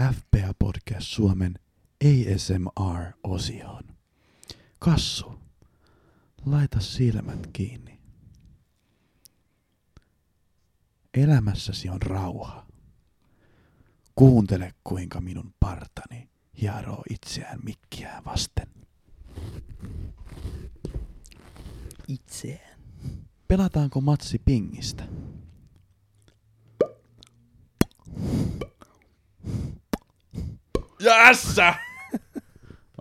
FPA Podcast Suomen ASMR-osioon. Kassu, laita silmät kiinni. Elämässäsi on rauha. Kuuntele, kuinka minun partani hieroo itseään mikkiään vasten. Itseään. Pelataanko matsi pingistä? Jässä!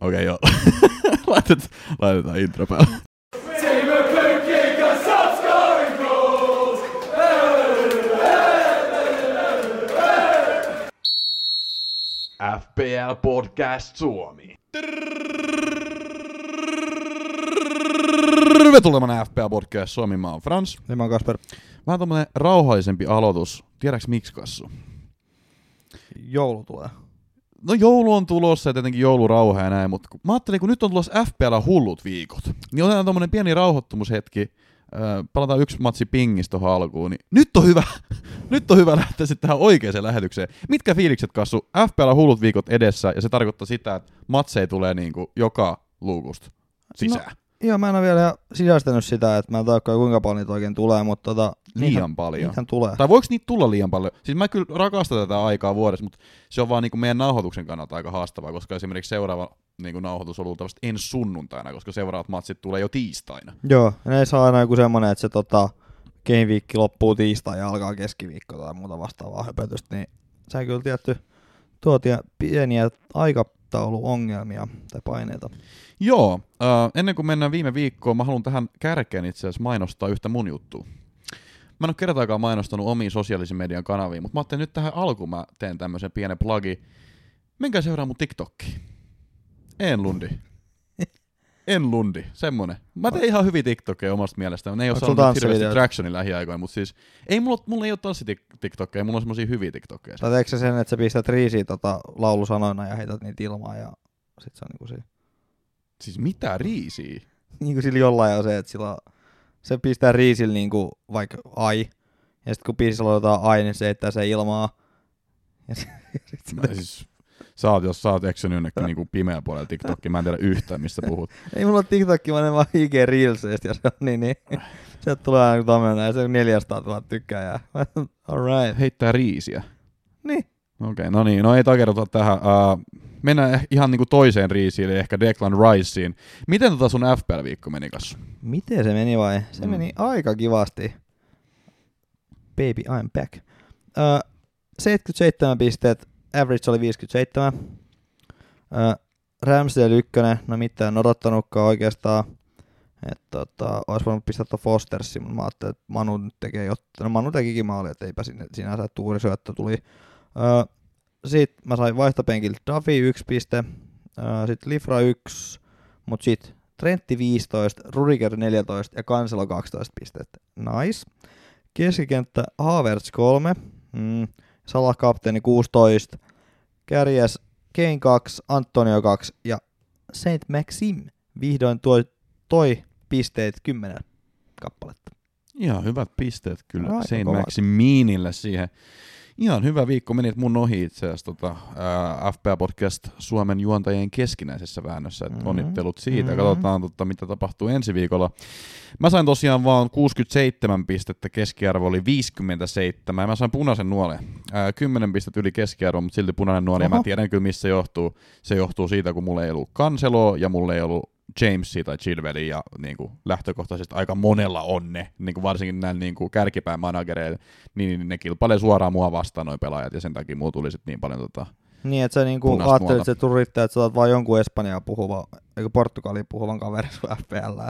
Okei, okay, joo. Laitet, laitetaan intro päälle. FPL Podcast Suomi. Tervetuloa tänne FPL Podcast Suomi. Mä oon Frans. Ja mä oon Kasper. Vähän tommonen rauhallisempi aloitus. Tiedäks miksi kassu? Joulu tulee. No joulu on tulossa ja tietenkin joulurauha ja näin, mutta mä ajattelin, kun nyt on tulossa FPL hullut viikot, niin otetaan tommonen pieni rauhoittumushetki, palataan yksi matsi pingistä tohon alkuun, niin nyt on hyvä, nyt on hyvä lähteä sitten tähän oikeaan lähetykseen. Mitkä fiilikset kassu? FPL hullut viikot edessä ja se tarkoittaa sitä, että matseja tulee niinku joka luukusta sisään. No. Joo, mä en ole vielä sisäistänyt sitä, että mä en tiedä kuinka paljon niitä oikein tulee, mutta tota, Liian niitähän, paljon. Niitähän tulee. Tai voiko niitä tulla liian paljon? Siis mä kyllä rakastan tätä aikaa vuodessa, mutta se on vaan niinku meidän nauhoituksen kannalta aika haastavaa, koska esimerkiksi seuraava niinku nauhoitus on luultavasti ensi sunnuntaina, koska seuraavat matsit tulee jo tiistaina. Joo, ne saa aina joku semmonen, että se tota, game loppuu tiistai ja alkaa keskiviikko tai muuta vastaavaa höpötystä, niin se kyllä tietty tuotia pieniä aikatauluongelmia tai paineita. Joo, äh, ennen kuin mennään viime viikkoon, mä haluan tähän kärkeen itse asiassa mainostaa yhtä mun juttua. Mä en ole kertaakaan mainostanut omiin sosiaalisen median kanaviin, mutta mä ajattelin nyt tähän alkuun mä teen tämmöisen pienen plugi. Menkää seuraa mun TikTokkiin. En lundi. En lundi, semmonen. Mä teen ihan hyviä TikTokkeja omasta mielestä. Ne ei ole saanut hirveästi tractionin lähiaikoina, mutta siis ei mulla, mulla ei ole tanssi TikTokkeja, mulla on semmosia hyviä TikTokkeja. Tai teekö sä sen, että sä pistät riisiä tota laulusanoina ja heität niitä ilmaan ja sit se on niinku siinä. Siis mitä riisiä? Niinku sillä jollain on se, että sillä se pistää riisillä niinku vaikka ai. Ja sitten kun biisissä aloitetaan ai, niin se heittää se ilmaa. Ja sit, sit se Mä siis, sä oot, jos sä oot eksynyt jonnekin niinku pimeä puolella TikTokkiin, mä en tiedä yhtään, mistä puhut. Ei mulla ole TikTokki, mä en vaan IG Reelsista ja se on niin, niin. Sieltä tulee aina tommonen ja se on 400 000 tykkääjää. Alright. Heittää riisiä. Niin. Okei, okay, no niin, no ei takerrota tähän. Uh, mennään eh- ihan niinku toiseen riisiin, eli ehkä Declan Riceen. Miten tota sun FPL-viikko meni kanssa? Miten se meni vai? Se Mm. meni aika kivasti. Baby, I'm back. Uh, 77 pisteet, average oli 57. Uh, Ramsdale 1, no mitään en odottanutkaan oikeastaan. Että tota, olisi voinut pistää tuon Fostersin, mutta mä ajattelin, että Manu nyt tekee jotain. No Manu tekikin maali, että eipä sinne, sinänsä tuuri syöttö tuli. Uh, sitten mä sain vaihtopenkiltä Duffy 1 piste, sitten Lifra 1, mutta sitten Trentti 15, Rudiger 14 ja Kanselo 12 pistettä. Nice. Keskikenttä Havertz 3, mm, Salah kapteeni 16, kärjäs Kane 2, Antonio 2 ja Saint Maxim vihdoin toi, toi pisteet 10 kappaletta. Ihan hyvät pisteet kyllä Aika Saint. Maximinille siihen. Ihan hyvä viikko menit mun ohi itse asiassa tota, ää, FPA Podcast Suomen juontajien keskinäisessä väännössä. Et Mhm. Onnittelut siitä. Mhm. Katsotaan, tota, mitä tapahtuu ensi viikolla. Mä sain tosiaan vaan 67 pistettä, keskiarvo oli 57. Ja mä sain punaisen nuolen. Ää, 10 pistettä yli keskiarvo, mutta silti punainen nuoli. Ja mä tiedän kyllä, missä se johtuu. Se johtuu siitä, kun mulla ei ollut Kanseloa ja mulla ei ollut Jamesia tai Chilwellia ja niin kuin, lähtökohtaisesti aika monella on ne, niin kuin varsinkin näillä niin kuin, kärkipään managereilla, niin ne kilpailee suoraan mua vastaan noin pelaajat ja sen takia mulla tuli sit niin paljon tota, Niin, että sä niinku Punaista ajattelit, että sä turit, että sä oot vaan jonkun Espanjaa puhuva, eikö Portugalin puhuvan kaverin sun FPL.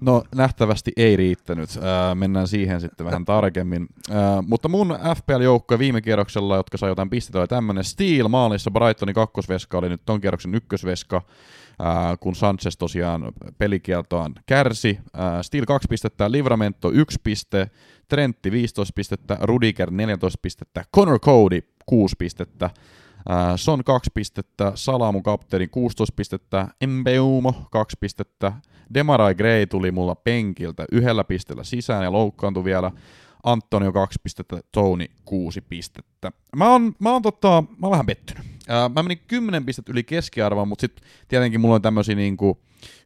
No nähtävästi ei riittänyt. Ää, mennään siihen sitten vähän tarkemmin. Ää, mutta mun FPL-joukko viime kierroksella, jotka sai jotain pisteitä, oli tämmönen Steel maalissa. Brightonin kakkosveska oli nyt ton kierroksen ykkösveska, kun Sanchez tosiaan pelikieltoaan kärsi. Steel 2 pistettä, Livramento 1 piste, Trentti 15 pistettä, Rudiger 14 pistettä, Connor Cody 6 pistettä, Son 2 pistettä, Salamu kapteeni 16 pistettä, Mbeumo 2 pistettä, Demarai Gray tuli mulla penkiltä yhdellä pisteellä sisään ja loukkaantui vielä. Antonio 2 pistettä, Tony 6 pistettä. Mä oon, mä oon, tota, mä oon vähän pettynyt. Ää, mä menin 10 pistettä yli keskiarvoa, mutta sitten tietenkin mulla on tämmöisiä niinku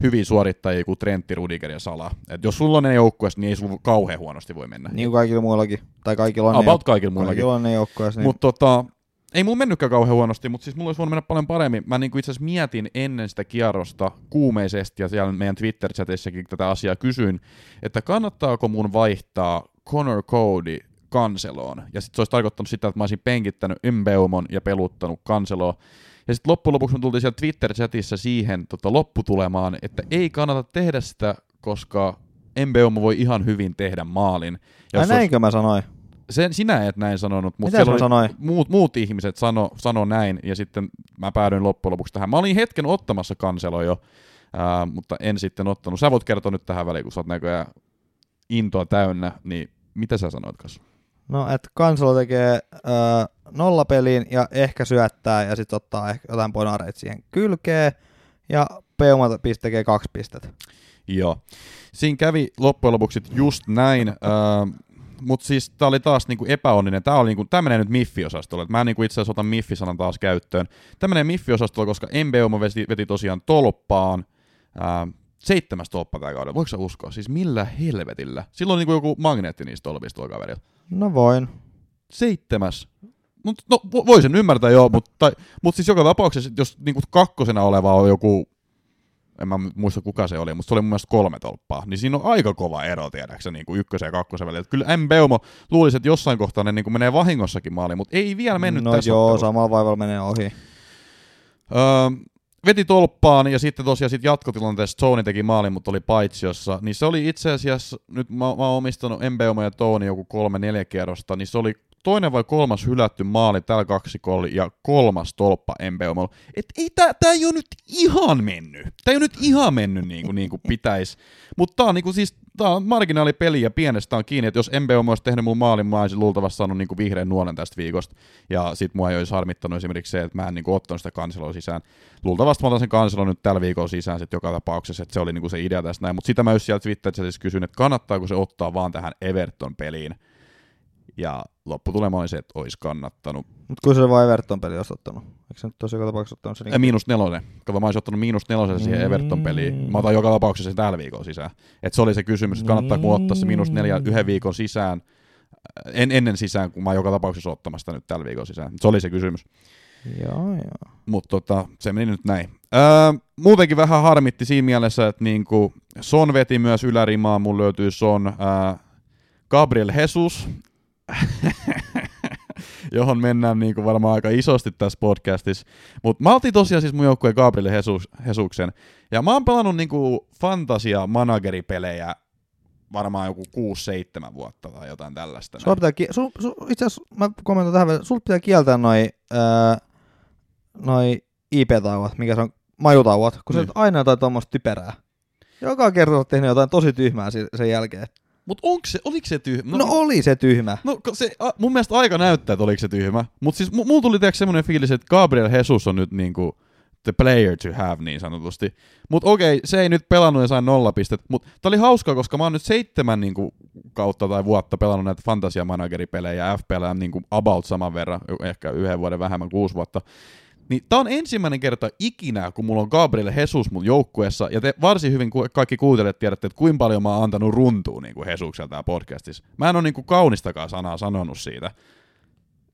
hyviä suorittajia kuin Trentti, Rudiger ja Sala. Et jos sulla on ne joukkueessa, niin ei sulla kauhean huonosti voi mennä. Niin kuin kaikilla muillakin. Tai kaikilla on About ne, kaikilla muillakin. kaikilla on ne joukkueessa. Niin. Mutta tota, ei mun mennytkään kauhean huonosti, mutta siis mulla olisi voinut mennä paljon paremmin. Mä niinku itse asiassa mietin ennen sitä kierrosta kuumeisesti, ja siellä meidän Twitter-chatissakin tätä asiaa kysyin, että kannattaako mun vaihtaa Connor Cody kanseloon. Ja sitten se olisi tarkoittanut sitä, että mä olisin penkittänyt Ymbeumon ja peluttanut kanseloon. Ja sitten loppujen lopuksi me tultiin siellä Twitter-chatissa siihen tota, lopputulemaan, että ei kannata tehdä sitä, koska Embeumo voi ihan hyvin tehdä maalin. Ai Jos näinkö mä sanoin? sen, sinä et näin sanonut, mutta oli sanoin? muut, muut ihmiset sano, sano näin, ja sitten mä päädyin loppujen lopuksi tähän. Mä olin hetken ottamassa kanselo jo, ää, mutta en sitten ottanut. Sä voit kertoa nyt tähän väliin, kun sä oot näköjään intoa täynnä, niin mitä sä sanoit kanssa? No, että kansalo tekee öö, nollapeliin ja ehkä syöttää ja sitten ottaa ehkä jotain ponareita siihen kylkeen. Ja Peuma tekee kaksi pistettä. Joo. Siinä kävi loppujen lopuksi just näin, ää, mutta siis tää oli taas niinku epäonninen. Oli niinku, menee nyt Miffi-osastolle. Mä niinku itse asiassa otan Miffi-sanan taas käyttöön. Tää menee Miffi-osastolle, koska Mbeumo veti, veti tosiaan tolppaan. Ää, seitsemäs tolppa tää kaudella. Voiko sä uskoa? Siis millä helvetillä? Silloin on niinku joku magneetti niistä tolpista tuolla kaverilla. No voin. Seitsemäs. Mut, no vo- voi sen ymmärtää joo, mutta mut siis joka tapauksessa, jos niinku kakkosena oleva on joku, en mä muista kuka se oli, mutta se oli mun mielestä kolme tolppaa, niin siinä on aika kova ero, tiedäksä, niinku ykkösen ja kakkosen välillä. Et Kyllä Mbeumo luulisi, että jossain kohtaa ne niinku menee vahingossakin maaliin, mutta ei vielä mennyt no tässä joo, ottelussa. samalla vaivalla menee ohi. Öö, veti tolppaan ja sitten tosiaan sit jatkotilanteessa Tony teki maalin, mutta oli paitsiossa. Niin se oli itse asiassa, nyt mä, mä oon omistanut Mbeumo ja Tony joku kolme neljä kierrosta, niin se oli toinen vai kolmas hylätty maali tällä kaksikolla ja kolmas tolppa Mbeumolla. Et ei tää, tää ei oo nyt ihan mennyt. Tää ei oo nyt ihan mennyt niin kuin, niin kuin pitäisi. Mutta tää on niinku siis tää on marginaalipeli ja pienestä on kiinni, että jos Mbeumo olisi tehnyt mun maalin, mä olisin luultavasti saanut niinku vihreän nuolen tästä viikosta. Ja sit mua ei olisi harmittanut esimerkiksi se, että mä en niinku ottanut sitä kanseloa sisään. Luultavasti mä otan sen kanselon nyt tällä viikolla sisään sit joka tapauksessa, että se oli niinku se idea tästä näin. Mutta sitä mä just sieltä Twitter-chatissa kysyn, että kannattaako se ottaa vaan tähän Everton-peliin. Ja lopputulema oli se, että olisi kannattanut. Mutta kun se vaan Everton peli olisi ottanut. Eikö se nyt tosi joka tapauksessa ottanut sen? Äh, miinus nelonen. Kato, mä olisin ottanut miinus nelosen siihen Mm. Everton-peliin. Mä otan joka tapauksessa sen tällä viikolla sisään. Et se oli se kysymys, että kannattaako mun ottaa se miinus neljä yhden viikon sisään. En, ennen sisään, kun mä joka tapauksessa ottamassa sitä nyt tällä viikolla sisään. Se oli se kysymys. Joo, joo. Mutta tota, se meni nyt näin. Öö, muutenkin vähän harmitti siinä mielessä, että niinku Son veti myös ylärimaa. Mun löytyy Son. Öö, Gabriel Jesus, johon mennään niinku varmaan aika isosti tässä podcastissa. Mutta mä otin tosiaan siis mun joukkueen Gabriel Jesus, Jesusuksen. Ja mä oon pelannut niinku fantasia manageripelejä varmaan joku 6-7 vuotta tai jotain tällaista. Sulla pitää, ki- sul, sul, itse asiassa mä kommentoin tähän vielä, sul pitää kieltää noi, ää, noi IP-tauot, mikä se on, majutauot, kun Niin. sä aina jotain tuommoista typerää. Joka kerta oot tehnyt jotain tosi tyhmää sen jälkeen. Mut onko se, oliko se tyhmä? No, no oli se tyhmä. No se, a, mun mielestä aika näyttää, että oliko se tyhmä. Mutta siis mu- mulla tuli tiiäks semmonen fiilis, että Gabriel Jesus on nyt niinku the player to have niin sanotusti. Mutta okei, se ei nyt pelannut ja sai nolla pistet. Mutta tää oli hauskaa, koska mä oon nyt seitsemän niinku, kautta tai vuotta pelannut näitä fantasia manageripelejä ja FPL niinku about saman verran, ehkä yhden vuoden vähemmän, kuusi vuotta. Niin tää on ensimmäinen kerta ikinä, kun mulla on Gabriel Jesus mun joukkueessa, ja te varsin hyvin ku- kaikki kuuntelijat tiedätte, että kuinka paljon mä oon antanut runtua niin Jesukselta tää podcastissa. Mä en ole niin kaunistakaan sanaa sanonut siitä.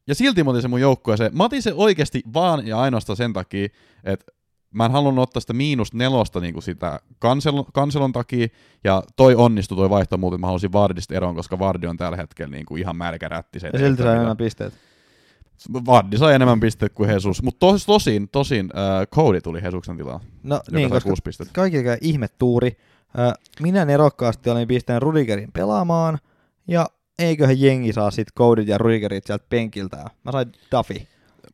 Ja silti mä otin se mun joukkueeseen. Mä otin se oikeasti vaan ja ainoastaan sen takia, että mä en halunnut ottaa sitä miinus nelosta niin sitä kanselon, kanselon takia, ja toi onnistui toi vaihto muuten, mä halusin Vardista eroon, koska Vardi on tällä hetkellä niin kuin ihan märkä rätti. Se Ja silti enemmän pisteet. Vardi sai enemmän pisteitä kuin Jesus, mutta tos, tosin, tosin äh, Cody tuli Jesuksen tilaan, No joka niin, sai koska kuusi pistettä. kaikille ihme tuuri. Ö, Minä nerokkaasti olin pistänyt Rudigerin pelaamaan, ja eiköhän jengi saa sit Codit ja Rudigerit sieltä penkiltä. Mä sain Duffy.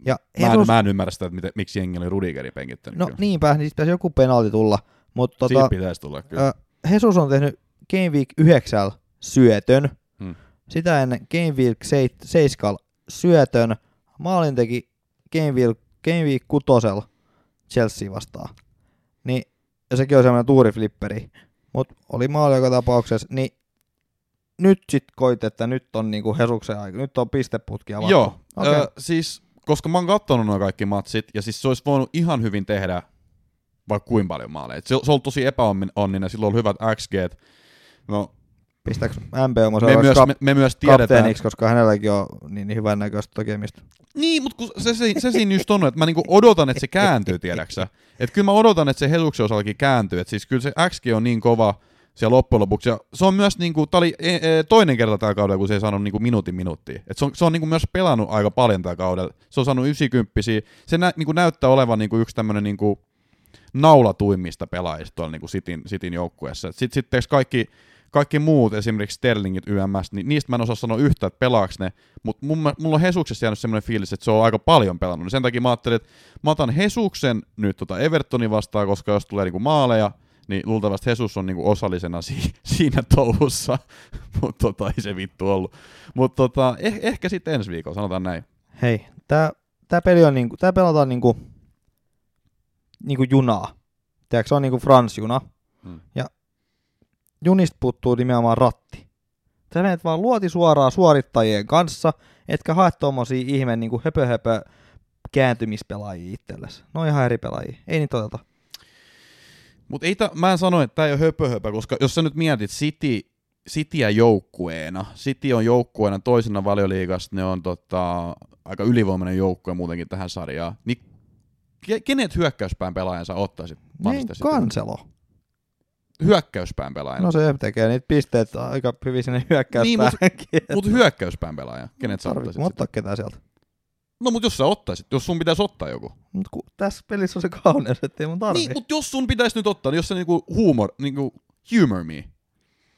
Ja Mä en, mä en ymmärrä sitä, että miten, miksi jengi oli Rudigeri penkittänyt. no kyllä. niinpä, niin sit pitäisi joku penalti tulla. Mutta Siitä tota, pitäisi tulla kyllä. ö, Jesus on tehnyt Game Week 9 syötön. Hmm. Sitä ennen Game Week 7 syötön. Maalin teki Game Week, Game Week 6 Chelsea vastaan. Niin, ja sekin on semmoinen tuuriflipperi. Mutta oli maali joka tapauksessa. Niin nyt sit koit, että nyt on niinku Hesuksen aika, nyt on pisteputki avattu. Joo, Okei. ö, siis koska mä oon kattonut nuo kaikki matsit, ja siis se olisi voinut ihan hyvin tehdä vaikka kuinka paljon maaleja. Se, se on tosi epäonninen, sillä on hyvät XG. No, Pistääkö MP on me, myös, kap- me, me myös tiedetään... koska hänelläkin on niin, niin hyvän näköistä tekemistä. Niin, mutta kun se, se, se siinä just on, että mä niinku odotan, että se kääntyy, tiedäksä. Että kyllä mä odotan, että se Hesuksen osallakin kääntyy. Että siis kyllä se XG on niin kova siellä loppujen lopuksi. Ja se on myös niinku, tää oli e, e, toinen kerta tällä kaudella, kun se ei saanut niinku minuutin minuuttia. Et se on, se on niinku myös pelannut aika paljon tällä kaudella. Se on saanut 90 Se nä, niinku näyttää olevan niinku yksi tämmönen niinku naulatuimmista pelaajista tuolla niinku Cityn, Cityn joukkueessa. Sitten sit kaikki, kaikki muut, esimerkiksi Sterlingit YMS, niin niistä mä en osaa sanoa yhtä, että pelaaks ne, mutta mulla on Hesuksessa jäänyt semmoinen fiilis, että se on aika paljon pelannut. Niin sen takia mä ajattelin, että mä otan Hesuksen nyt tota Evertonin vastaan, koska jos tulee niinku maaleja, niin luultavasti Jesus on niinku osallisena si- siinä touhussa, mutta tota, ei se vittu ollut. Mutta tota, eh- ehkä sitten ensi viikolla, sanotaan näin. Hei, tää, tää peli on niinku, tää pelataan niinku, niinku junaa. Tiedätkö, se on niinku Frans-juna. Mm. Ja junista puuttuu nimenomaan ratti. Sä menet vaan luoti suoraan suorittajien kanssa, etkä hae tommosia ihme niinku höpö höpö kääntymispelaajia itsellesi. Ne on ihan eri pelaajia. Ei niitä oteta. Mutta ei ta, mä en sano, että tämä ei ole höpö, höpö, koska jos sä nyt mietit City, Cityä joukkueena, City on joukkueena toisena valioliigasta, ne on tota, aika ylivoimainen joukkue muutenkin tähän sarjaan, niin ke- kenet hyökkäyspään pelaajansa ottaisit Niin, kanselo. Hyökkäyspään pelaajan. No se tekee niitä pisteitä aika hyvin sinne Niin, hyökkäyspäänkin. Mutta hyökkäyspään pelaaja, kenet sä ottaisit? ottaa ketään sieltä. No mutta jos sä ottaisit, jos sun pitäisi ottaa joku. Mut kun tässä pelissä on se kauneus, ettei mun tarvii. Niin, mutta jos sun pitäisi nyt ottaa, niin jos sä niinku humor, niinku humor me,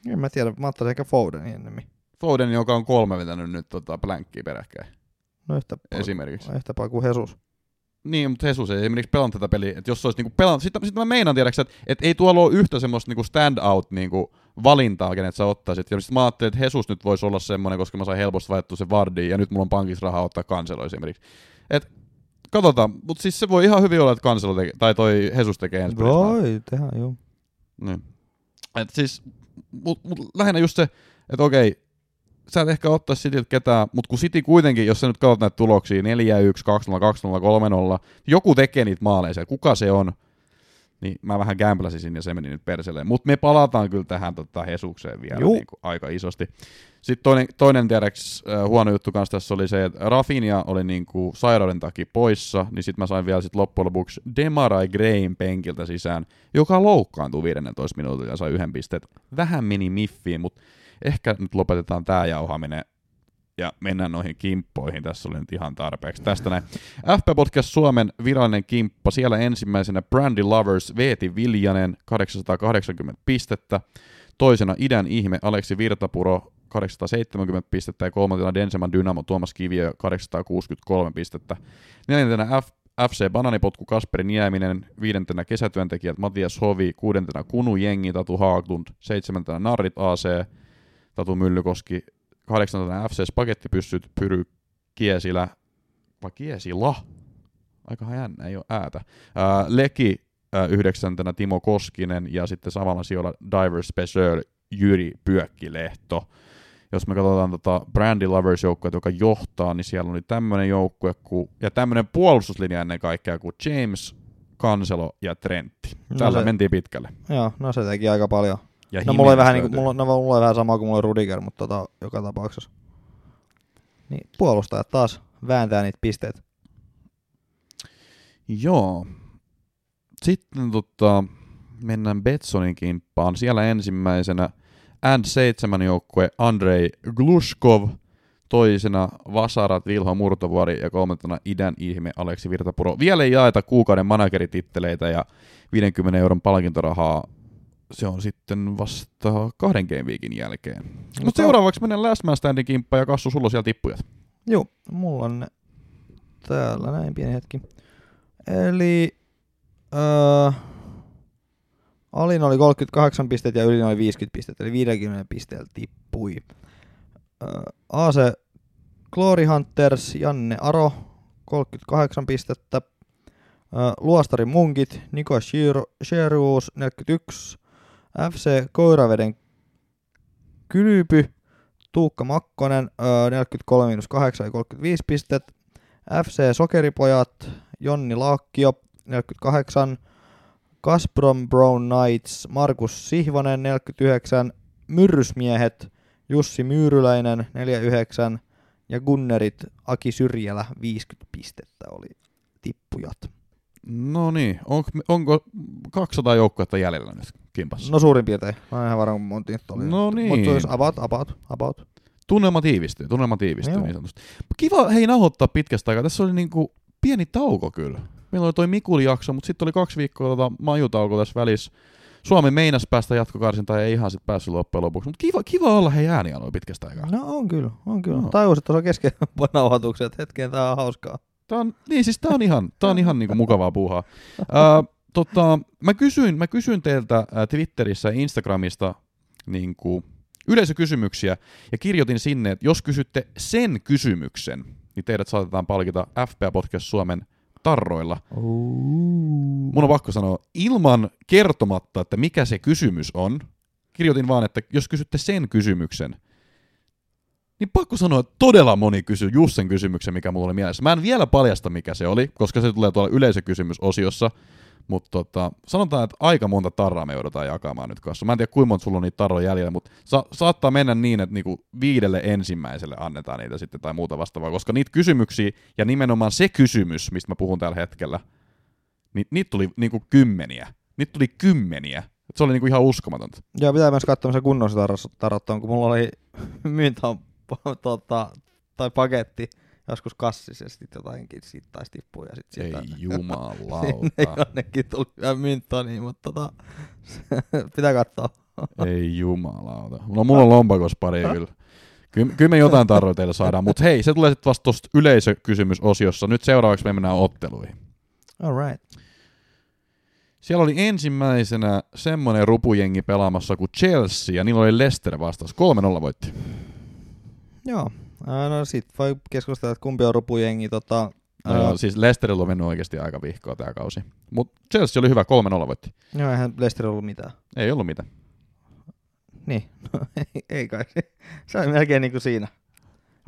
En mä tiedä, mä ottaisin ehkä Fodenin ennemmin. Foden, joka on kolme vetänyt nyt tota blankkiä peräkkäin, No yhtä, paljon, esimerkiksi. yhtä paljon kuin Jesus. Niin, mutta Jesus ei esimerkiksi pelannut tätä peliä. Että jos se olisi niinku pelannut, sitten, sitten mä meinaan tiedäksä, että, että ei tuolla ole yhtä semmoista niinku stand-out niinku valintaa, kenet sä ottaisit. Ja sitten mä ajattelin, että Jesus nyt voisi olla semmoinen, koska mä sain helposti vaihdettua se Vardiin, ja nyt mulla on pankissa rahaa ottaa kanselo esimerkiksi. Et, katsotaan, mutta siis se voi ihan hyvin olla, että kanselo tekee, tai toi Jesus tekee ensi. Voi, tehdään, joo. Niin. Et siis, mut, mut lähinnä just se, että okei, sä et ehkä ottaisi Cityltä ketään, mutta kun City kuitenkin, jos sä nyt katsot näitä tuloksia, 4-1, 2-0, 2-0, 3-0, joku tekee niitä maaleja siellä, kuka se on, niin mä vähän gamblasin ja se meni nyt perseleen. Mutta me palataan kyllä tähän tota, Hesukseen vielä niin kuin, aika isosti. Sitten toinen, toinen tiedäks, äh, huono juttu kanssa tässä oli se, että Rafinha oli niin kuin sairauden takia poissa, niin sitten mä sain vielä sit loppujen lopuksi Demarai Grain penkiltä sisään, joka loukkaantui 15 minuutilla ja sai yhden pisteen. Vähän meni miffiin, mutta ehkä nyt lopetetaan tämä jauhaminen ja mennään noihin kimppoihin. Tässä oli nyt ihan tarpeeksi. Tästä näin. FP Podcast Suomen virallinen kimppa. Siellä ensimmäisenä Brandy Lovers Veeti Viljanen 880 pistettä. Toisena idän ihme Aleksi Virtapuro 870 pistettä ja kolmantena Denseman Dynamo Tuomas Kiviö 863 pistettä. Neljäntenä F FC Bananipotku Kasperi Nieminen, viidentenä kesätyöntekijät Matias Hovi, kuudentena Kunu Jengi Tatu Haaglund, seitsemäntenä Narrit AC Tatu Myllykoski, kahdeksantena FC Spagettipyssyt Pyry Kiesilä, vai Kiesila? Aika jännä, ei ole äätä. Ää, Leki ää, yhdeksäntenä Timo Koskinen ja sitten samalla sijoilla Diver Special Jyri Pyökkilehto. Jos me katsotaan tota Brandy Lovers joukkue, joka johtaa, niin siellä oli tämmöinen joukkue ku, ja tämmöinen puolustuslinja ennen kaikkea kuin James, Kanselo ja Trentti. No Tällä se- mentiin pitkälle. Joo, no se teki aika paljon. Ja No mulla oli vähän, Jimenez niinku, mulla, no, mulla oli vähän sama kuin mulla oli Rudiger, mutta tota, joka tapauksessa. Niin puolustajat taas vääntää niitä pisteitä. Joo. Sitten tota, mennään Betsonin kimppaan. Siellä ensimmäisenä N7 joukkue Andrei Glushkov, toisena Vasarat Vilho Murtovuori ja kolmantena idän ihme Aleksi Virtapuro. Vielä ei jaeta kuukauden managerititteleitä ja 50 euron palkintorahaa. Se on sitten vasta kahden game weekin jälkeen. Mutta seuraavaksi mennään Last Man Standin kimppaan ja Kassu, sulla on siellä tippuja. Joo, mulla on täällä näin pieni hetki. Eli öö, alin oli 38 pistettä ja ylin oli 50 pistettä, eli 50 pisteellä tippui. Öö, AC Glory Hunters, Janne Aro, 38 pistettä. Öö, Luostari Munkit, Niko Sherus, 41. FC Koiraveden Kylpy, Tuukka Makkonen, ö, 43 miinus 8 ja 35 pistet. FC Sokeripojat, Jonni Laakkio, 48. Gazprom Brown Knights, Markus Sihvonen, 49. Myrrysmiehet, Jussi Myyryläinen, 49. Ja Gunnerit, Aki Syrjälä, 50 pistettä oli tippujat. No niin, onko, onko 200 joukkuetta jäljellä nyt kimpassa? No suurin piirtein. Mä en ihan varma, kun monta niitä oli. No niin. Mutta olisi about, about, about. Tunnelma tiivistyy, tunnelma tiivistyy Joo. niin sanotusti. Kiva hei nauhoittaa pitkästä aikaa. Tässä oli niinku pieni tauko kyllä. Meillä oli toi Mikuli jakso, mutta sitten oli kaksi viikkoa tota majutauko tässä välissä. Suomi meinas päästä jatkokarsintaan ja ei ihan sitten päässyt loppujen lopuksi. Mutta kiva, kiva olla hei ääniä noin pitkästä aikaa. No on kyllä, on kyllä. No. Tajusin, että tuossa on kesken nauhoituksen, että hetkeen tää on hauskaa. Tää on, niin siis tää on ihan, tää on ihan niinku mukavaa puuhaa. tota, mä, kysyin, mä kysyin teiltä Twitterissä ja Instagramista niinku, yleisökysymyksiä ja kirjoitin sinne, että jos kysytte sen kysymyksen, niin teidät saatetaan palkita FPA Podcast Suomen tarroilla. Mun on pakko sanoa, ilman kertomatta, että mikä se kysymys on, kirjoitin vaan, että jos kysytte sen kysymyksen, niin pakko sanoa, että todella moni kysyi just sen kysymyksen, mikä mulla oli mielessä. Mä en vielä paljasta, mikä se oli, koska se tulee tuolla yleisökysymysosiossa, mutta tota, sanotaan, että aika monta tarraa me joudutaan jakamaan nyt kanssa. Mä en tiedä, kuinka monta sulla on niitä tarroja jäljellä, mutta sa- saattaa mennä niin, että niinku viidelle ensimmäiselle annetaan niitä sitten tai muuta vastaavaa, koska niitä kysymyksiä ja nimenomaan se kysymys, mistä mä puhun tällä hetkellä, niin niitä tuli niinku kymmeniä. Niitä tuli kymmeniä. Et se oli niinku ihan uskomatonta. Joo, pitää myös katsoa se kunnon sitä tarottoon, kun mulla oli myyntä tota, tai paketti joskus sitten jotainkin siitä taisi tippua ja sitten Ei sieltä jumalauta. sinne jonnekin tuli vähän mynttä, niin, mutta tota, pitää katsoa. Ei jumalauta. No mulla on lompakos pari kyllä. Ky- kyllä me jotain tarroja teille saadaan, mutta hei, se tulee sitten vasta tuosta yleisökysymysosiossa. Nyt seuraavaksi me mennään otteluihin. All right. Siellä oli ensimmäisenä semmonen rupujengi pelaamassa kuin Chelsea, ja niillä oli Leicester vastaus. 3-0 voitti. Joo. Ää, No sit voi keskustella, että kumpi on rupujengi. Tota, No joo, siis Leicesterilla on mennyt oikeasti aika vihkoa tämä kausi. Mutta Chelsea oli hyvä, 3-0 voitti. joo, eihän Leicester ollut mitään. Ei ollut mitään. Niin, no, ei, ei kai. Se on melkein niin kuin siinä.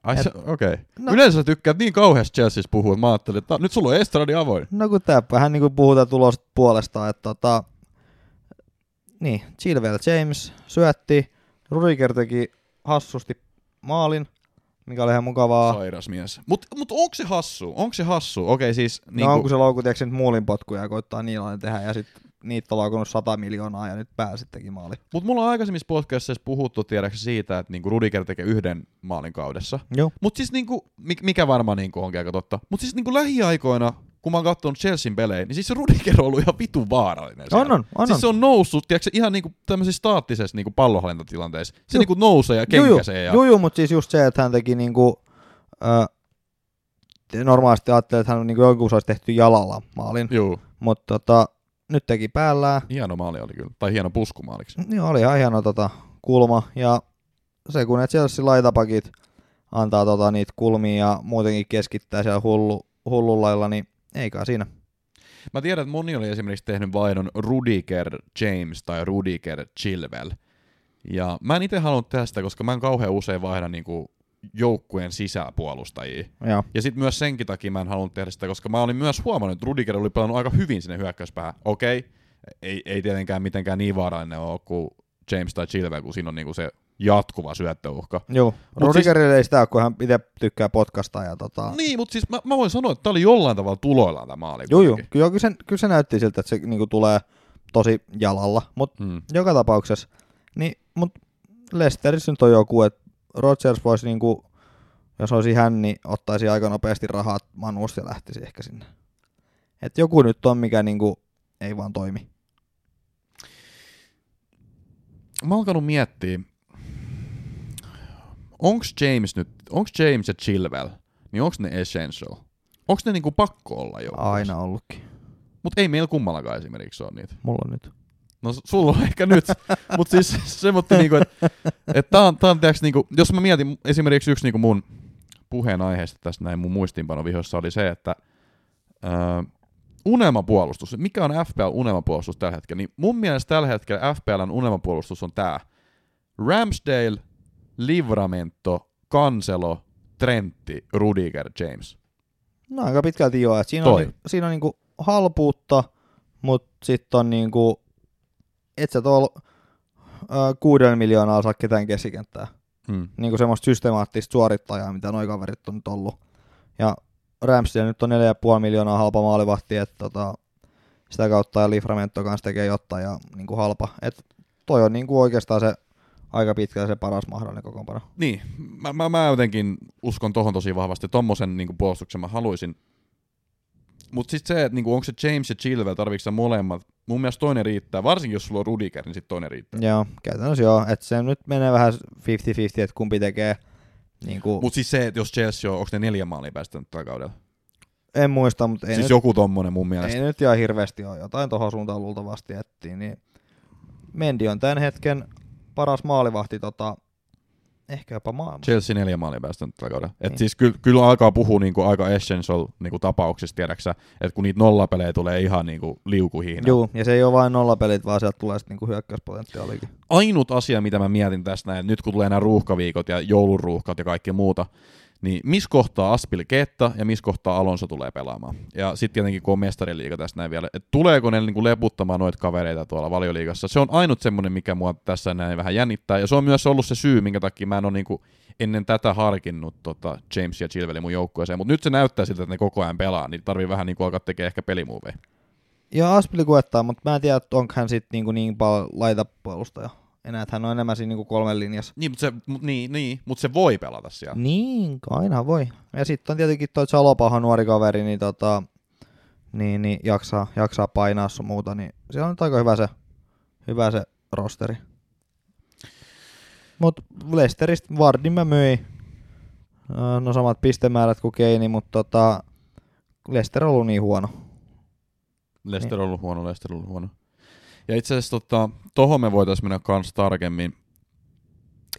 Ai se, okei. Okay. No. Yleensä sä tykkäät niin kauheasti Chelseassa puhua, että mä ajattelin, että nyt sulla on estradi avoin. No kun tää vähän niin kuin puhutaan tulosta puolesta, että tota, niin, Chilwell James syötti, Rudiger teki hassusti maalin, mikä oli ihan mukavaa. Sairas mies. Mut, mut onko se hassu? Onko se hassu? Okei, siis... No Niinku, on, kun se loukku, tiedätkö, nyt muulin potkuja ja koittaa niillä tehdä, ja sitten niitä on laukunut 100 miljoonaa, ja nyt pääsi teki maali. Mut mulla on aikaisemmissa podcastissa puhuttu tiedäksä siitä, että niinku Rudiger tekee yhden maalin kaudessa. Joo. Mut siis niinku, mik- mikä varmaan niinku onkin aika totta. Mut siis niinku lähiaikoina, kun mä oon katsonut Chelsean pelejä, niin siis se Rudiger on ollut ihan vitun vaarallinen. On, on, on. siis on. se on noussut, tiedätkö, ihan niinku tämmöisissä staattisessa niinku pallohallintatilanteissa. Se Joo. niinku nousee ja Joo, joo. kenkäsee. Ja... Joo, joo, mutta siis just se, että hän teki niinku, ö, normaalisti ajattelee, että hän niinku jonkun olisi tehty jalalla maalin, Juu. mutta tota, nyt teki päällään. Hieno maali oli kyllä. Tai hieno puskumaaliksi. Niin oli ihan hieno tota, kulma, ja se kun ne Chelsea laitapakit antaa tota, niitä kulmia ja muutenkin keskittää siellä hullu, hullulailla, niin ei kai siinä. Mä tiedän, että moni oli esimerkiksi tehnyt vaihdon Rudiger James tai Rudiger Chilwell. Ja mä en itse halunnut tehdä sitä, koska mä en kauhean usein vaihda niinku joukkueen sisäpuolustajia. Joo. Ja sitten myös senkin takia mä en halunnut tehdä sitä, koska mä olin myös huomannut, että Rudiger oli pelannut aika hyvin sinne hyökkäyspäähän. Okei, ei, ei tietenkään mitenkään niin vaarallinen ole kuin James tai Chilwell, kun siinä on niinku se jatkuva syöttöuhka. Joo, Rudigerille ei sitä ole, kun hän itse tykkää podcasta ja tota... Niin, mutta siis mä, mä voin sanoa, että tää oli jollain tavalla tuloillaan tämä maali. Joo, joo. Kyllä, kyllä, se, kyllä se näytti siltä, että se niinku tulee tosi jalalla, mutta Mm. joka tapauksessa. Niin, mutta Leicesterissä nyt on joku, että Rodgers voisi niinku, jos olisi hän, niin ottaisi aika nopeasti rahat Manusta ja lähtisi ehkä sinne. Et joku nyt on, mikä niinku ei vaan toimi. Mä oon alkanut miettiä, onks James nyt, onks James ja Chilwell, niin onks ne essential? Onks ne niinku pakko olla jo? Aina ollutkin. Mut ei meillä kummallakaan esimerkiksi ole niitä. Mulla on nyt. No sulla on ehkä nyt, mut siis semmoinen niinku, että et tää on, tää on tiiäks, niinku, jos mä mietin esimerkiksi yksi niinku mun puheenaiheesta tässä näin mun muistiinpanovihossa oli se, että öö, unelmapuolustus, mikä on FPL unelmapuolustus tällä hetkellä, niin mun mielestä tällä hetkellä FPLn unelmapuolustus on tää. Ramsdale, Livramento, Cancelo, Trentti, Rudiger, James. No aika pitkälti joo. Et siinä, Toi. on, siinä on niinku halpuutta, mutta sitten on niinku, et sä tuolla kuudella miljoonaa saa ketään keskikenttää. Hmm. Niinku semmoista systemaattista suorittajaa, mitä noi kaverit on nyt ollut. Ja Ramsey nyt on 4,5 miljoonaa halpa maalivahti, että tota, sitä kautta ja Livramento kanssa tekee jotain ja niinku halpa. Et toi on niinku oikeastaan se aika pitkälle se paras mahdollinen kokoonpano. Niin, mä, mä, mä jotenkin uskon tohon tosi vahvasti. Tommosen niin puolustuksen mä haluaisin. Mutta sitten se, että niinku, onko se James ja Chilwell, sä molemmat? Mun mielestä toinen riittää, varsinkin jos sulla on Rudiger, niin sitten toinen riittää. Joo, käytännössä joo. Että se nyt menee vähän 50-50, että kumpi tekee niinku, Mutta siis se, että jos Chelsea on, onko ne neljä maalia päästänyt tällä kaudella? En muista, mutta ei, siis nyt, joku tommonen mun mielestä. ei nyt ihan hirveästi ole. Jotain tuohon suuntaan luultavasti ettiin. Niin Mendi on tämän hetken paras maalivahti tota, ehkä jopa maailmassa. Chelsea neljä maalia päästänyt tällä kaudella. Et Niin. siis kyllä, kyllä alkaa puhua niinku aika essential niinku tapauksista, tiedäksä, että kun niitä nollapelejä tulee ihan niinku liukuhiina. Juu, ja se ei ole vain nollapelit, vaan sieltä tulee sitten niinku hyökkäyspotentiaalikin. Ainut asia, mitä mä mietin tästä näin, että nyt kun tulee nämä ruuhkaviikot ja jouluruuhkat ja kaikki muuta, niin missä kohtaa Aspil Ketta ja missä kohtaa Alonso tulee pelaamaan. Ja sitten tietenkin kun on mestariliiga tässä näin vielä, että tuleeko ne niinku leputtamaan noita kavereita tuolla valioliigassa. Se on ainut semmoinen, mikä mua tässä näin vähän jännittää. Ja se on myös ollut se syy, minkä takia mä en ole niinku ennen tätä harkinnut tota James ja Chilwellin mun joukkueeseen. Mutta nyt se näyttää siltä, että ne koko ajan pelaa, niin tarvii vähän niinku alkaa tekemään ehkä pelimuoveja. Ja Aspili kuettaa, mutta mä en tiedä, onko hän sitten niinku niin paljon laitapuolustaja. Enää, että hän on enemmän siinä niinku kolmen linjassa. Niin, mutta se, mut, niin, niin, mut se voi pelata siellä. Niin, aina voi. Ja sitten on tietenkin toi Chalopaha nuori kaveri, niin, tota, niin, niin jaksaa, jaksaa painaa sun muuta, niin siellä on nyt aika hyvä se, hyvä se rosteri. Mut Leicesteristä Vardin mä myin. Öö, No samat pistemäärät kuin Keini, mutta tota, Leicester on ollut niin huono. Leicester on ollut huono, Leicester on ollut huono. Ja itse asiassa tota, tohon me voitaisiin mennä kans tarkemmin,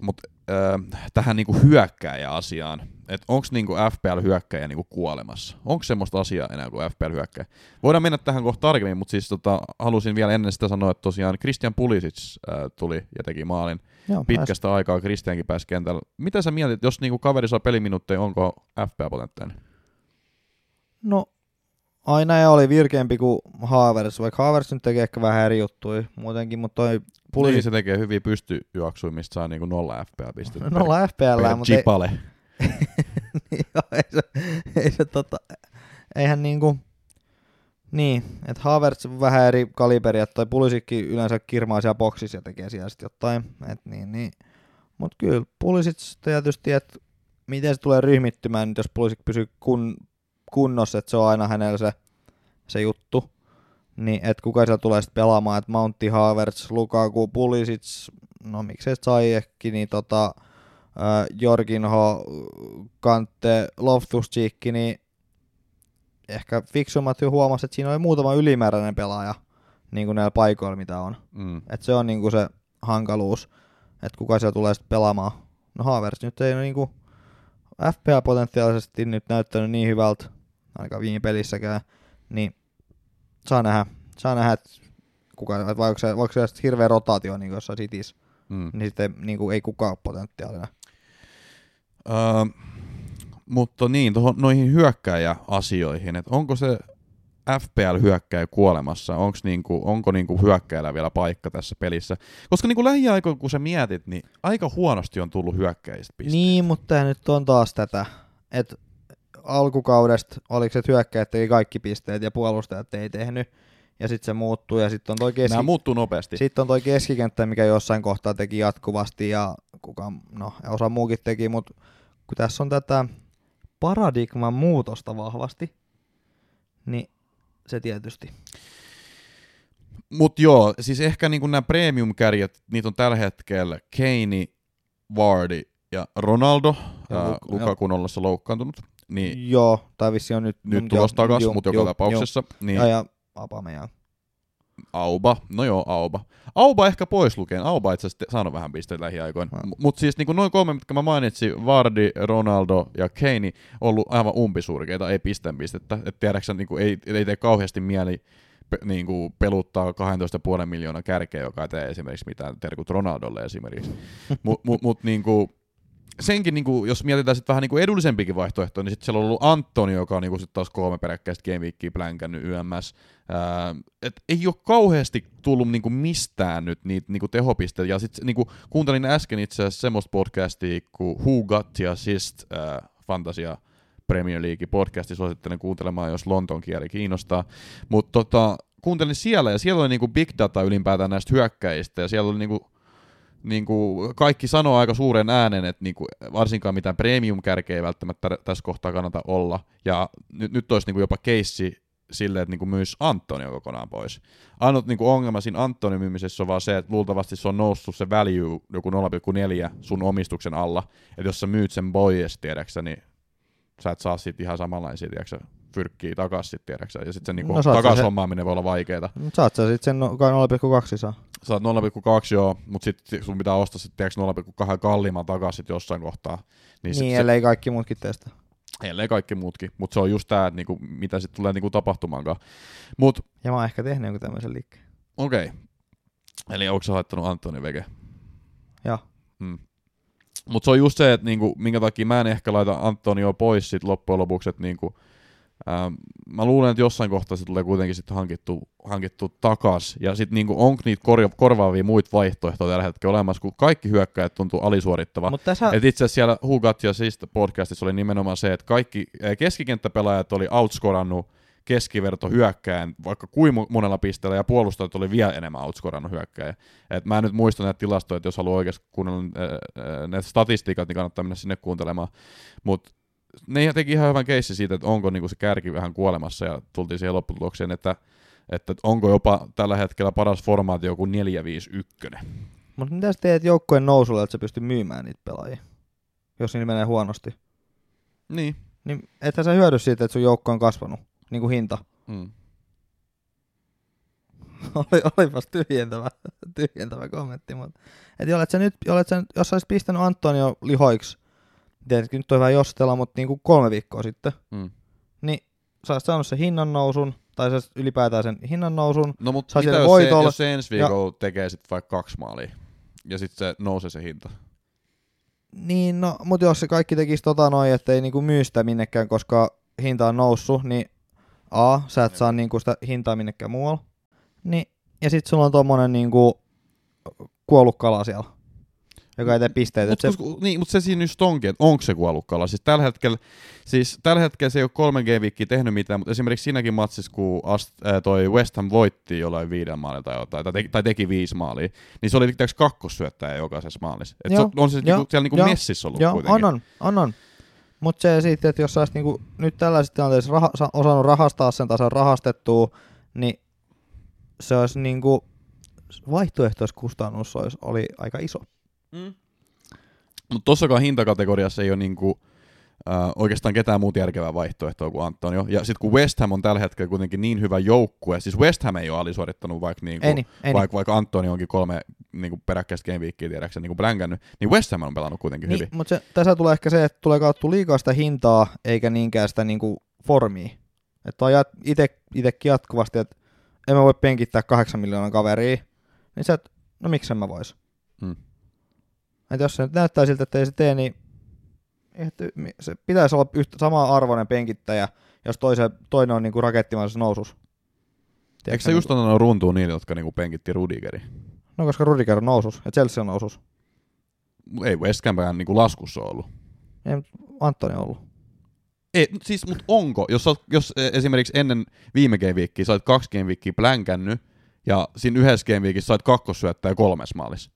mutta äh, tähän niinku hyökkääjä-asiaan, että onko niinku FPL-hyökkäjä niinku kuolemassa? Onko semmoista asiaa enää kuin FPL-hyökkäjä? Voidaan mennä tähän kohta tarkemmin, mutta siis tota, halusin vielä ennen sitä sanoa, että tosiaan Christian Pulisic äh, tuli ja teki maalin Joo, pitkästä aikaa, Christiankin pääsi kentällä. Mitä sä mietit, jos niinku kaveri saa peliminuutteja, onko FPL-potentiaalinen? No, aina ei oli virkeämpi kuin Havertz, vaikka Havertz nyt tekee ehkä vähän eri juttuja muutenkin, mutta toi Pulisic Pulisic se tekee hyviä pystyjuoksuja, mistä saa niinku nolla FPL-pistettä. nolla FPL, mutta ei, chipale. niin, joo, ei se, ei se tota, eihän niinku, niin, että Havertz vähän eri kaliberi, että toi Pulisikki yleensä kirmaa siellä boksissa ja tekee siellä sitten jotain, et niin, niin. Mut kyllä Pulisic tietysti, että miten se tulee ryhmittymään, nyt jos Pulisic pysyy kun, kunnossa, että se on aina hänellä se, se juttu, niin että kuka siellä tulee sitten pelaamaan, että Mountti, Havertz, Lukaku, Pulisic, no miksei Zayekki, niin tota, äh, Jorginho, Kante, loftus niin ehkä fiksummat jo huomasi, että siinä oli muutama ylimääräinen pelaaja niin kuin näillä paikoilla, mitä on. Mm. Et se on niin kuin se hankaluus, että kuka siellä tulee sitten pelaamaan. No Havertz nyt ei niin kuin FPA potentiaalisesti nyt näyttänyt niin hyvältä, ainakaan viime pelissäkään, niin saa nähdä, saa nähdä, että kuka, että vai onko se, voiko se hirveä rotaatio niin kuin jossain Cityssä, Mm. niin sitten niin kuin ei kukaan ole potentiaalinen. Öö, mutta niin, tohon, noihin hyökkäjäasioihin, että onko se FPL-hyökkäjä kuolemassa, onks niinku, onko niinku hyökkäjällä vielä paikka tässä pelissä? Koska niinku lähiaikoina, kun sä mietit, niin aika huonosti on tullut hyökkäistä pisteitä. Niin, mutta tää nyt on taas tätä, että alkukaudesta oliko se, että hyökkäjät teki kaikki pisteet ja puolustajat ei tehnyt, ja sitten se muuttuu, ja sitten on toi keski... Nämä muuttuu nopeasti. Sitten on toi keskikenttä, mikä jossain kohtaa teki jatkuvasti ja kuka, no osa muukin teki, mutta kun tässä on tätä paradigman muutosta vahvasti, niin se tietysti. Mut joo, siis ehkä niinku nämä premium-kärjet, niitä on tällä hetkellä Kane, Vardy ja Ronaldo, Ja ja Luk- Lukaku ollessa loukkaantunut. Niin Joo, tai vissi on nyt... nyt tulossa joo, takas, mutta joka joo, tapauksessa. Niin Joo. Ja, ja Aubameyang. Auba, no joo, Auba. Auba ehkä pois lukeen. Auba itse asiassa saanut vähän pisteitä lähiaikoina. No. Mutta siis niin noin kolme, mitkä mä mainitsin, Vardy, Ronaldo ja Kane, ollut aivan umpisurkeita, ei pisteen pistettä. Et tiedäksä, niin kuin, ei, ei tee kauheasti mieli pe, niin kuin peluttaa 12,5 miljoonaa kärkeä, joka ei tee esimerkiksi mitään terkut Ronaldolle esimerkiksi. Mutta mut, mut, niin kuin, senkin, niin kuin, jos mietitään sitten vähän niin kuin edullisempikin vaihtoehto, niin sitten siellä on ollut Antoni, joka on niin kuin sit taas kolme peräkkäistä Game Weekia plänkännyt YMS. Ää, et ei ole kauheasti tullut niin kuin mistään nyt niitä niin kuin tehopisteitä. Ja sitten niin kuin, kuuntelin äsken itse asiassa semmoista podcastia kuin Who Got the Assist ää, Fantasia Premier League podcasti, suosittelen kuuntelemaan, jos Lontoon kieli kiinnostaa. Mutta tota, kuuntelin siellä, ja siellä oli niinku big data ylipäätään näistä hyökkäistä, ja siellä oli niinku niin kuin kaikki sanoo aika suuren äänen, että niin kuin varsinkaan mitään premium-kärkeä ei välttämättä tässä kohtaa kannata olla. Ja nyt, nyt olisi niin kuin jopa keissi silleen, että niin kuin myys Antonio kokonaan pois. Ainut niin kuin ongelma siinä Antonio myymisessä on vaan se, että luultavasti se on noussut se value joku 0,4 sun omistuksen alla. Että jos sä myyt sen pois, tiedäksä, niin sä et saa siitä ihan samanlaisia, tiedäksä, fyrkkiä takaisin, tiedäksä, ja sitten se niinku No takas hommaaminen voi olla vaikeeta. Mut saat sä sit sen no- kai 0,2 saa. Saat 0,2 joo, mutta sitten sun pitää ostaa sitten 0,2 kalliimman takaisin sit jossain kohtaa. Niin, Niin, sit niin se, ellei kaikki muutkin testa. ellei kaikki muutkin, mutta se on just tää, niinku, mitä sitten tulee niinku tapahtumaankaan. Mutta Ja mä oon ehkä tehnyt jonkun tämmöisen liikkeen. okei, okay. eli onko sä laittanut Antoni Vege? Joo. Mm. Mutta se on just se, että niinku, minkä takia mä en ehkä laita Antonio pois sit loppujen lopuksi, että niinku, ähm, mä luulen, että jossain kohtaa se tulee kuitenkin sitten hankittu, hankittu takas. Ja sitten niinku, onko niitä kor- korvaavia muita vaihtoehtoja tällä hetkellä olemassa, kun kaikki hyökkäjät tuntuu alisuorittava. Mutta tässä, Et itse asiassa siellä Who Got ja siis podcastissa oli nimenomaan se, että kaikki keskikenttäpelaajat oli outscorannut keskiverto hyökkäjän vaikka kuin monella pisteellä ja puolustajat oli vielä enemmän outscorannut hyökkäjä. Et mä en nyt muista näitä tilastoja, että jos haluaa oikeasti kuunnella näitä statistiikat, niin kannattaa mennä sinne kuuntelemaan. Mutta ne teki ihan hyvän keissi siitä, että onko niinku se kärki vähän kuolemassa ja tultiin siihen lopputulokseen, että, että onko jopa tällä hetkellä paras formaatio joku 4-5-1. mut mitä sä teet joukkojen nousulla, että sä pystyt myymään niitä pelaajia? Jos niillä menee huonosti. Niin. Niin ethän sä hyödy siitä, että sun joukko on kasvanut. Niin kuin hinta. Mm. Oli, olipas tyhjentävä, tyhjentävä kommentti. Mutta. Et olet sä nyt, olet sä, jos sä olisit pistänyt Antonio lihoiksi, tietenkin nyt on hyvä jossitella, mutta niin kuin kolme viikkoa sitten, Mm. niin sä olisit saanut sen hinnan nousun, tai sä ylipäätään sen hinnan nousun. No mutta mitä jos se, jos se ensi viikolla tekee sitten vaikka kaksi maalia ja sitten se nousee se hinta? Niin, no, mutta jos se kaikki tekisi tota noin, ettei niinku myy sitä minnekään, koska hinta on noussut, niin A, sä et saa niinku sitä hintaa minnekään muualla. Niin, ja sit sulla on tommonen niinku kuollut kala siellä, joka ei tee pisteitä. Mutta et se, niin, mut se siinä just onkin, että onko se kuollut kala. Siis tällä hetkellä, siis tällä hetkellä se ei ole kolmen game weekia tehnyt mitään, mutta esimerkiksi siinäkin matsissa, kun Ast, äh, toi West Ham voitti jollain viiden maalilla tai jotain, tai teki, tai teki viisi maalia, niin se oli tiiäks kakkossyöttäjä jokaisessa maalissa. Et se Joo, on, on se joo, niinku, siellä niinku joo, messissä ollut joo, kuitenkin. on on, on on. Mutta se sitten, että jos sä niinku, nyt tällaisessa tilanteessa raha, sa- osannut rahastaa sen tason rahastettua, niin se olisi niinku, vaihtoehtoiskustannus olisi, oli aika iso. Mm. Mutta tossakaan hintakategoriassa ei ole niinku, äh, oikeastaan ketään muuta järkevää vaihtoehtoa kuin Antonio. Ja sitten kun West Ham on tällä hetkellä kuitenkin niin hyvä joukkue, siis West Ham ei ole alisuorittanut vaikka, niinku, Ei niin, ei niin. vaikka, vaikka Antonio onkin kolme niinku peräkkäistä game weekia tiedäksä niinku blänkännyt, niin West Ham on pelannut kuitenkin Niin, hyvin. mutta se, tässä tulee ehkä se, että tulee kautta liikaa sitä hintaa, eikä niinkään sitä niinku formia. Että on jat, ite, itekin jatkuvasti, että en mä voi penkittää kahdeksan miljoonan kaveria, niin sä, et, no miksen mä vois. Mm. Että jos se nyt näyttää siltä, että ei se tee, niin se pitäisi olla yhtä samaa arvoinen penkittäjä, jos toise, toinen on niinku rakettimaisessa nousussa. Eikö se just antanut runtuun niille, jotka niinku penkitti Rudigeri? No koska Rudiger on nousus ja Chelsea on nousus. Ei West Hampään niinku laskussa ollut. Ei mut Antoni on ollut. Ei, siis, mutta onko, jos, oot- jos e, esimerkiksi ennen viime game weekia sä oot kaksi game weekia plänkännyt, ja siinä yhdessä game weekissä sait kakkossyöttäjä kolmes maalis.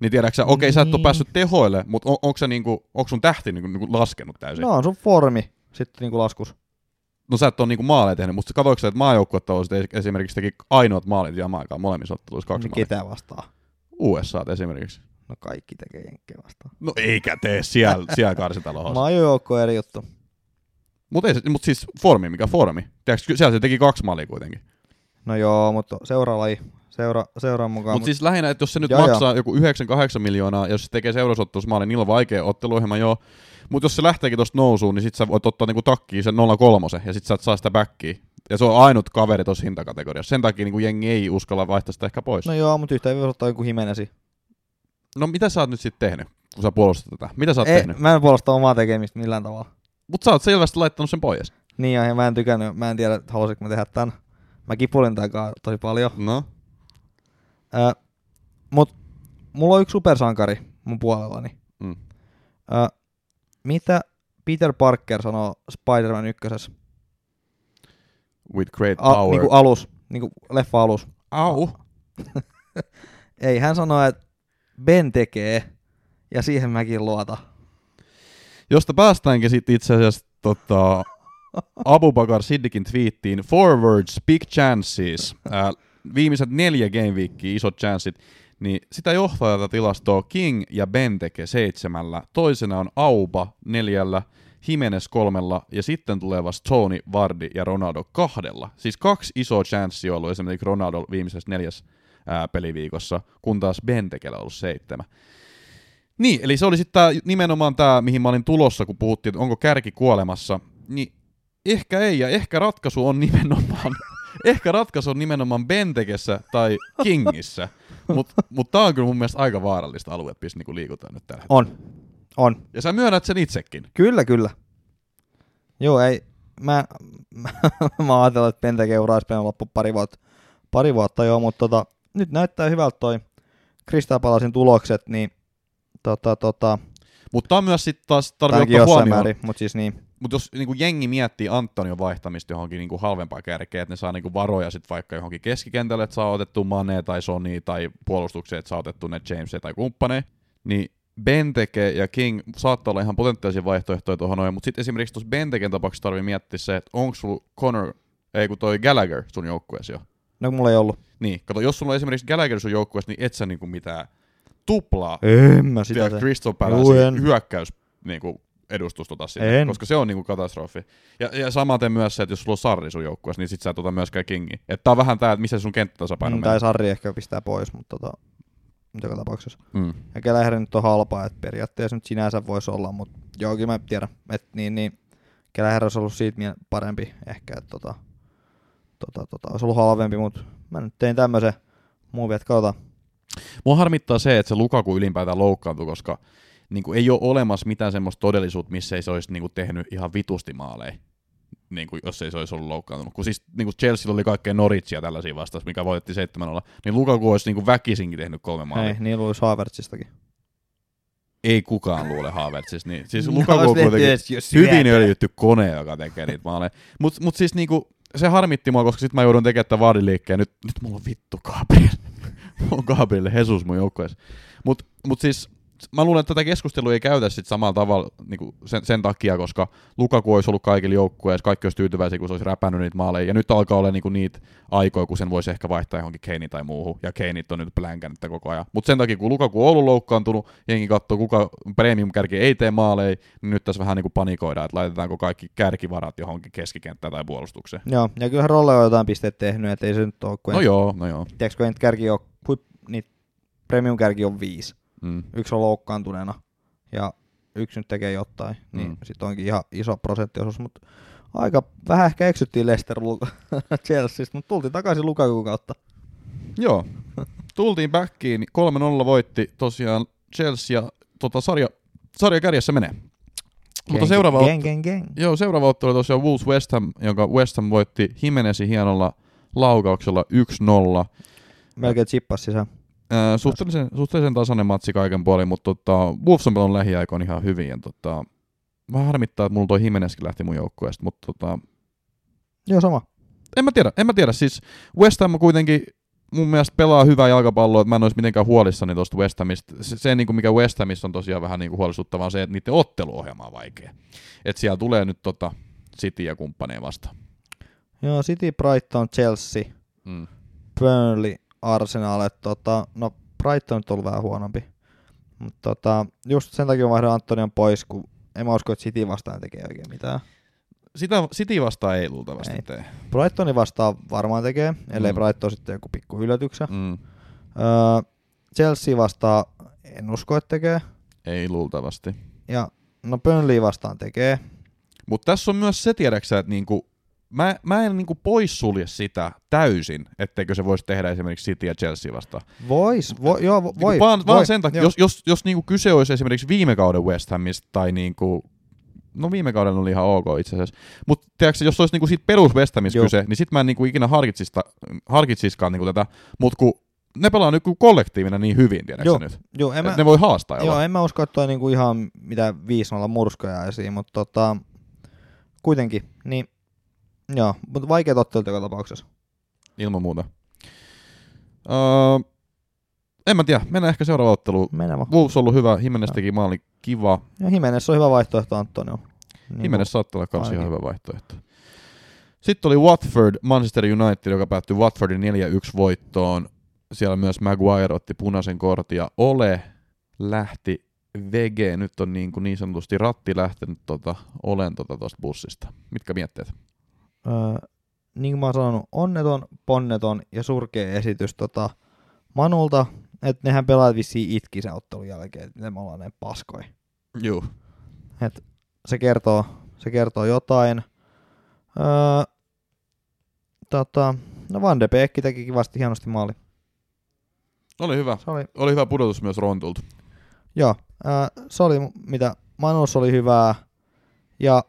Niin tiedätkö sä, okei sä et ole Niin. päässyt tehoille, mutta on, onko, se niinku, onko sun tähti niinku, niinku laskenut täysin? No on sun formi sitten niinku laskus. no sä et ole niinku maaleja tehnyt, mutta katsoitko sä, että maajoukkuetta esimerkiksi teki ainoat maalit Jamaikaan molemmissa otteluissa kaksi Niin maalia? ketä vastaa? USA esimerkiksi. No kaikki tekee jenkkejä vastaan. No eikä tee siellä, siellä karsitalohassa. Maajoukko on eri juttu. Mutta mut siis formi, mikä formi? Tiedätkö, siellä se teki kaksi maalia kuitenkin. No joo, mutta seuraalaji. Seura, seuraan mukaan. Mutta siis lähinnä, että jos se nyt Joo, maksaa joku 9-8 miljoonaa, jos se tekee seurasottelussa maalin, niillä on vaikea otteluohjelma, joo. Mutta jos se lähteekin tuosta nousuun, niin sit sä voit ottaa niinku takkiin sen 03 ja sit sä et saa sitä backia. Ja se on ainut kaveri tuossa hintakategoriassa. Sen takia niinku jengi ei uskalla vaihtaa sitä ehkä pois. No joo, mutta yhtä ei voi ottaa joku Himenesi. No mitä sä oot nyt sitten tehnyt? kun sä puolustat tätä? Mitä sä oot Ei, tehnyt? mä en puolusta omaa tekemistä millään tavalla. Mut sä oot selvästi laittanut sen pois. Niin ja mä en tykännyt, mä en tiedä, että haluaisinko mä tehdä tän. Mä kipulin tosi paljon. No. Ö, mut mulla on yksi supersankari mun puolellani. Mm. Ö, mitä Peter Parker sanoo Spider-Man ykkösessä? With great A, power. niinku alus, niinku leffa alus. Au. Ei, hän sanoi, että Ben tekee, ja siihen mäkin luota. Josta päästäänkin sitten itse asiassa tota, Abubakar Siddiqin twiittiin Forwards, big chances. Ää, viimeiset neljä game weekia, isot chanssit. Niin sitä johtaa tätä tilastoa King ja Benteke seitsemällä. Toisena on Auba neljällä, Jimenez kolmella ja sitten tulee vasta Tony, Vardi ja Ronaldo kahdella. Siis kaksi isoa chanssia ollut esimerkiksi Ronaldo viimeisessä neljäs ää, peliviikossa, kun taas Bentekellä on ollut seitsemän. Niin, eli se oli sitten nimenomaan tämä, mihin mä olin tulossa, kun puhuttiin, että onko kärki kuolemassa. Niin ehkä ei, ja ehkä ratkaisu on nimenomaan, ehkä ratkaisu on nimenomaan Bentekessä tai Kingissä. Mutta mut tää on kyllä mun mielestä aika vaarallista aluetta, missä niinku liikutaan nyt tällä hetkellä. On. On. Ja sä myönnät sen itsekin. Kyllä, kyllä. Joo, ei. Mä, mä, mä ajattelin, että Penteke uraisi loppu pari vuotta, pari vuotta jo, mutta tota, nyt näyttää hyvältä toi Crystal Palacein tulokset, niin tota, tota, Mutta on myös sitten taas tarvii ottaa huomioon. määrin, mutta siis niin. Mutta jos niinku jengi miettii Antonion vaihtamista johonkin niinku halvempaa kärkeä, että ne saa niinku varoja sit vaikka johonkin keskikentälle, että saa otettu Mane tai Sony tai puolustukseen, että saa otettu ne James tai kumppaneja, niin Benteke ja King saattaa olla ihan potentiaalisia vaihtoehtoja tuohon noin, mutta sitten esimerkiksi tuossa Benteken tapauksessa tarvii miettiä se, että onko sulla Connor, ei kun toi Gallagher sun joukkueessa jo. No mulla ei ollut. Niin, kato, jos sulla on esimerkiksi Gallagher sun joukkueessa, niin et sä niinku mitään tuplaa En mä sitä vielä. Crystal Palace hyökkäys niinku, edustustota sinne, En. koska se on niinku katastrofi. Ja, ja samaten myös se, että jos sulla on Sarri sun joukkueessa, niin sit sä et ota myöskään Kingi. Että tää on vähän tää, että missä sun kenttätasapaino Mm, tai Sarri ehkä pistää pois, mutta tota, joka tapauksessa. mm. Ja Kelleher nyt on halpaa, että periaatteessa nyt sinänsä voisi olla, mutta joo, kyllä mä tiedän, että niin, niin Kelleher olisi ollut siitä parempi ehkä, että tota, tota, tota, olisi ollut halvempi, mutta mä nyt tein tämmöisen movie, että katsotaan. Mua harmittaa se, että se Lukaku ylipäätään loukkaantui, koska niinku, ei ole olemassa mitään semmoista todellisuutta, missä ei se olisi niinku, tehnyt ihan vitusti maaleja. Niinku, jos ei se olisi ollut loukkaantunut. Kun siis niinku Chelsea oli kaikkea Noritsia tällaisia vastaan, mikä voitti 7 olla, niin Lukaku olisi niinku väkisinkin tehnyt kolme maalia. Hei, niin luulisi Havertzistakin. Ei kukaan luule Havertzista. Niin. Siis No, Lukaku on kuitenkin hyvin öljytty kone, joka tekee niitä maaleja. Mutta mut siis niinku, se harmitti mua, koska sit mä joudun tekemään tämän vaadiliikkeen. Nyt, nyt mulla on vittu Gabriel. mulla on Gabriel Jesus mun joukkueessa. Mut, mut siis mä luulen, että tätä keskustelua ei käytä sit samalla tavalla niinku sen, sen, takia, koska Lukaku olisi ollut kaikilla joukkueissa, kaikki olisi tyytyväisiä, kun se olisi räpännyt niitä maaleja. Ja nyt alkaa olla niinku niitä aikoja, kun sen voisi ehkä vaihtaa johonkin Keiniin tai muuhun. Ja Keinit on nyt plänkännyt koko ajan. Mutta sen takia, kun Lukaku on ollut loukkaantunut, jengi katsoo, kuka premium-kärki ei tee maaleja, niin nyt tässä vähän niinku panikoidaan, että laitetaanko kaikki kärkivarat johonkin keskikenttään tai puolustukseen. Joo, ja kyllähän Rolle on jotain pisteet tehnyt, että ei se nyt ole, kun No en- joo, no joo. tiedätkö, kun kärki on, niitä premium kärki on viisi. Mm. Yksi on loukkaantuneena ja yksi nyt tekee jotain, niin Mm. sitten onkin ihan iso prosenttiosuus, mutta aika vähän ehkä eksyttiin Leicester Chelseasta, mutta tultiin takaisin Lukaku kautta. Joo. Tultiin backiin, 3-0 voitti tosiaan Chelsea ja tota, sarja, sarja kärjessä menee. Mutta seuraava, gang, gang, gang. Joo, seuraava ottelu oli tosiaan Wolves West Ham, jonka West Ham voitti Jimenezin hienolla laukauksella 1-0. Melkein chippas sisään. Ää, suhteellisen, suhteellisen tasainen matsi kaiken puolin, mutta tota, Wolves on pelannut lähiaikoina ihan hyvin. Ja, tota, vähän harmittaa, että mulla toi Jimenezkin lähti mun joukkueesta, mutta tota, Joo, sama. en mä tiedä, en mä tiedä. Siis West Ham kuitenkin mun mielestä pelaa hyvää jalkapalloa, että mä en olisi mitenkään huolissani tuosta West Hamista. Se, se niin kuin mikä West Hamissa on tosiaan vähän niin kuin huolestuttavaa, on se, että niiden otteluohjelma on vaikea. Että siellä tulee nyt tota City ja kumppaneja vastaan. Joo, City, Brighton, Chelsea, Mm. Burnley, Arsenal. Et tota, no Brighton nyt on ollut vähän huonompi. Mutta tota, just sen takia mä vaihdan Antonion pois, kun en mä usko, että City vastaan tekee oikein mitään. Sitä City vastaan ei luultavasti Ei. tee. Brightoni vastaan varmaan tekee, ellei Mm. mm. Brighton sitten joku pikku yllätyksen. Mm. Öö, Chelsea vastaan en usko, että tekee. Ei luultavasti. Ja no Burnley vastaan tekee. Mutta tässä on myös se, tiedäksä, että niinku, mä, mä en niinku poissulje sitä täysin, etteikö se voisi tehdä esimerkiksi City ja Chelsea vastaan. Vois, vo, joo, vo, Niinku voi. vaan, voi, vaan sen takia, joo. jos, jos, jos niinku kyse olisi esimerkiksi viime kauden West Hamista tai niinku, no viime kauden oli ihan ok itse asiassa, mutta jos olisi niinku siitä perus West Hamista Joo. kyse, niin sit mä en niinku ikinä harkitsiskaan niinku tätä, mutta kun ne pelaa nyt kollektiivina niin hyvin, tiedätkö Joo, nyt, Joo, en mä, ne voi haastaa joo, jollain. en mä usko, että toi niinku ihan mitä 5-0 murskoja esiin, mutta tota, kuitenkin, niin joo, mutta vaikeat ottelut joka tapauksessa. ilman muuta. Öö, en mä tiedä, mennään ehkä seuraavaan otteluun. Mennään vaan. Wolves on ollut hyvä, Jimenez teki maali, kiva. Ja Jimenez on hyvä vaihtoehto Antonio. Niin Jimenez saattaa olla kans ihan hyvä vaihtoehto. Sitten oli Watford, Manchester United, joka päättyi Watfordin 4-1 voittoon. Siellä myös Maguire otti punaisen kortin ja Ole lähti VG. Nyt on niin, kuin niin sanotusti ratti lähtenyt tota, Olen tuosta tota bussista. Mitkä mietteet? Öö, niin kuin mä oon sanonut, onneton, ponneton ja surkea esitys tota Manulta, että nehän pelaat vissiin itki sen ottelun jälkeen, että miten me ollaan näin paskoja. Juu. Se kertoo, se kertoo jotain. Öö, tota, no Van de Beek teki kivasti hienosti maali. Oli hyvä. Se oli, Oli hyvä pudotus myös Rontulta. joo, öö, se oli mitä Manus oli hyvää. Ja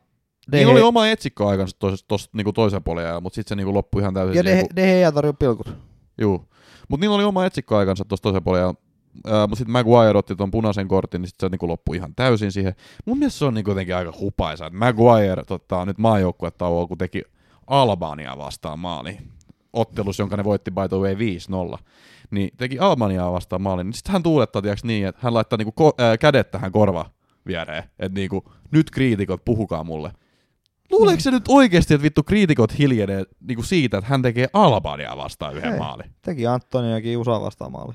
De, Niin oli oma etsikkoaikansa toisessa, tossa, niinku toisen puolen mutta sitten se niinku loppui ihan täysin. ja kun- De Gea torjui pilkut. Juu. Mutta niillä oli oma etsikkoaikansa tuossa toisen puolen. Mutta sitten Maguire otti tuon punaisen kortin, niin sitten se niinku loppui ihan täysin siihen. Mun mielestä se on niinku jotenkin aika hupaisa, että Maguire tota, nyt maajoukkuetauolla, kun teki Albania vastaan maali, ottelus, jonka ne voitti by the way 5-0, niin teki Albaniaa vastaan maali, niin sitten hän tuulettaa tiiäks, niin, että hän laittaa niinku ko- ää, kädet tähän korva viereen, että niinku, nyt kriitikot, puhukaa mulle. Luuleeko se nyt oikeasti, että vittu kriitikot hiljenee niinku siitä, että hän tekee Albaniaa vastaan yhden Ei. maali? Teki Antoniokin USA vastaan maali.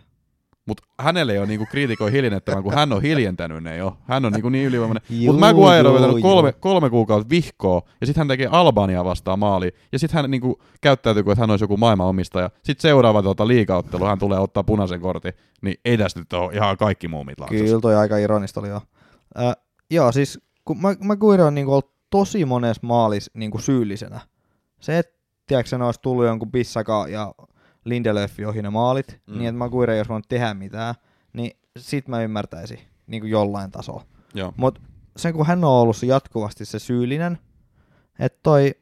Mutta hänelle ei ole niinku kriitikoi hiljennettävän, kun hän on hiljentänyt ne jo. Hän on niinku niin ylivoimainen. Mutta Maguire on vetänyt kolme, kolme kuukautta vihkoa, ja sitten hän tekee Albania vastaan maali, ja sitten hän niinku käyttäytyy kuin, että hän olisi joku maailmanomistaja. Sitten seuraava tuota liigaottelu, hän tulee ottaa punaisen kortin, niin ei tästä nyt ole ihan kaikki muumit lantsassa. Kyllä toi aika ironista oli joo. Äh, joo, siis kun Maguire on niinku ollut tosi monessa maalis niinku syyllisenä. Se, että tiedätkö, sen olisi tullut jonkun Bissaka ja Lindelöf ohi ne maalit, Mm. niin että Maguire ei olisi voinut tehdä mitään, niin sit mä ymmärtäisin niinku jollain tasolla. Joo. Mut sen kun hän on ollut se jatkuvasti se syyllinen, että toi,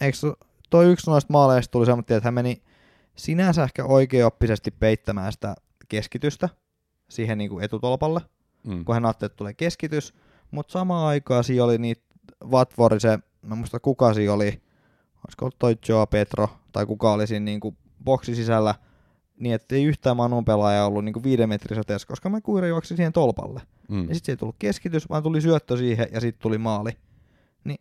eiks, toi yksi noista maaleista tuli semmoinen, että hän meni sinänsä ehkä oikeaoppisesti peittämään sitä keskitystä siihen niinku etutolpalle, Mm. kun hän ajatteli, että tulee keskitys, mutta samaan aikaan siinä oli niitä Watford, se, mä muista kuka siinä oli, olisiko ollut toi Joe Petro, tai kuka oli siinä niinku boksi sisällä, niin että ei yhtään Manun pelaaja ollut niinku viiden metrin säteessä, koska mä kuira juoksi siihen tolpalle. Mm. Ja sitten ei tullut keskitys, vaan tuli syöttö siihen ja sitten tuli maali. Niin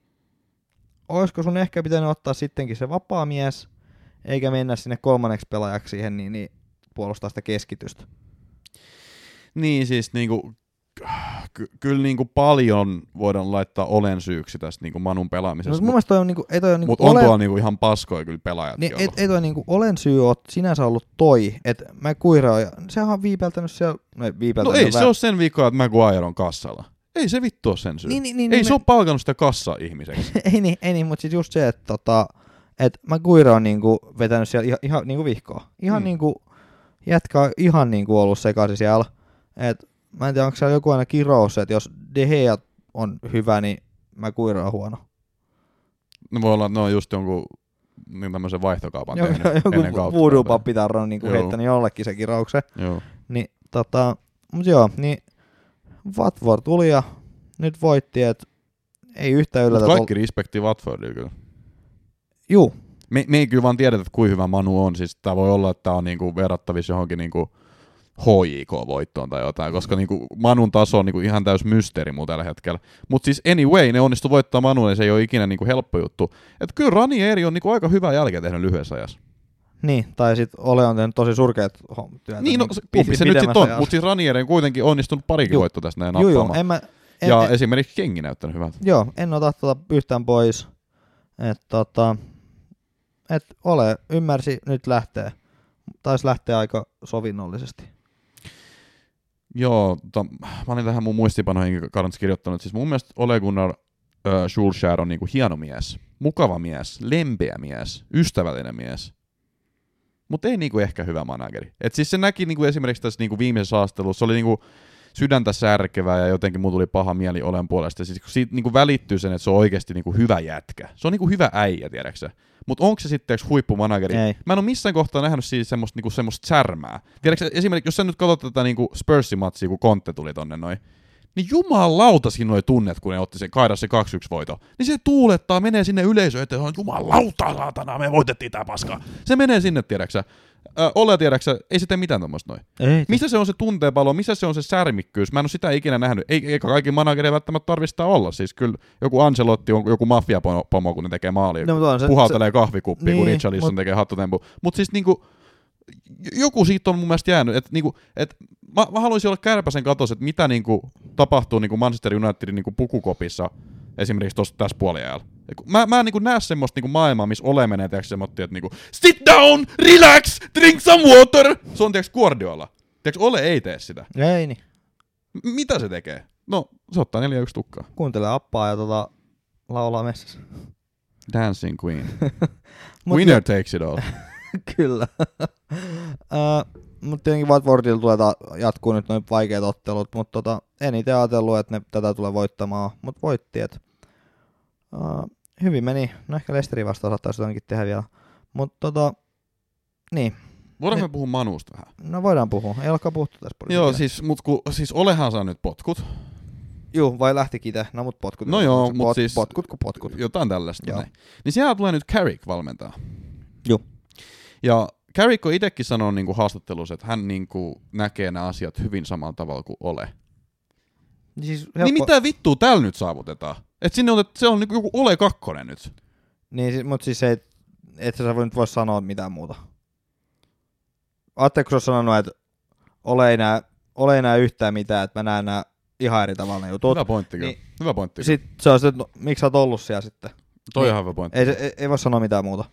olisiko sun ehkä pitänyt ottaa sittenkin se vapaa mies, eikä mennä sinne kolmanneksi pelaajaksi siihen, niin, niin puolustaa sitä keskitystä. Niin siis niinku, ky- kyllä niinku paljon voidaan laittaa olen syyksi tästä niinku Manun No, pelaamisesta, mun mielestä toi on niinku, ei toi on niinku mutta on ole- tuolla niinku ihan paskoja kyllä pelaajat. Niin, ei, ei toi niinku olen syy ole sinänsä ollut toi, että mä kuira on, sehän on viipeltänyt siellä, no ei No viipeltänyt. ei se ole sen vikaa, että Maguire on kassalla. Ei se vittu ole sen syy. Niin, niin, niin, ei niin, se me- ole palkannut sitä kassa-ihmiseksi. ei niin, ei niin, mutta siis just se, että tota, et mä kuira on niinku vetänyt siellä ihan, ihan niinku vihkoa. Ihan Mm. mm. niinku, jätkä on ihan niinku ollut sekaisin siellä. Et mä en tiedä, onko siellä joku aina kirous, että jos De Gea on hyvä, niin mä kuira on huono. No voi olla, että ne on just jonkun niin tämmöisen vaihtokaupan Joku, tehnyt ennen joku kautta. voodoo-pappitarra on niinku Joo. heittänyt jollekin se kirauksen. Joo. Niin tota, mut joo, niin Watford tuli ja nyt voitti, että ei Mut yllätä. kaikki respekti Watfordille kyllä. Juu, Me, me ei kyllä vaan tiedetä, että kuinka hyvä Manu on. Siis tää voi olla, että tää on niinku verrattavissa johonkin niinku HJK-voittoon tai jotain, koska niinku Manun taso on niinku ihan täys mysteeri muu tällä hetkellä. Mutta siis anyway, ne onnistu voittaa Manun, ja se ei ole ikinä niinku helppo juttu. Et kyllä Ranieri on niinku aika hyvää jälkeä tehnyt lyhyessä ajassa. niin, tai sitten Ole on tehnyt tosi surkeat työtä. Niin, no, niinku se, pit- kumpi se nyt sitten on, mutta siis Ranieri on kuitenkin onnistunut parikin Juu. voittoa tästä näin Joo, joo, en mä, en, Ja en, esimerkiksi Kengi näyttänyt hyvältä. joo, en ota tota yhtään pois. Et tota, et Ole ymmärsi nyt lähtee. Taisi lähteä aika sovinnollisesti. Joo, tota, mä olin tähän mun muistipanoihin kanssa kirjoittanut, siis mun mielestä Ole Gunnar äh, on niinku hieno mies. mukava mies, lempeä mies, ystävällinen mies. Mutta ei niinku ehkä hyvä manageri. Et siis se näki niinku esimerkiksi tässä niinku viimeisessä haastattelussa, se oli niinku sydäntä särkevää ja jotenkin mulla tuli paha mieli olen puolesta. Siis siitä niinku välittyy sen, että se on oikeasti niinku hyvä jätkä. Se on niinku hyvä äijä, tiedäksä. Mutta onko se sitten huippumanageri? Ei. Mä en ole missään kohtaa nähnyt siis semmoista, niinku, semmoista särmää. Tiedätkö, esimerkiksi jos sä nyt katsot tätä niinku Spursi-matsia, kun Conte tuli tonne noin, niin jumalauta siinä noi tunnet, kun ne otti sen kaidas se 2-1 voito. Niin se tuulettaa, menee sinne yleisöön, että on jumalauta, saatana, me voitettiin tää paska. Se menee sinne, tiedäksä. Ö, ole tiedäksä, ei se tee mitään tommoista noin. Ei, Missä se on se tunteenpalo, missä se on se särmikkyys? Mä en ole sitä ikinä nähnyt. Ei, eikä kaikki managereja välttämättä tarvista olla. Siis kyllä joku Ancelotti on joku mafiapomo, kun ne tekee maalia. No, on se- puhaltelee kahvikuppiin, niin, kun Richarlison mut- tekee hattutempu. Mutta siis niinku, joku siitä on mun mielestä jäänyt. Et, niinku, et, mä, mä haluaisin olla kärpäsen katos, että mitä niinku, tapahtuu niinku Manchester Unitedin niinku pukukopissa esimerkiksi tuossa tässä puoliajalla. Mä, mä en niinku näe semmoista niinku maailmaa, missä ole menee, tiedätkö, semmoista, että niinku, sit down, relax, drink some water. Se on, tiedätkö, Guardiola. Tiedätkö, ole ei tee sitä. ei niin. M- mitä se tekee? No, se ottaa 4-1 tukkaa. Kuuntele appaa ja tota, laulaa messissä. Dancing Queen. Winner takes it all. Kyllä. uh, mutta tietenkin Watfordilla tulee ta- jatkuu nyt noin vaikeat ottelut, mutta tota, en itse ajatellut, että ne tätä tulee voittamaan, mutta voitti. Et, uh, hyvin meni. No ehkä Lesterin vastaan saattaisi jotenkin tehdä vielä. Mutta tota, niin, Voidaanko Niin. me puhua Manusta vähän? no voidaan puhua. Ei olekaan puhuttu tässä paljon. Joo, siis, mut ku, siis olehan saa nyt potkut. Juu, vai lähtikin itse? No mut potkut. No joo, Pot- mut siis- Potkut kuin potkut. Jotain tällaista. Joo. Näin. Niin siellä tulee nyt Carrick valmentaa. Juu. Ja Carrick on itsekin sanonut niinku haastattelussa, että hän niinku näkee nämä asiat hyvin samalla tavalla kuin ole. Siis Niin mitä vittua täällä nyt saavutetaan? Et sinne on, se on niinku joku ole kakkonen nyt. Niin, mutta siis ei, et sä voi nyt voi sanoa mitään muuta. Ajatteliko kun sä oot sanonut, että ole ei näe, ole ei näe yhtään mitään, että mä näen nää ihan eri tavalla ne jutut. Hyvä pointti kyllä. Niin. Hyvä pointti. Sitten se on että no, miksi sä oot ollut siellä sitten. Toi on niin. ihan hyvä pointti. Ei, ei, ei voi sanoa mitään muuta.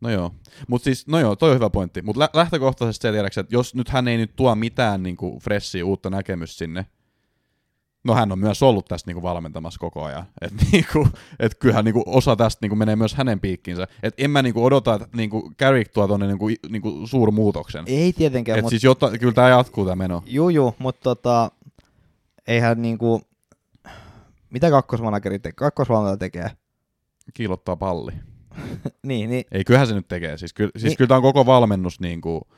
No joo. Mut siis, no joo, toi on hyvä pointti. Mut lä- lähtökohtaisesti se tiedäksä, että jos nyt hän ei nyt tuo mitään niinku freshia uutta näkemystä sinne, no hän on myös ollut tästä niinku valmentamassa koko ajan. Et niinku, et kyllähän niinku osa tästä niinku menee myös hänen piikkiinsä. Et en mä niinku odota, että niinku Carrick tuo tonne niinku, niinku suurmuutoksen. Ei tietenkään, Et mutta siis jotta, kyllä tää jatkuu tää meno. juu, juu, mutta tota, eihän niinku, mitä kakkosmanageri te- kakkosvalmentaja tekee? Kiilottaa palli. niin, niin, Ei, kyllähän se nyt tekee. Siis, ky- siis Niin. kyllä tää on koko valmennus niinku,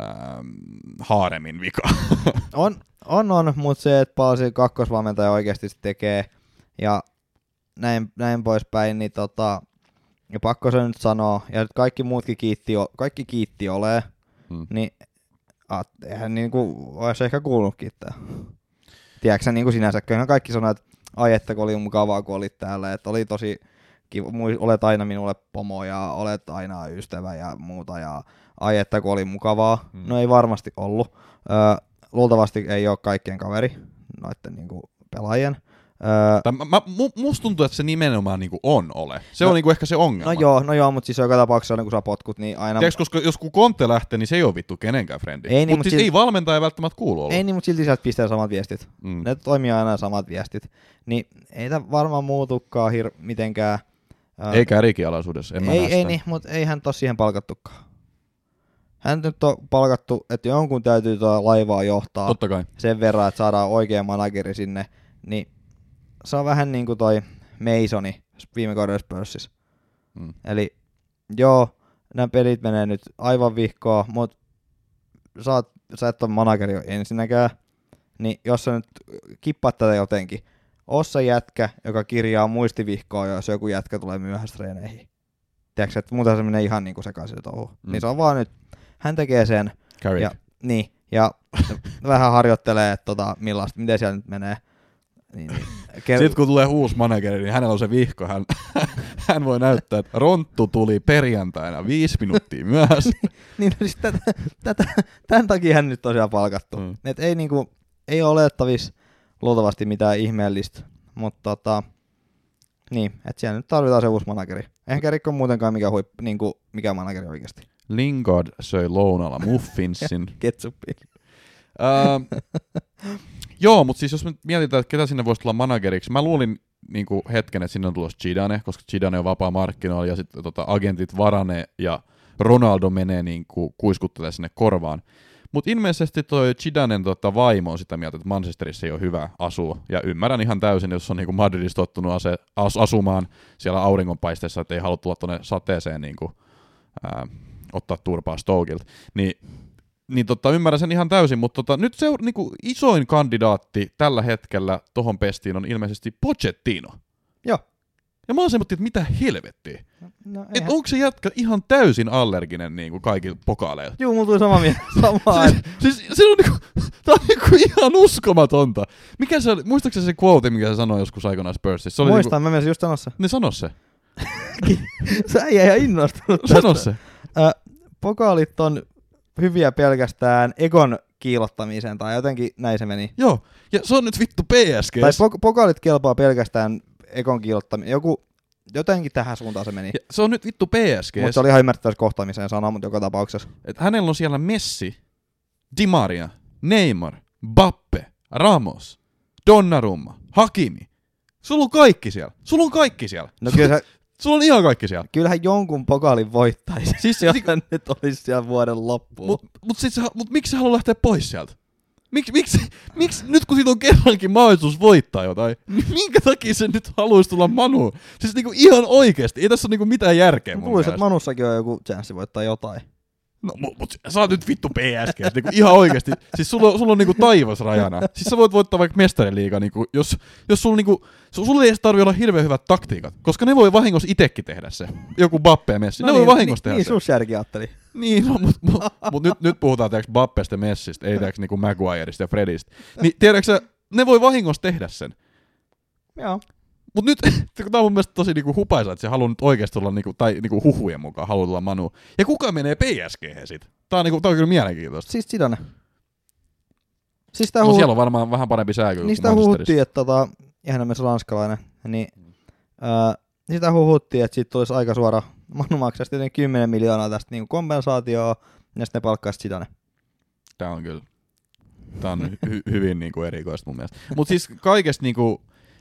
ähm, haaremin vika. On, on, on mutta se, että paljon se kakkosvalmentaja oikeasti tekee ja näin, näin poispäin, niin tota, ja pakko se nyt sanoa, ja nyt kaikki muutkin kiitti, kaikki kiitti olee, Hmm. niin at, eihän niinku, olisi ehkä kuullut kiittää. Tiedätkö sä, niin kuin sinänsä, kyllä kaikki sanoo, että ai että kun oli mukavaa, kun olit täällä, että oli tosi kiva, olet aina minulle pomo ja olet aina ystävä ja muuta ja ai että kun oli mukavaa. Hmm. No ei varmasti ollut. Öö, luultavasti ei ole kaikkien kaveri noiden niinku pelaajien. Öö, Tai mä, mä, mu- musta tuntuu, että se nimenomaan niinku on ole. Se No- on niinku ehkä se ongelma. no joo, no joo, mutta siis joka tapauksessa aina kun sä potkut, niin aina... Tiedätkö, koska jos kun Conte lähtee, niin se ei ole vittu kenenkään frendi. Ei niin, Mut mut siis sil- ei valmentaja välttämättä kuulu olla. Ei niin, mutta silti sieltä pistää samat viestit. Mm. Ne toimii aina samat viestit. Niin ei tämä varmaan muutukaan hir- mitenkään. Öö, Eikä rikialaisuudessa, en mä ei, ei niin, mutta ei hän tos siihen palkattukaan. Hän nyt on palkattu, että jonkun täytyy tuota laivaa johtaa Totta kai. sen verran, että saadaan oikea manageri sinne. Niin se on vähän niin kuin toi Masoni viime kauden Spursissä. Mm. Eli joo, nämä pelit menee nyt aivan vihkoa, mutta sä, oot, sä et ole manageri ensinnäkään, niin jos sä nyt kippaat tätä jotenkin, oo se jätkä, joka kirjaa muistivihkoa, jos joku jätkä tulee myöhässä treeneihin. Tiedätkö, että muuten se menee ihan niin kuin sekaisin se touhu. Mm. Niin se on vaan nyt, hän tekee sen, Carrick. ja, niin, ja vähän harjoittelee, että tota, millaista, miten siellä nyt menee. Niin, niin. Ker- Sitten kun tulee uusi manageri, niin hänellä on se vihko. Hän, hän voi näyttää, että Ronttu tuli perjantaina viisi minuuttia myöhässä. niin no siis tätä, tätä, tämän takia hän nyt tosiaan palkattu. Mm. Et ei, niinku, ei ole olettavissa luultavasti mitään ihmeellistä, mutta tota, niin, että siellä nyt tarvitaan se uusi manageri. Eihän Kerik ole muutenkaan mikä, huip, niinku, mikä manageri oikeasti. Lingard söi lounalla muffinsin. Ketsuppi. Öö, joo, mutta siis jos me mietitään, että ketä sinne voisi tulla manageriksi, mä luulin niinku hetken, että sinne on tulossa Zidane, koska Zidane on vapaa markkinoilla, ja sitten tota, agentit Varane ja Ronaldo menee niinku kuiskuttelee sinne korvaan. Mutta ilmeisesti toi Zidanen tota, vaimo on sitä mieltä, että Manchesterissa ei ole hyvä asua. Ja ymmärrän ihan täysin, jos on niinku Madridissa tottunut ase, as, asumaan siellä auringonpaisteessa, että ei halua tulla tuonne sateeseen niinku, ää, ottaa turpaa Stokilta. Niin niin tota, ymmärrän sen ihan täysin, mutta tota, nyt se niinku, isoin kandidaatti tällä hetkellä tohon pestiin on ilmeisesti Pochettino. Joo. Ja mä oon semmoinen, että mitä helvettiä. No, Et onko se jätkä ihan täysin allerginen niinku kaikilla pokaaleilla? Juu, mulla tuli sama mieltä. Sama, Siis, siis se on niinku, tää on niinku ihan uskomatonta. Mikä se oli, muistaakseni se quote, mikä se sanoi joskus aikoinaan Spursissa? Se oli Muistan, niinku, mä menisin just sanoa se. ne sano se. Sä ei ihan innostunut Sano se. Ö, pokaalit on hyviä pelkästään Egon kiilottamiseen, tai jotenkin näin se meni. Joo, ja se on nyt vittu PSG. Tai pok- pokaalit kelpaa pelkästään Egon kiilottamiseen. Joku, jotenkin tähän suuntaan se meni. ja se on nyt vittu PSG. Mutta se oli ihan ymmärrettävästi kohtaamiseen sana, mutta joka tapauksessa. Et hänellä on siellä Messi, Di Maria, Neymar, Bappe, Ramos, Donnarumma, Hakimi. Sulla on kaikki siellä. Sulla on kaikki siellä. No kyllä sä, Sulla on ihan kaikki siellä. kyllähän jonkun pokaalin voittaisi, Siis- jos hän nyt olisi siellä vuoden loppuun. Mut, mut, sit sä, mut miksi sä haluat lähteä pois sieltä? Miksi, miksi, miksi nyt kun siitä on kerrankin mahdollisuus voittaa jotain, niin minkä takia se nyt haluaisi tulla Manu? Siis niinku ihan oikeesti, ei tässä ole niinku mitään järkeä mun Luulisin, että. Manussakin on joku chanssi voittaa jotain. No, mut, mut sä oot nyt vittu PSG, niinku ihan oikeesti. Siis sulla, on- sulla on niinku taivas rajana. Siis sä voit voittaa vaikka mestariliiga, niinku, jos, jos sulla niinku, su- sulla ei edes tarvi olla hirveän hyvät taktiikat, koska ne voi vahingossa itekin tehdä se. Joku Bappe ja Messi, ne voi vahingossa tehdä niin, se. sus järki ajatteli. Niin, no, mutta mut, mut nyt, nyt puhutaan tiiäks Bappesta ja Messistä, ei tiiäks niinku Maguireista ja Fredistä. Niin tiedätkö sä, ne voi vahingossa tehdä sen. Joo. Mut nyt, kun tää on mun mielestä tosi niinku hupaisa, että se haluaa nyt oikeesti olla, niinku, tai niinku huhujen mukaan haluaa tulla Manu. Ja kuka menee PSG sit? Tää on, niinku, tää on kyllä mielenkiintoista. Siis Zidane. Siis tää No huhu- siellä on varmaan vähän parempi sääkö kuin niistä huhuttiin, että tota, ihan myös ranskalainen, niin ää, sitä huhuttiin, että siitä tulisi aika suora, Manu maksaisi tietenkin 10 miljoonaa tästä niin kompensaatioa, ja sitten ne palkkaisi Zidane. Tää on kyllä, tää on hy- hyvin niinku erikoista mun mielestä. Mut siis kaikesta niinku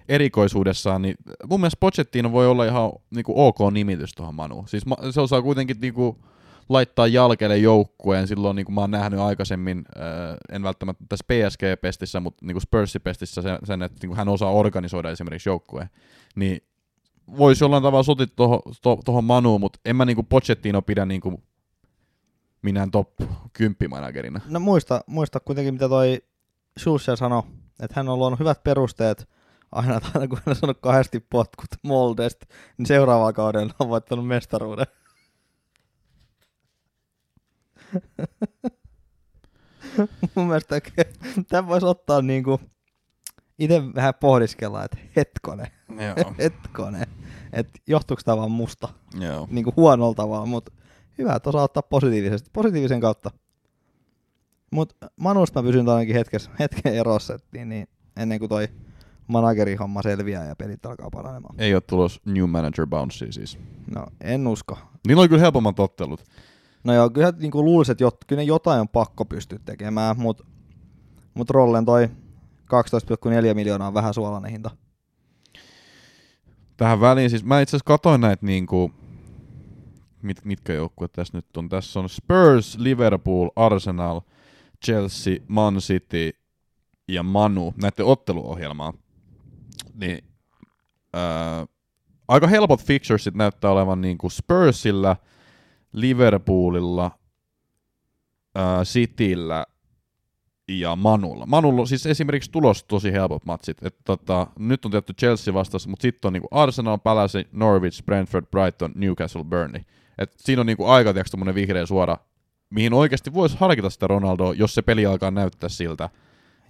erikoisuudessaan, niin mun mielestä Pochettino voi olla ihan niinku ok nimitys tuohon Manuun. Siis ma- se osaa kuitenkin niinku laittaa jalkeelle joukkueen. Silloin niin kuin mä oon nähnyt aikaisemmin, äh, en välttämättä tässä PSG-pestissä, mutta niin kuin Spurs-pestissä sen, sen että niin kuin hän osaa organisoida esimerkiksi joukkueen. Niin voisi jollain tavalla sotit tuohon to, tohon Manuun, mutta en mä niin kuin Pochettino pidä niin kuin minään top 10 managerina. No muista, muista kuitenkin, mitä toi Schulzer sanoi, että hän on luonut hyvät perusteet aina, aina kun hän on saanut kahdesti potkut Moldesta, niin seuraavalla kaudella on voittanut mestaruuden. Mun mielestä tämän voisi ottaa niinku, itse vähän pohdiskella, että hetkone, Joo. hetkone, että johtuuko tämä vaan musta, Joo. niinku huonolla tavalla, mutta hyvä, että osaa ottaa positiivisesti, positiivisen kautta. Mutta Manusta mä pysyn ainakin hetkessä, hetken erossa, niin, niin, ennen kuin toi managerihomma selviää ja pelit alkaa paranemaan. Ei ole tulos New Manager Bounce siis. No, en usko. Niillä oli kyllä helpommat ottelut. No joo, kyllä niin luulisin, että jot, kyllä ne jotain on pakko pystyä tekemään, mutta mut Rollen toi 12,4 miljoonaa on vähän suolainen hinta. Tähän väliin, siis mä itse asiassa katoin näitä niinku, mit, mitkä joukkueet tässä nyt on. Tässä on Spurs, Liverpool, Arsenal, Chelsea, Man City ja Manu, näiden otteluohjelmaa. Niin, ää, aika helpot fixturesit näyttää olevan niinku Spursilla, Liverpoolilla, ää, Cityllä ja Manulla. Manulla siis esimerkiksi tulos tosi helpot matsit. Et tota, nyt on tietty Chelsea vastas, mutta sitten on niinku Arsenal, Palace, Norwich, Brentford, Brighton, Newcastle, Burnley. Et siinä on niinku aika tiiäks, vihreä suora, mihin oikeasti voisi harkita sitä Ronaldoa, jos se peli alkaa näyttää siltä.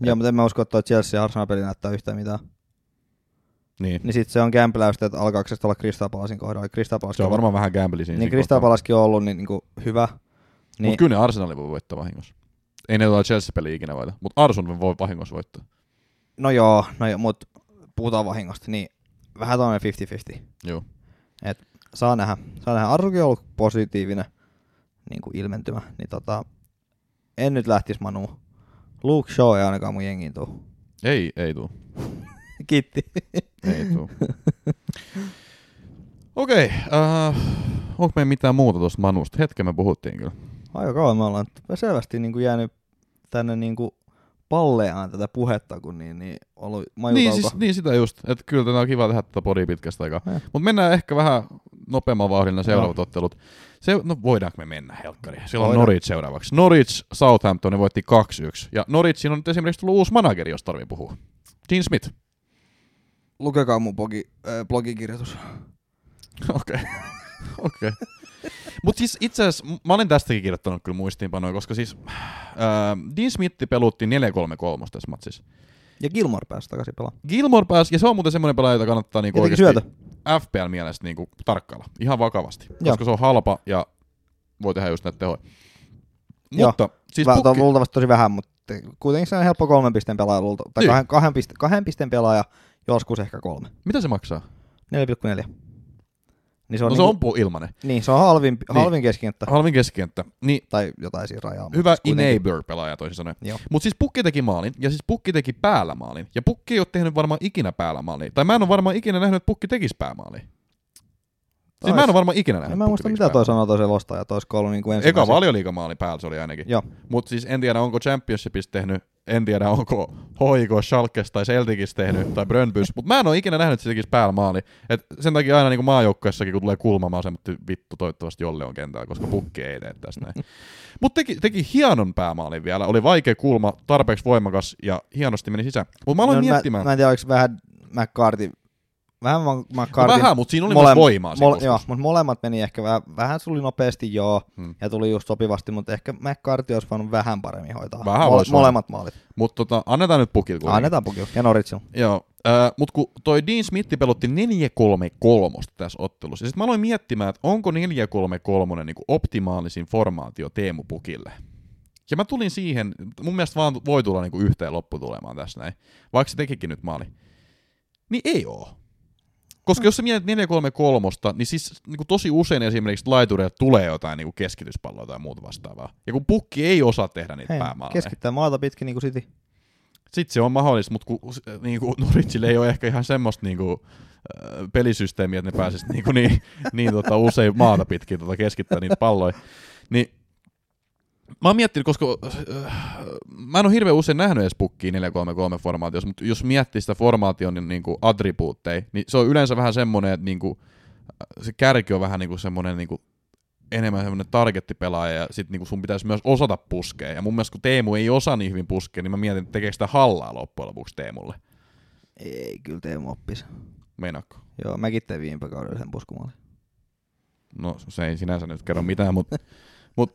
Joo, mutta en mä usko, että Chelsea ja Arsenal peli näyttää yhtään mitään. Niin. Niin sit se on kämpläystä, että alkaako se olla Crystal Palacein kohdalla. Crystal Palace Se on varmaan vähän gambli siinä. Niin. Palacekin on ollut niin, niin kuin hyvä. Niin. Mutta kyllä ne Arsenali voi voittaa vahingossa. Ei ne tuolla Chelsea-peliä ikinä voita, mutta Arsenal voi vahingossa voittaa. no joo, no joo, mutta puhutaan vahingosta, niin vähän tuommoinen 50-50. Joo. Saa nähdä. Saa nähdä. Arsukin on ollut positiivinen niin kuin ilmentymä. Niin tota, en nyt lähtis Manu. Luke Shaw ei ainakaan mun jengiin tuu. Ei, ei tuu. Kiitti. Ei tuu. Okei, okay, uh, onko meillä mitään muuta tuosta Manusta? Hetken me puhuttiin kyllä. Aika kauan me ollaan selvästi niin kuin jäänyt tänne niin kuin palleaan tätä puhetta, kun niin, niin ollut niin, siis, niin, sitä just. Että kyllä tätä on kiva tehdä tätä podia pitkästä aikaa. Eh. Mutta mennään ehkä vähän nopeamman vauhdilla seuraavat no. ottelut. Se, no voidaanko me mennä helkkari? Siellä on Norwich seuraavaksi. Norwich Southampton voitti 2-1. Ja Norwichin on nyt esimerkiksi tullut uusi manageri, jos tarvii puhua. Gene Smith. Lukekaa mun blogi, äh, blogikirjoitus. Okei. Okei. Mutta siis itse asiassa, mä olen tästäkin kirjoittanut kyllä muistiinpanoja, koska siis äh, Dean Smith pelutti 4-3-3 tässä matsissa. Ja Gilmore pääsi takaisin pelaamaan. Gilmore pääsi, ja se on muuten semmoinen pelaaja, jota kannattaa niinku oikeasti syötä. FPL-mielestä niinku tarkkailla. Ihan vakavasti. Joo. Koska se on halpa ja voi tehdä just näitä tehoja. Mutta Joo. siis Vä, pukki... luultavasti tosi vähän, mutta kuitenkin se on helppo kolmen pisteen pelaaja, luulta, tai niin. kahden, kahden, piste, kahden pisteen pelaaja, joskus ehkä kolme. Mitä se maksaa? 4,4. Niin se on, no niin se on ilmanen. Niin, se on halvin, niin. halvin keskenttä. Halvin keskenttä. Niin, tai jotain siinä rajaa. Hyvä enabler-pelaaja toisin sanoen. Mutta siis Pukki teki maalin, ja siis Pukki teki päällä maalin. Ja Pukki ei ole tehnyt varmaan ikinä päällä maalin. Tai mä en ole varmaan ikinä nähnyt, että Pukki tekisi päämaaliin. Siis mä en ole varmaan ikinä nähnyt. En mä muista mitä toi sanoo toisen lostaja, toi ollut niin kuin Eka valioliikamaali päällä se oli ainakin. Joo. Mut siis en tiedä onko Championshipissa tehnyt, en tiedä onko HIK, Schalkes tai Celticissa tehnyt tai Brönbys, mutta mä en ole ikinä nähnyt, tekisi päällä maali. Et sen takia aina niin maajoukkueessakin, kun tulee kulma, mä oon vittu toivottavasti Jolle on kentällä, koska pukki ei tee tästä näin. Mutta teki, teki hienon päämaalin vielä, oli vaikea kulma, tarpeeksi voimakas ja hienosti meni sisään. Mutta mä aloin no, miettimään. Mä, mä en tiedä, oliko vähän McCarthy Vähän McCartin... No vähän, mutta siinä oli mole- myös voimaa. Mole- joo, mutta molemmat meni ehkä vähän, vähän tuli nopeasti joo, hmm. ja tuli just sopivasti, mutta ehkä McCarthy olisi voinut vähän paremmin hoitaa. Vähän Mole- molemmat maalit. Mutta tota, annetaan nyt pukille. Annetaan pukille, ja Norwich. Joo, äh, mutta kun toi Dean Smith pelotti 4-3-3 tässä ottelussa, sitten mä aloin miettimään, että onko 4-3-3 niinku optimaalisin formaatio Teemu Pukille. Ja mä tulin siihen, mun mielestä vaan voi tulla niinku yhteen lopputulemaan tässä näin, vaikka se tekikin nyt maali. Niin ei oo. Koska jos sä mietit 433, niin siis niin kuin tosi usein esimerkiksi laitureille tulee jotain niin kuin keskityspalloa tai muuta vastaavaa. Ja kun pukki ei osaa tehdä niitä Hei, päämaaleja. Keskittää maata pitkin niin kuin City. Sitten se on mahdollista, mutta kun niin kuin Norwichille ei ole ehkä ihan semmoista niin kuin, pelisysteemiä, että ne pääsisivät niin, niin, niin tota, usein maata pitkin tota, keskittää niitä palloja. Niin Mä oon miettinyt, koska äh, mä en ole hirveän usein nähnyt edes pukkiin 433 formaatiossa, mutta jos miettii sitä formaation niin, niin kuin attribuutteja, niin se on yleensä vähän semmoinen, että niin kuin, äh, se kärki on vähän niin kuin semmoinen niin kuin, enemmän semmoinen targettipelaaja ja sit niin kuin sun pitäisi myös osata puskea. Ja mun mielestä kun Teemu ei osaa niin hyvin puskea, niin mä mietin, että tekeekö sitä hallaa loppujen lopuksi Teemulle. Ei, kyllä Teemu oppisi. Meinaatko? Joo, mäkin tein viime kaudella sen puskumallin. No se ei sinänsä nyt kerro mitään, mutta mut,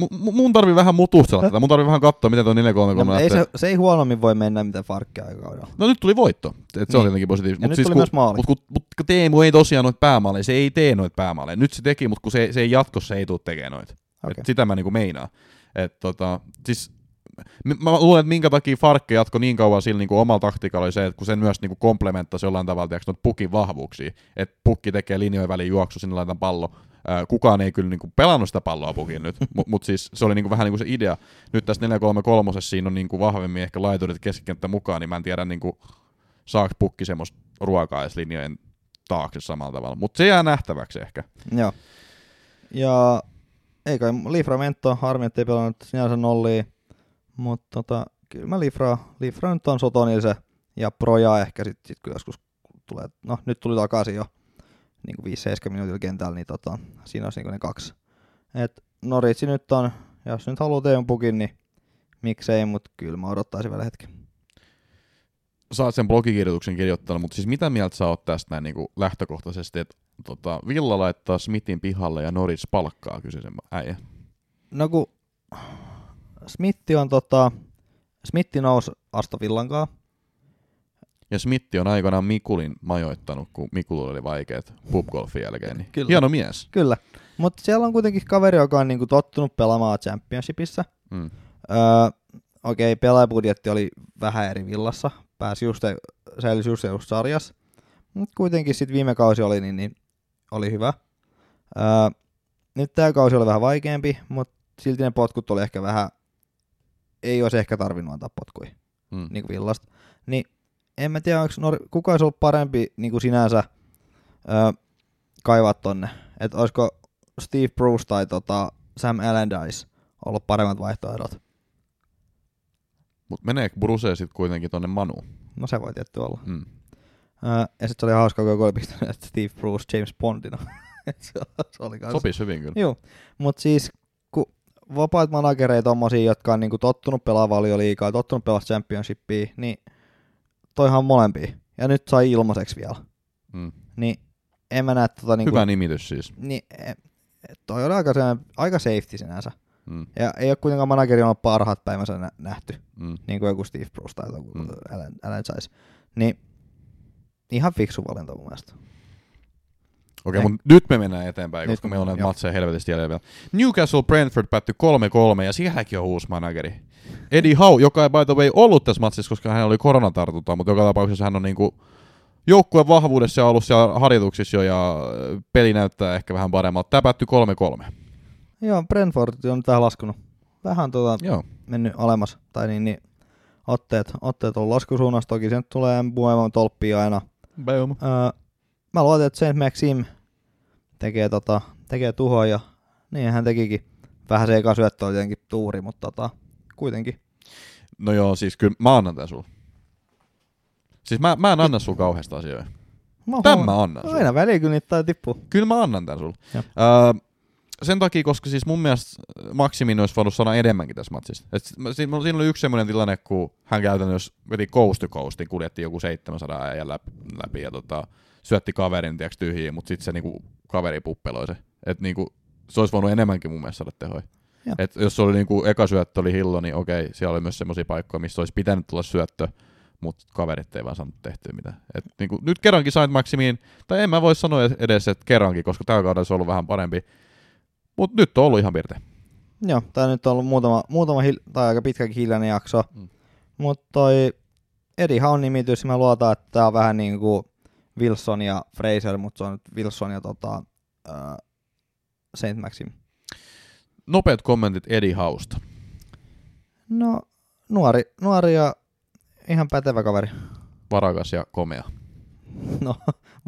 M- mun tarvii vähän mutustella tätä, mun tarvii vähän katsoa, miten tuo 433 no, ei se, se, ei huonommin voi mennä, mitä farkkia aikakaudella. No nyt tuli voitto, et se niin. on tietenkin positiivista. Mutta siis kun, mut, kun, mut, kun Teemu ei tosiaan noita päämaaleja, se ei tee noita päämaaleja. Nyt se teki, mutta kun se, se ei jatkossa ei tule tekemään noita. Okay. Et sitä mä niinku meinaan. Et tota, siis mä luulen, että minkä takia Farkke jatko niin kauan sillä niin kuin omalla taktiikalla oli se, että kun sen myös niin kuin komplementtasi jollain tavalla tiiäks, pukin vahvuuksia, että pukki tekee linjojen väliin juoksu, sinne laitan pallo, kukaan ei kyllä niinku pelannut sitä palloa pukin nyt, mutta mut siis se oli niinku vähän niinku se idea. Nyt tässä 4-3-3 siinä on niinku vahvemmin ehkä laiturit keskikenttä mukaan, niin mä en tiedä niinku, saako pukki semmoista ruokaa edes linjojen taakse samalla tavalla. Mutta se jää nähtäväksi ehkä. Joo. Ja ei kai Liframento, harmi, ettei pelannut sinänsä nollia, mutta tota, kyllä mä Lifra, Lifra nyt on Sotonil ja Proja ehkä sitten sit, kyllä joskus tulee, no nyt tuli takaisin jo niin kuin 5-7 minuutilla kentällä, niin tota, siinä olisi niin ne kaksi. Et Noritsi nyt on, jos nyt haluaa Teemu Pukin, niin miksei, mutta kyllä mä odottaisin vielä hetken. Oot sen blogikirjoituksen kirjoittanut, mutta siis mitä mieltä sä oot tästä näin niin kuin lähtökohtaisesti, että tota, Villa laittaa Smithin pihalle ja Norris palkkaa kyseisen äijä? No kun Smitti on tota, Smitti nousi Aston ja Smitti on aikanaan Mikulin majoittanut, kun Mikululla oli vaikeat pubgolfin jälkeen. Niin Kyllä. Hieno mies. Kyllä. Mutta siellä on kuitenkin kaveri, joka on niinku tottunut pelaamaan championshipissa. Mm. Öö, Okei, okay, pelaajabudjetti oli vähän eri villassa. Pääsi just, säilisi just, just sarjassa. Mutta kuitenkin sitten viime kausi oli, niin, niin oli hyvä. Öö, nyt tämä kausi oli vähän vaikeampi, mutta silti ne potkut oli ehkä vähän, ei olisi ehkä tarvinnut antaa potkuja, mm. niin kuin villasta. Niin en mä tiedä, onko Nor- kuka olisi ollut parempi niin kuin sinänsä ö, kaivaa tonne. Että olisiko Steve Bruce tai tota Sam Allardyce ollut paremmat vaihtoehdot. Mutta meneekö Bruce sitten kuitenkin tonne Manuun? No se voi tietty olla. Mm. Ö, ja sitten se oli hauska, kun joku oli pistänyt että Steve Bruce James Bondina. Se, oli kans. Sopisi hyvin kyllä. Joo, mutta siis kun vapaat managereita tommosia, jotka on niinku tottunut pelaa valioliikaa, tottunut pelaa championshipia, niin toihan on molempia. Ja nyt sai ilmaiseksi vielä. Mm. Niin en mä näe tota niinku... Hyvä nimitys siis. Niin, e- toi oli aika, aika safety sinänsä. Mm. Ja ei ole kuitenkaan manageri ollut parhaat päivänsä nä- nähty, Mm. niin kuin joku Steve Bruce tai joku Mm. Alan, Alan. Niin ihan fiksu valinta mun mielestä. Okei, Ei. mutta nyt me mennään eteenpäin, Nyt koska me- meillä on näitä matseja helvetisti jäljellä vielä. Newcastle Brentford päättyi 3-3 ja sielläkin on uusi manageri. Eddie Howe, joka ei by the way ollut tässä matsissa, koska hän oli koronatartunta, mutta joka tapauksessa hän on niinku joukkueen vahvuudessa ja ollut siellä harjoituksissa jo ja peli näyttää ehkä vähän paremmalta. Tämä päättyi 3-3. Joo, Brentford on nyt vähän laskunut. Vähän tota, Joo. mennyt alemmas. Tai niin, niin otteet, otteet on laskusuunnassa. Toki se nyt tulee Bueman tolppia aina. Boom. Öö, mä luotin, että Saint Maxim tekee, tota, tekee tuhoa ja niin hän tekikin. Vähän se eka syöttö oli tietenkin tuuri, mutta tota, kuitenkin. No joo, siis kyllä mä annan tän sulle. Siis mä, mä en anna sulle kauheasta asioita. Mä Tän mä annan sulle. Aina väliin kyllä niitä tai tippuu. Kyllä mä annan tän sulle. Öö, sen takia, koska siis mun mielestä Maksimin olisi voinut sanoa enemmänkin tässä matsissa. Et siinä, siinä oli yksi semmoinen tilanne, kun hän käytännössä veti coast to coastin, kuljetti joku 700 ajan läpi, läpi ja tota, syötti kaverin tiiäks, tyhjiin, mutta sitten se niinku, kaveri puppeloi se. Et niinku, se olisi voinut enemmänkin mun mielestä saada tehoja. Joo. Et jos oli niinku, eka syöttö oli hillo, niin okei, siellä oli myös semmoisia paikkoja, missä olisi pitänyt tulla syöttö, mutta kaverit ei vaan saanut tehtyä mitään. Et niinku, nyt kerrankin Saint Maximiin, tai en mä voi sanoa edes, että kerrankin, koska tällä kaudella se on ollut vähän parempi. Mutta nyt on ollut ihan pirte. Joo, tää nyt on ollut muutama, muutama hil- tai aika pitkäkin hiljainen jakso. Mm. Mutta toi Eddie Haun nimitys, mä luotan, että tää on vähän niinku Wilson ja Fraser, mutta se on nyt Wilson ja tota, äh, Saint Maxim. Nopeat kommentit Eddie Hausta. No, nuori, nuori ja ihan pätevä kaveri. Varakas ja komea. No,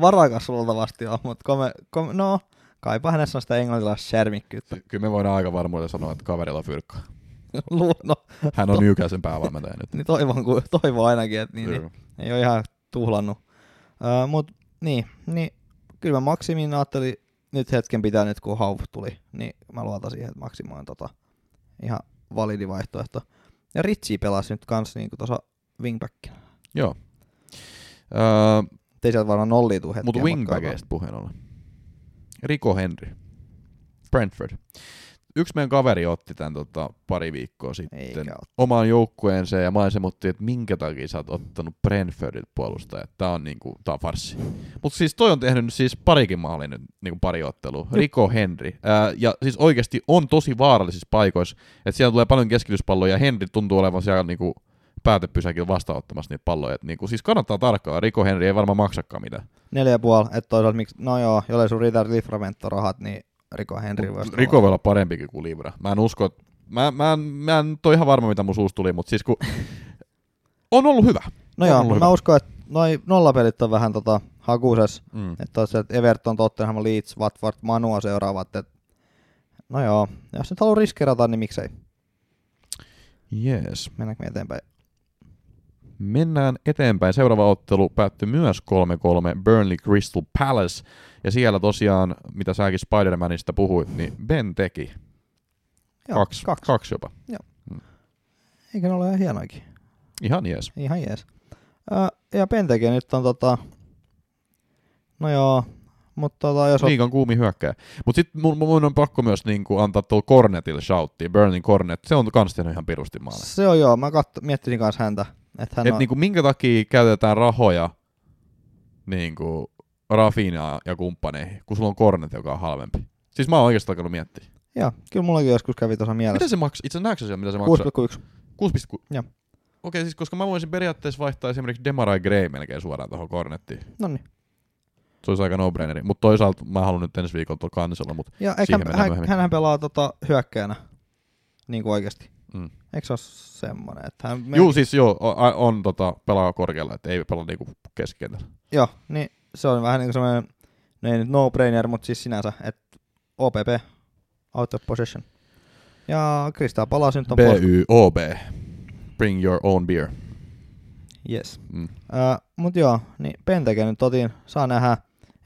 varakas luultavasti on, mutta kome, kome, no, kaipa hänessä on sitä englantilaista särmikkyyttä. Kyllä me voidaan aika varmuudella sanoa, että kaverilla on fyrkka. Lu- no, Hän on Newcastlen päävalmentaja nyt. niin toivon, ku- toivon ainakin, että niin, niin, ei ole ihan tuhlannut. Uh, Mutta niin, niin, kyllä mä Maksimin ajattelin nyt hetken pitää nyt kun Hauf tuli, niin mä luotan siihen, että Maksimo on tota, ihan validi vaihtoehto. Ja Ritsi pelasi nyt kans niinku tuossa wingbackin. Joo. Öö, Ei sieltä varmaan nollia tuu hetkiä. mutta wingbackeista puheen ollen. Rico Henry. Brentford. Yksi meidän kaveri otti tämän tota, pari viikkoa sitten omaan joukkueensa ja maisemutti, että minkä takia sä oot ottanut Brentfordin puolustaja. Tää on niinku, tää on farssi. Mutta siis toi on tehnyt nyt siis parikin maalia nyt niinku pari ottelua. Rico Henry. Ää, ja siis oikeasti on tosi vaarallisissa paikoissa, että siellä tulee paljon keskityspalloja ja Henry tuntuu olevan siellä niinku päätepysäkillä vastaanottamassa niitä palloja. Et niinku, siis kannattaa tarkkaa. Rico Henry ei varmaan maksakaan mitään. Neljä puoli, että toisaalta miksi, no joo, jollei sun riitä Livramento-rahat, niin Riko Henry Mut Rico voi olla parempikin kuin Libra. Mä en usko, että- mä, mä, en, mä en ole ihan varma, mitä mun suusta tuli, mutta siis kun on ollut hyvä. No on joo, ollut mä hyvä. uskon, että noi nollapelit on vähän tota hakuses. Mm. Että on se, että Everton, Tottenham, Leeds, Watford, Manua seuraavat. Et, no joo, jos nyt haluaa riskerata, niin miksei. Yes. Mennäänkö me eteenpäin? Mennään eteenpäin. Seuraava ottelu päättyi myös 3-3 Burnley Crystal Palace. Ja siellä tosiaan, mitä säkin Spider-Manista puhuit, niin Ben teki. Joo, kaksi, kaksi. kaksi jopa. Eikö ne ole ihan hienoikin? Ihan jees. Ihan jees. Ö, ja Penteke nyt on tota... No joo, mutta tota, jos... Liikan kuumi hyökkää. Mutta sitten mun, mun, on pakko myös niinku antaa tuolla Cornetille shouttia. Burning Cornet, se on kans tehnyt ihan pirusti maalle. Se on joo, mä katso, miettisin kanssa häntä. Että hän Et on, niinku minkä takia käytetään rahoja niinku Rafinaa ja kumppaneihin, kun sulla on Cornet, joka on halvempi. Siis mä oon oikeastaan alkanut miettiä. Joo, kyllä mullakin joskus kävi tuossa Mitä mielessä. se maksaa? Itse näetkö siellä, mitä se maksaa? 6,1. 6,6. Joo. Okei, siis koska mä voisin periaatteessa vaihtaa esimerkiksi Demarai Gray melkein suoraan tuohon Cornettiin. No niin. Se olisi aika no-braineri. Mutta toisaalta mä haluan nyt ensi viikolla tuolla kansella, mutta eikä, mennään hän, hänhän pelaa tota hyökkäänä. Niin kuin oikeasti. Mm. Eikö se ole semmoinen? Että hän Juu, siis joo, on, on tota, pelaa korkealla, että ei pelaa niinku keskikentällä. Joo, niin se on vähän niin kuin semmoinen, no ei nyt no-brainer, mutta siis sinänsä, että OPP, out of possession. Ja Krista Palas nyt on. B-Y-O-B. Bring your own beer. Yes. Mm. Uh, mut joo, niin Penteke nyt otin, saa nähdä.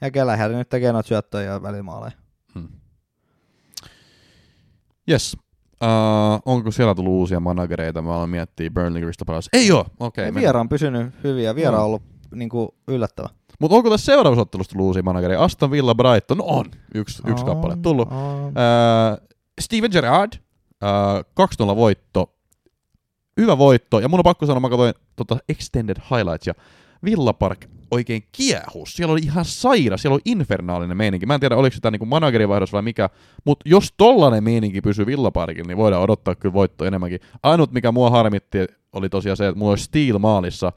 Ja Kellähäri nyt tekee noita syöttöjä ja välimaaleja. Mm. Yes. Uh, onko siellä tullut uusia managereita? Mä aloin miettiä Burnley Crystal Palace. Ei oo! Okei. Okay, viera on pysynyt hyvin ja viera on ollut niinku yllättävä. Mutta onko tässä seuraavassa ottelussa tullut uusia managereita? Aston Villa Brighton on. Yksi, yksi kappale tullut. On. Uh, Steven Gerrard, uh, 2-0 voitto. Hyvä voitto. Ja mun on pakko sanoa, mä katsoin tota Extended Highlights ja Villa Park oikein kiehus. Siellä oli ihan saira, siellä oli infernaalinen meininki. Mä en tiedä, oliko sitä niinku managerivaihdos vai mikä, mutta jos tollanen meininki pysyy Villa Parkilla, niin voidaan odottaa kyllä voitto enemmänkin. Ainut, mikä mua harmitti, oli tosiaan se, että mulla oli Steel maalissa,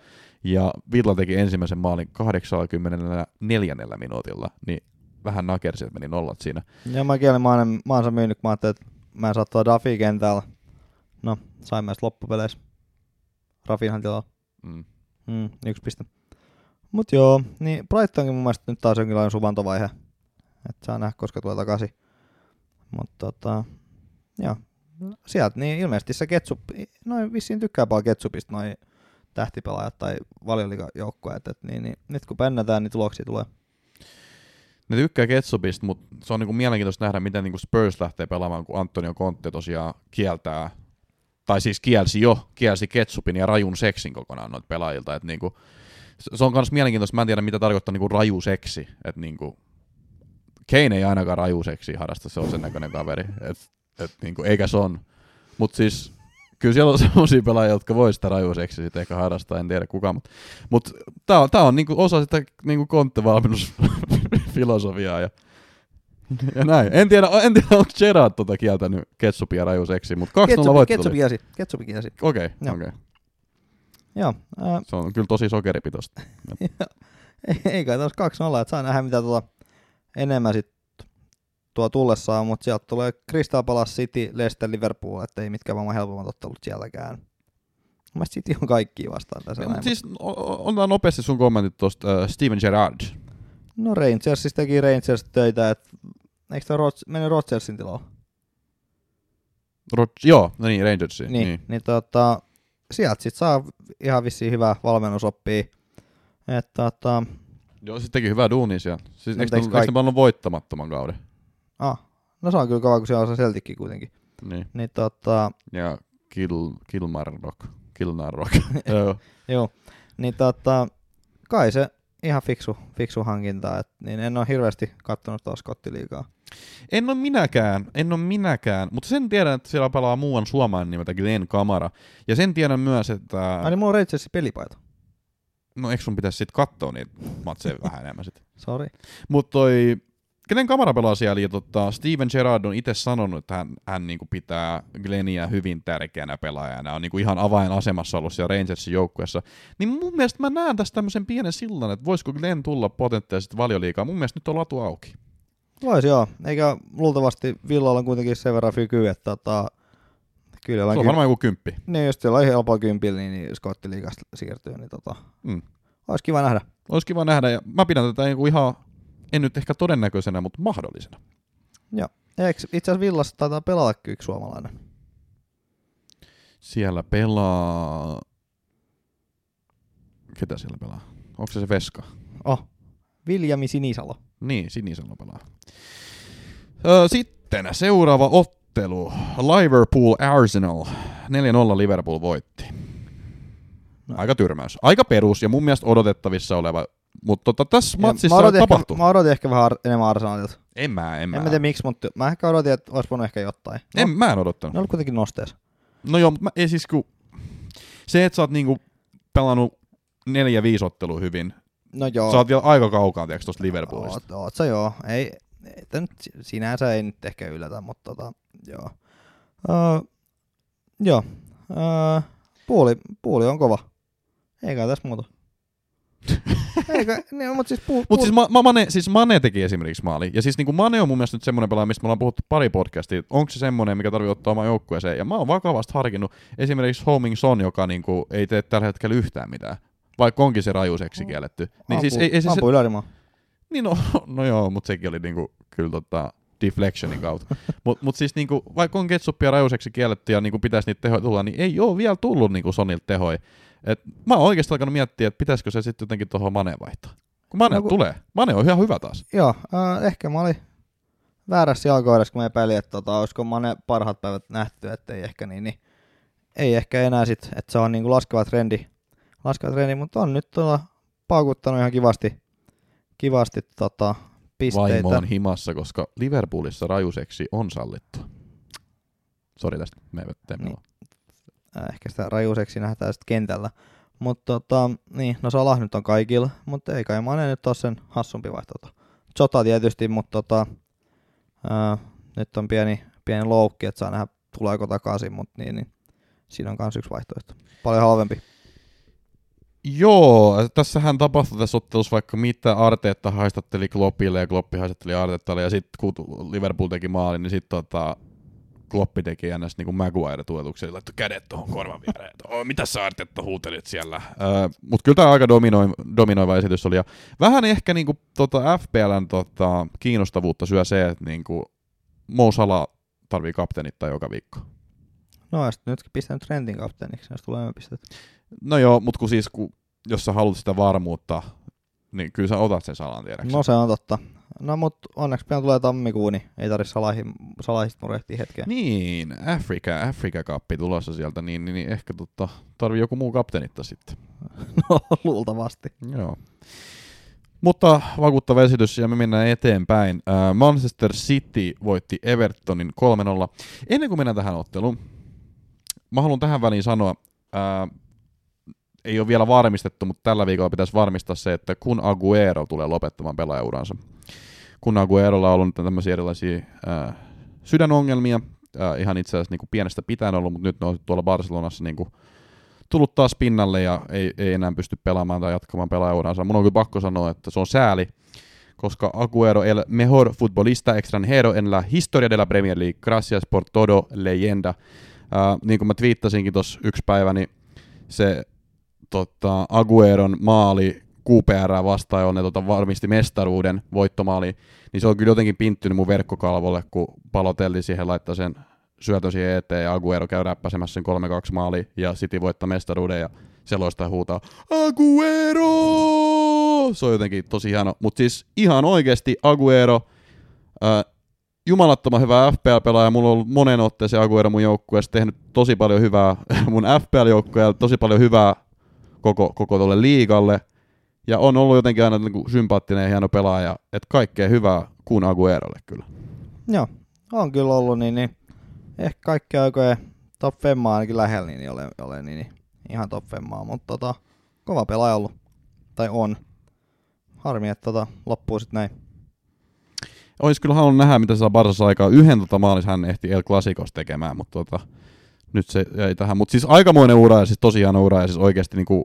ja Villa teki ensimmäisen maalin 84 minuutilla, niin vähän nakersi, että meni nollat siinä. Ja mäkin olin maanen, maansa myynyt, kun mä ajattelin, että mä en saa tuoda Rafi kentällä. No, saimme sitten loppupeleissä. Rafinhan tilaa. Mm. Mm, yksi piste. Mut joo, niin Brightonkin mun mielestä nyt taas jonkinlainen suvantovaihe. Että saa nähdä, koska tulee takaisin. Mutta tota, joo. Sieltä niin ilmeisesti se ketsup, noin vissiin tykkää paljon ketsupista noin tähtipelaajat tai valioliikajoukkueet. Et niin, niin, nyt kun pennätään, niin tuloksia tulee. Ne tykkää Ketsupista, mutta se on niinku mielenkiintoista nähdä, miten niinku Spurs lähtee pelaamaan, kun Antonio Conte tosiaan kieltää, tai siis kielsi jo, kielsi Ketsupin ja rajun seksin kokonaan noilta pelaajilta. Et niinku, se on myös mielenkiintoista, mä en tiedä mitä tarkoittaa niinku raju seksi, että niinku, Kane ei ainakaan raju seksi harrasta, se on sen näköinen kaveri, et, et niinku, eikä se on. Mutta siis kyllä siellä on sellaisia pelaajia, jotka voi sitä raju seksi sitten ehkä harrastaa, en tiedä kuka, mutta mut, tää on, tää on niinku osa sitä niinku Conte-valmennusfilosofiaa ja ja näin. En tiedä, en tiedä onko Gerard tota kieltänyt ketsupia rajuseksi, mutta 2-0 Ketsupi, voitto ketsupi kiesi. Ketsupi kiesi. Okei, Joo. okei. Joo. Ää, Se on kyllä tosi sokeripitoista. ei, kai taas kaksi nolla, että saa nähdä mitä tuota enemmän sit tuo tullessaan, mutta sieltä tulee Crystal Palace City, Leicester, Liverpool, että ei mitkään varmaan helpommat ottelut sieltäkään. Mielestä City on kaikki vastaan tässä Ja, siis o- o- otetaan nopeasti sun kommentit tuosta uh, Steven Gerrard. No Rangers siis teki Rangers töitä, että eikö tämä Rods, mennyt Rodgersin tilaan? Rod- joo, no niin, Rangersiin. Niin, niin. niin tota, sieltä sit saa ihan vissiin hyvää valmennusoppia. Että tota, Joo, siis teki hyvää duunia siellä. Siis, No, eikö, eikö ne, voittamattoman kauden? ah, no se on kyllä kova, kun siellä on se Celtickin kuitenkin. Niin. Niin tota, Ja Kil, Kilmarnock. Kilnarrock. joo. Joo, niin tota, kai se ihan fiksu, fiksu hankinta, et, niin en ole hirveästi kattonut taas kottiliikaa. En ole minäkään, en ole minäkään, mutta sen tiedän, että siellä pelaa muuan suomalainen nimeltä Glenn Kamara. Ja sen tiedän myös, että... Ai niin mulla on pelipaita. No eikö sun pitäisi sitten katsoa niitä matseja vähän enemmän sit? Sorry. Mutta toi... Kenen kamera pelaa siellä, ja tota, Steven Gerrard on itse sanonut, että hän, hän niinku pitää Glenia hyvin tärkeänä pelaajana, on niinku ihan avainasemassa ollut siellä Rangersin joukkueessa. Niin mun mielestä mä näen tässä tämmöisen pienen sillan, että voisiko Glenn tulla potentiaalisesti valioliikaa. Mun mielestä nyt on latu auki. Voisi joo, eikä luultavasti Villalla on kuitenkin sen verran fyky, että tota, kyllä Se on ky- varmaan joku kymppi. niin just jollain helpolla kympillä, niin, niin skottiliigasta siirtyy, niin tota, Mm. olisi kiva nähdä. Olisi kiva nähdä, ja mä pidän tätä niinku ihan, en nyt ehkä todennäköisenä, mutta mahdollisena. Joo. Itse asiassa Villassa taitaa pelata yksi suomalainen? Siellä pelaa... Ketä siellä pelaa? Onko se se Veska? Oh, Viljami Sinisalo. Niin, Sinisalo pelaa. Öö, sitten seuraava ottelu. Liverpool Arsenal. 4-0 Liverpool voitti. No. Aika tyrmäys. Aika perus ja mun mielestä odotettavissa oleva. Mutta tota, tässä matsissa mä, ehkä, tapahtui. mä odotin ehkä vähän ar- enemmän Arsenalilta. En mä, en mä. En mä tiedä miksi, mutta mä ehkä odotin, että olisi voinut ehkä jotain. No, En, mä en odottanut. ne oli kuitenkin nosteessa. No joo, mutta mä, ei siis kun... Se, että sä oot niinku pelannut neljä viisi ottelua hyvin, No joo. sä oot vielä aika kaukaa, tiedätkö, tosta Liverpoolista. Oot, oot sä joo. Ei, ei nyt sinänsä ei nyt ehkä yllätä, mutta tota, joo. Uh, joo. Uh, puuli, puuli on kova. Eikä tässä muuta. Eikä, niin, mutta siis, puu, Mutta siis, ma, ma, Mane, siis Mane teki esimerkiksi maali. Ja siis niin kuin Mane on mun mielestä nyt semmoinen pelaaja, mistä me ollaan puhuttu pari podcastia. Onko se semmoinen, mikä tarvii ottaa omaan joukkueeseen? Ja mä oon vakavasti harkinnut esimerkiksi Homing Son, joka niin kuin ei tee tällä hetkellä yhtään mitään. Vaikka onkin se rajuseksi kielletty. Niin ampu, siis ei, ei se, ampu ylärimaa. niin no, no joo, mutta sekin oli niinku, kyllä tota, deflectionin kautta. Mutta mut siis niinku, vaikka on ketsuppia rajuseksi kielletty ja niinku pitäisi niitä tehoja tulla, niin ei ole vielä tullut niinku Sonilta tehoja. Et mä oon oikeastaan alkanut miettiä, että pitäisikö se sitten jotenkin tuohon Maneen vaihtaa. Kun Mane No kun- tulee. Mane on ihan hyvä taas. Joo, äh, ehkä mä olin väärässä jalkoidessa, kun mä epäilin, että tota, olisiko Mane parhaat päivät nähty, että ei ehkä niin, niin ei ehkä enää sit, että se on niinku laskeva trendi, laskeva trendi, mutta on nyt tuolla paukuttanut ihan kivasti, kivasti tota, pisteitä. Vaimo on himassa, koska Liverpoolissa rajuseksi on sallittu. Sori tästä, me ei Niin. Äh, ehkä sitä rajuiseksi nähdään sitten kentällä. Mutta tota, niin, no Salah nyt on kaikilla, mutta ei kai Mane nyt ole sen hassumpi vaihtoehto. Jota tietysti, mutta tota, ää, nyt on pieni, pieni loukki, että saa nähdä tuleeko takaisin, mutta niin, niin, siinä on myös yksi vaihtoehto. Paljon halvempi. Joo, tässähän tapahtui tässä ottelussa vaikka mitä Arteetta haistatteli Kloppille ja Kloppi haistatteli Arteettalle ja sitten kun Liverpool teki maalin, niin sitten tota, Kloppi teki ns. niin kuin Maguire-tuotuksen, laittoi kädet tuohon korvan viereen, että oh, mitä sä Arteetta huutelit siellä. Öö, Mutta kyllä tämä aika dominoi, dominoiva esitys oli. Ja vähän ehkä niin kuin, tota FPLn tota, kiinnostavuutta syö se, että niin kuin, Mo Salah tarvii kapteenittaa joka viikko. No ja sitten nytkin pistänyt trendin kapteeniksi, jos tulee enemmän pistettä. No joo, mutta kun siis, kun, jos sä haluat sitä varmuutta, niin kyllä sä otat sen salan tiedäksi. No se on totta. No mut onneksi pian tulee tammikuu, niin ei tarvitse salahi, salahista murehtia hetkeä. Niin, Afrika, Afrika kappi tulossa sieltä, niin, niin, niin ehkä tota, tarvii joku muu kapteenitta sitten. No luultavasti. Joo. Mutta vakuuttava esitys ja me mennään eteenpäin. Äh, Manchester City voitti Evertonin 3-0. Ennen kuin mennään tähän otteluun, mä haluan tähän väliin sanoa, ää, ei ole vielä varmistettu, mutta tällä viikolla pitäisi varmistaa se, että kun Aguero tulee lopettamaan pelaajauransa. Kun Aguerolla on ollut tämmöisiä erilaisia ää, sydänongelmia, ää, ihan itse asiassa niin kuin pienestä pitäen ollut, mutta nyt ne on tuolla Barcelonassa niin kuin tullut taas pinnalle ja ei, ei enää pysty pelaamaan tai jatkamaan pelaajauransa. Mun on kyllä pakko sanoa, että se on sääli, koska Aguero el mejor futbolista extranjero en la historia de la Premier League. Gracias por todo, leyenda. Uh, niin kuin mä twiittasinkin tuossa yksi päivä, niin se tota, Agueron maali QPR vastaan, jonne tota, varmisti mestaruuden voittomaali, niin se on kyllä jotenkin pinttynyt mun verkkokalvolle, kun palotelli siihen laittaa sen syötön siihen eteen ja Aguero käy räppäsemässä sen 3-2 maali ja City voittaa mestaruuden ja seloista huutaa Aguero! Se on jotenkin tosi hieno, mutta siis ihan oikeasti Aguero, äh, jumalattoman hyvä FPL-pelaaja, mulla on ollut monen otteeseen Aguero mun joukkueessa, tehnyt tosi paljon hyvää mun FPL-joukkueelle, tosi paljon hyvää koko, koko tuolle liigalle, ja on ollut jotenkin aina niin kuin sympaattinen ja hieno pelaaja, että kaikkea hyvää kuin Aguerolle kyllä. Joo, on kyllä ollut, niin, niin ehkä kaikki aikojen top femmaa ainakin lähellä, niin ole, ole niin, niin, ihan top femmaa, mutta tota, kova pelaaja ollut, tai on. Harmi, että tota, loppuu sitten näin. Olisi kyllä halunnut nähdä, mitä se saa Barsassa aikaa. Yhden tota maalis hän ehti El Clasicos tekemään, mutta tota, nyt se jäi tähän. Mutta siis aikamoinen ura ja siis tosi hieno ura ja siis oikeasti niinku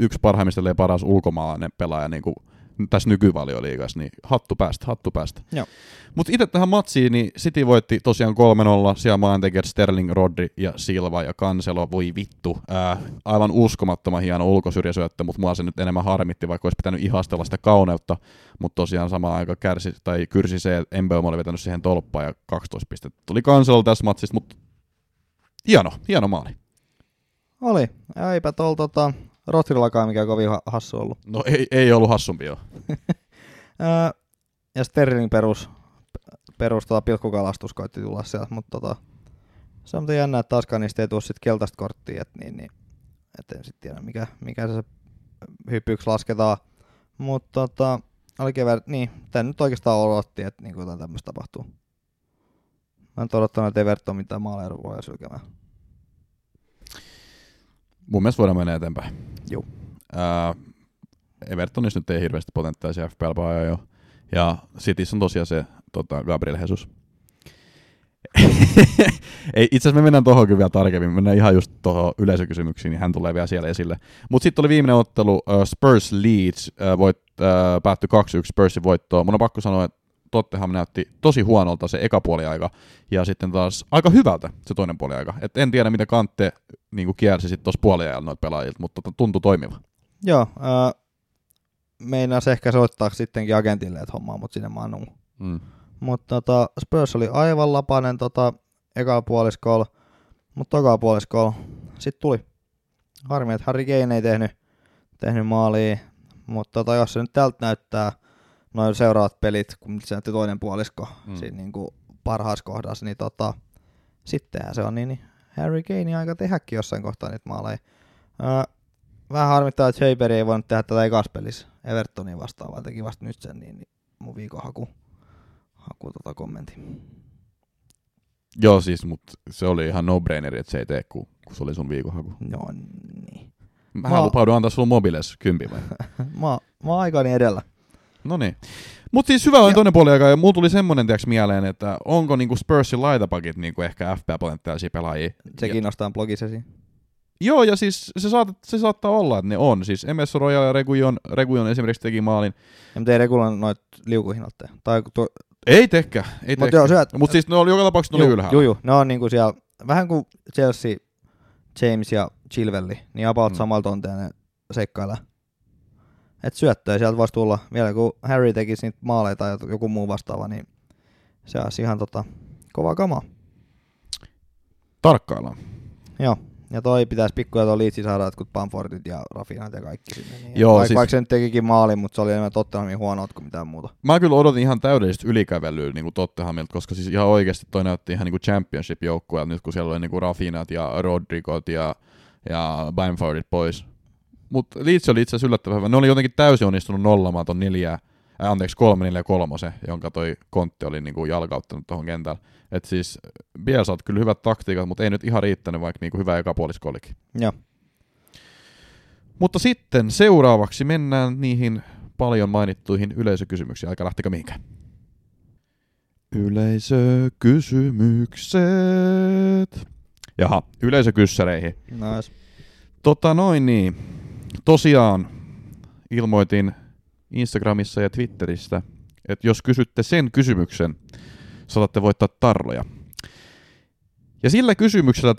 yksi parhaimmista paras ulkomaalainen pelaaja niinku tässä nykyvalioliigassa, niin hattu päästä, hattu päästä. Mutta itse tähän matsiin, niin City voitti tosiaan 3-0, siellä maailmantekijät Sterling, Rodri ja Silva ja Cancelo, voi vittu. Ää, aivan uskomattoman hieno ulkosyrjäsyöttö, mutta mua se nyt enemmän harmitti, vaikka olisi pitänyt ihastella sitä kauneutta, mutta tosiaan samaan aika kärsi, tai kyrsi se, että oli vetänyt siihen tolppaan ja 12 pistettä tuli Cancelo tässä matsissa, mutta hieno, hieno maali. Oli. Eipä tuolla tota, Rotrillakaan mikään kovin ha- hassu ollut. No ei, ei ollut hassumpi joo. Ja Sterling perus, perus tota, pilkkukalastus koitti tulla sieltä, mutta tota, se on jännä, että taaskaan niistä ei tule sit keltaista korttia, et, niin, niin, et en sitten tiedä mikä, mikä se hyppyksi lasketaan. Mutta tota, oli kevät, niin, tän nyt oikeastaan odotti, että niin jotain tämmöistä tapahtuu. Mä en odottanut, että Everton mitään maaleja voi sylkemään. Mun mielestä voidaan mennä eteenpäin. Juu. Ää, Evertonissa nyt ei hirveästi potentiaalisia FPL-pelaajia jo. Ja Cityssä on tosiaan se tota, Gabriel Jesus. Ei, itse asiassa me mennään tuohon vielä tarkemmin. Mennään ihan just tuohon yleisökysymyksiin, niin hän tulee vielä siellä esille. Mutta sitten oli viimeinen ottelu, uh, Spurs Leeds, uh, voit, uh, päättyi 2-1 Spursin voittoon. Mun on pakko sanoa, että Tottenham näytti tosi huonolta se eka puoliaika, ja sitten taas aika hyvältä se toinen puoliaika. Et en tiedä, mitä Kantte niin kiersi sitten tuossa puoliajalla noita pelaajilta, mutta tuntui toimiva. Joo, äh, meinas ehkä soittaa sittenkin agentille, että hommaa mut sinne Manuun. Mm. Mutta tota, Spurs oli aivan lapanen tota, eka puoliskolla, mutta toka puoliskolla sitten tuli. Harmi, että Harry Kane ei tehnyt, tehnyt maalia, mutta tota, jos se nyt tältä näyttää noin seuraavat pelit, kun se toinen puolisko mm. siinä niin kuin parhaassa kohdassa, niin tota, sittenhän se on niin, niin Harry Kane aika tehdäkin jossain kohtaa niitä maaleja. Öö, vähän harmittaa, että Höiberi ei voinut tehdä tätä ekas pelissä Evertonin vastaan, vaan teki vasta nyt sen, niin, niin mun viikon haku, haku tota kommentti. Joo siis, mutta se oli ihan no-braineri, että se ei tee, kun, kun se oli sun viikonhaku. No niin. Mä, mä lupaudun antaa sulla mobiles kympi vai? mä, mä oon aikani edellä. No niin. Mutta siis hyvä on toinen puoli aikaa, ja mulla tuli semmonen tiiäks mieleen, että onko niinku Spursin laitapakit niinku ehkä FPA-potentiaalisia pelaajia. Se kiinnostaa blogisesi. Joo, ja siis se, saat, se saattaa olla, että ne on. Siis MS Royal ja Regujon, Regujon esimerkiksi teki maalin. Ja mutta ei Regulan noit liukuhinnoitteja. Tai tuo... Ei tehkä, ei Mut tehkä. Syöt... Mutta siis ne oli joka tapauksessa ne oli ylhäällä. Juu, juu, ne on niinku siellä, vähän kuin Chelsea, James ja Chilvelli, niin about mm. samalla tonteen ne seikkailee. Et syöttöä sieltä voisi tulla, vielä kun Harry tekisi niitä maaleja tai joku muu vastaava, niin se olisi ihan tota, kova kama. Tarkkaillaan. Joo. Ja toi pitäisi pikkuja tuo liitsi saada jotkut Bamfordit ja Rafinat ja kaikki sinne. Niin Joo, vaikka, siis... vaikka se nyt tekikin maalin, mutta se oli enemmän Tottenhamin huono kuin mitään muuta. Mä kyllä odotin ihan täydellistä ylikävelyä niin Tottenhamilta, koska siis ihan oikeasti toi näytti ihan niin championship-joukkueelta nyt kun siellä oli niin Rafinat ja Rodrigot ja, ja Bamfordit pois. Mutta Leeds oli itse asiassa yllättävän hyvä. Ne oli jotenkin täysin onnistunut nollamaan ton neljää, äh, anteeksi kolme neljä kolmosen, jonka toi Kontti oli niinku jalkauttanut tuohon kentällä. Et siis Bielsa on kyllä hyvät taktiikat, mutta ei nyt ihan riittänyt, vaikka niinku hyvä ekapuolisko olikin. Joo. Mutta sitten seuraavaksi mennään niihin paljon mainittuihin yleisökysymyksiin. Aika lähtikö mihinkään? Yleisökysymykset. Jaha, yleisökyssäreihin. Nice. Tota noin niin. Tosiaan ilmoitin Instagramissa ja Twitterissä, että jos kysytte sen kysymyksen, saatatte voittaa tarroja. Ja sillä kysymyksellä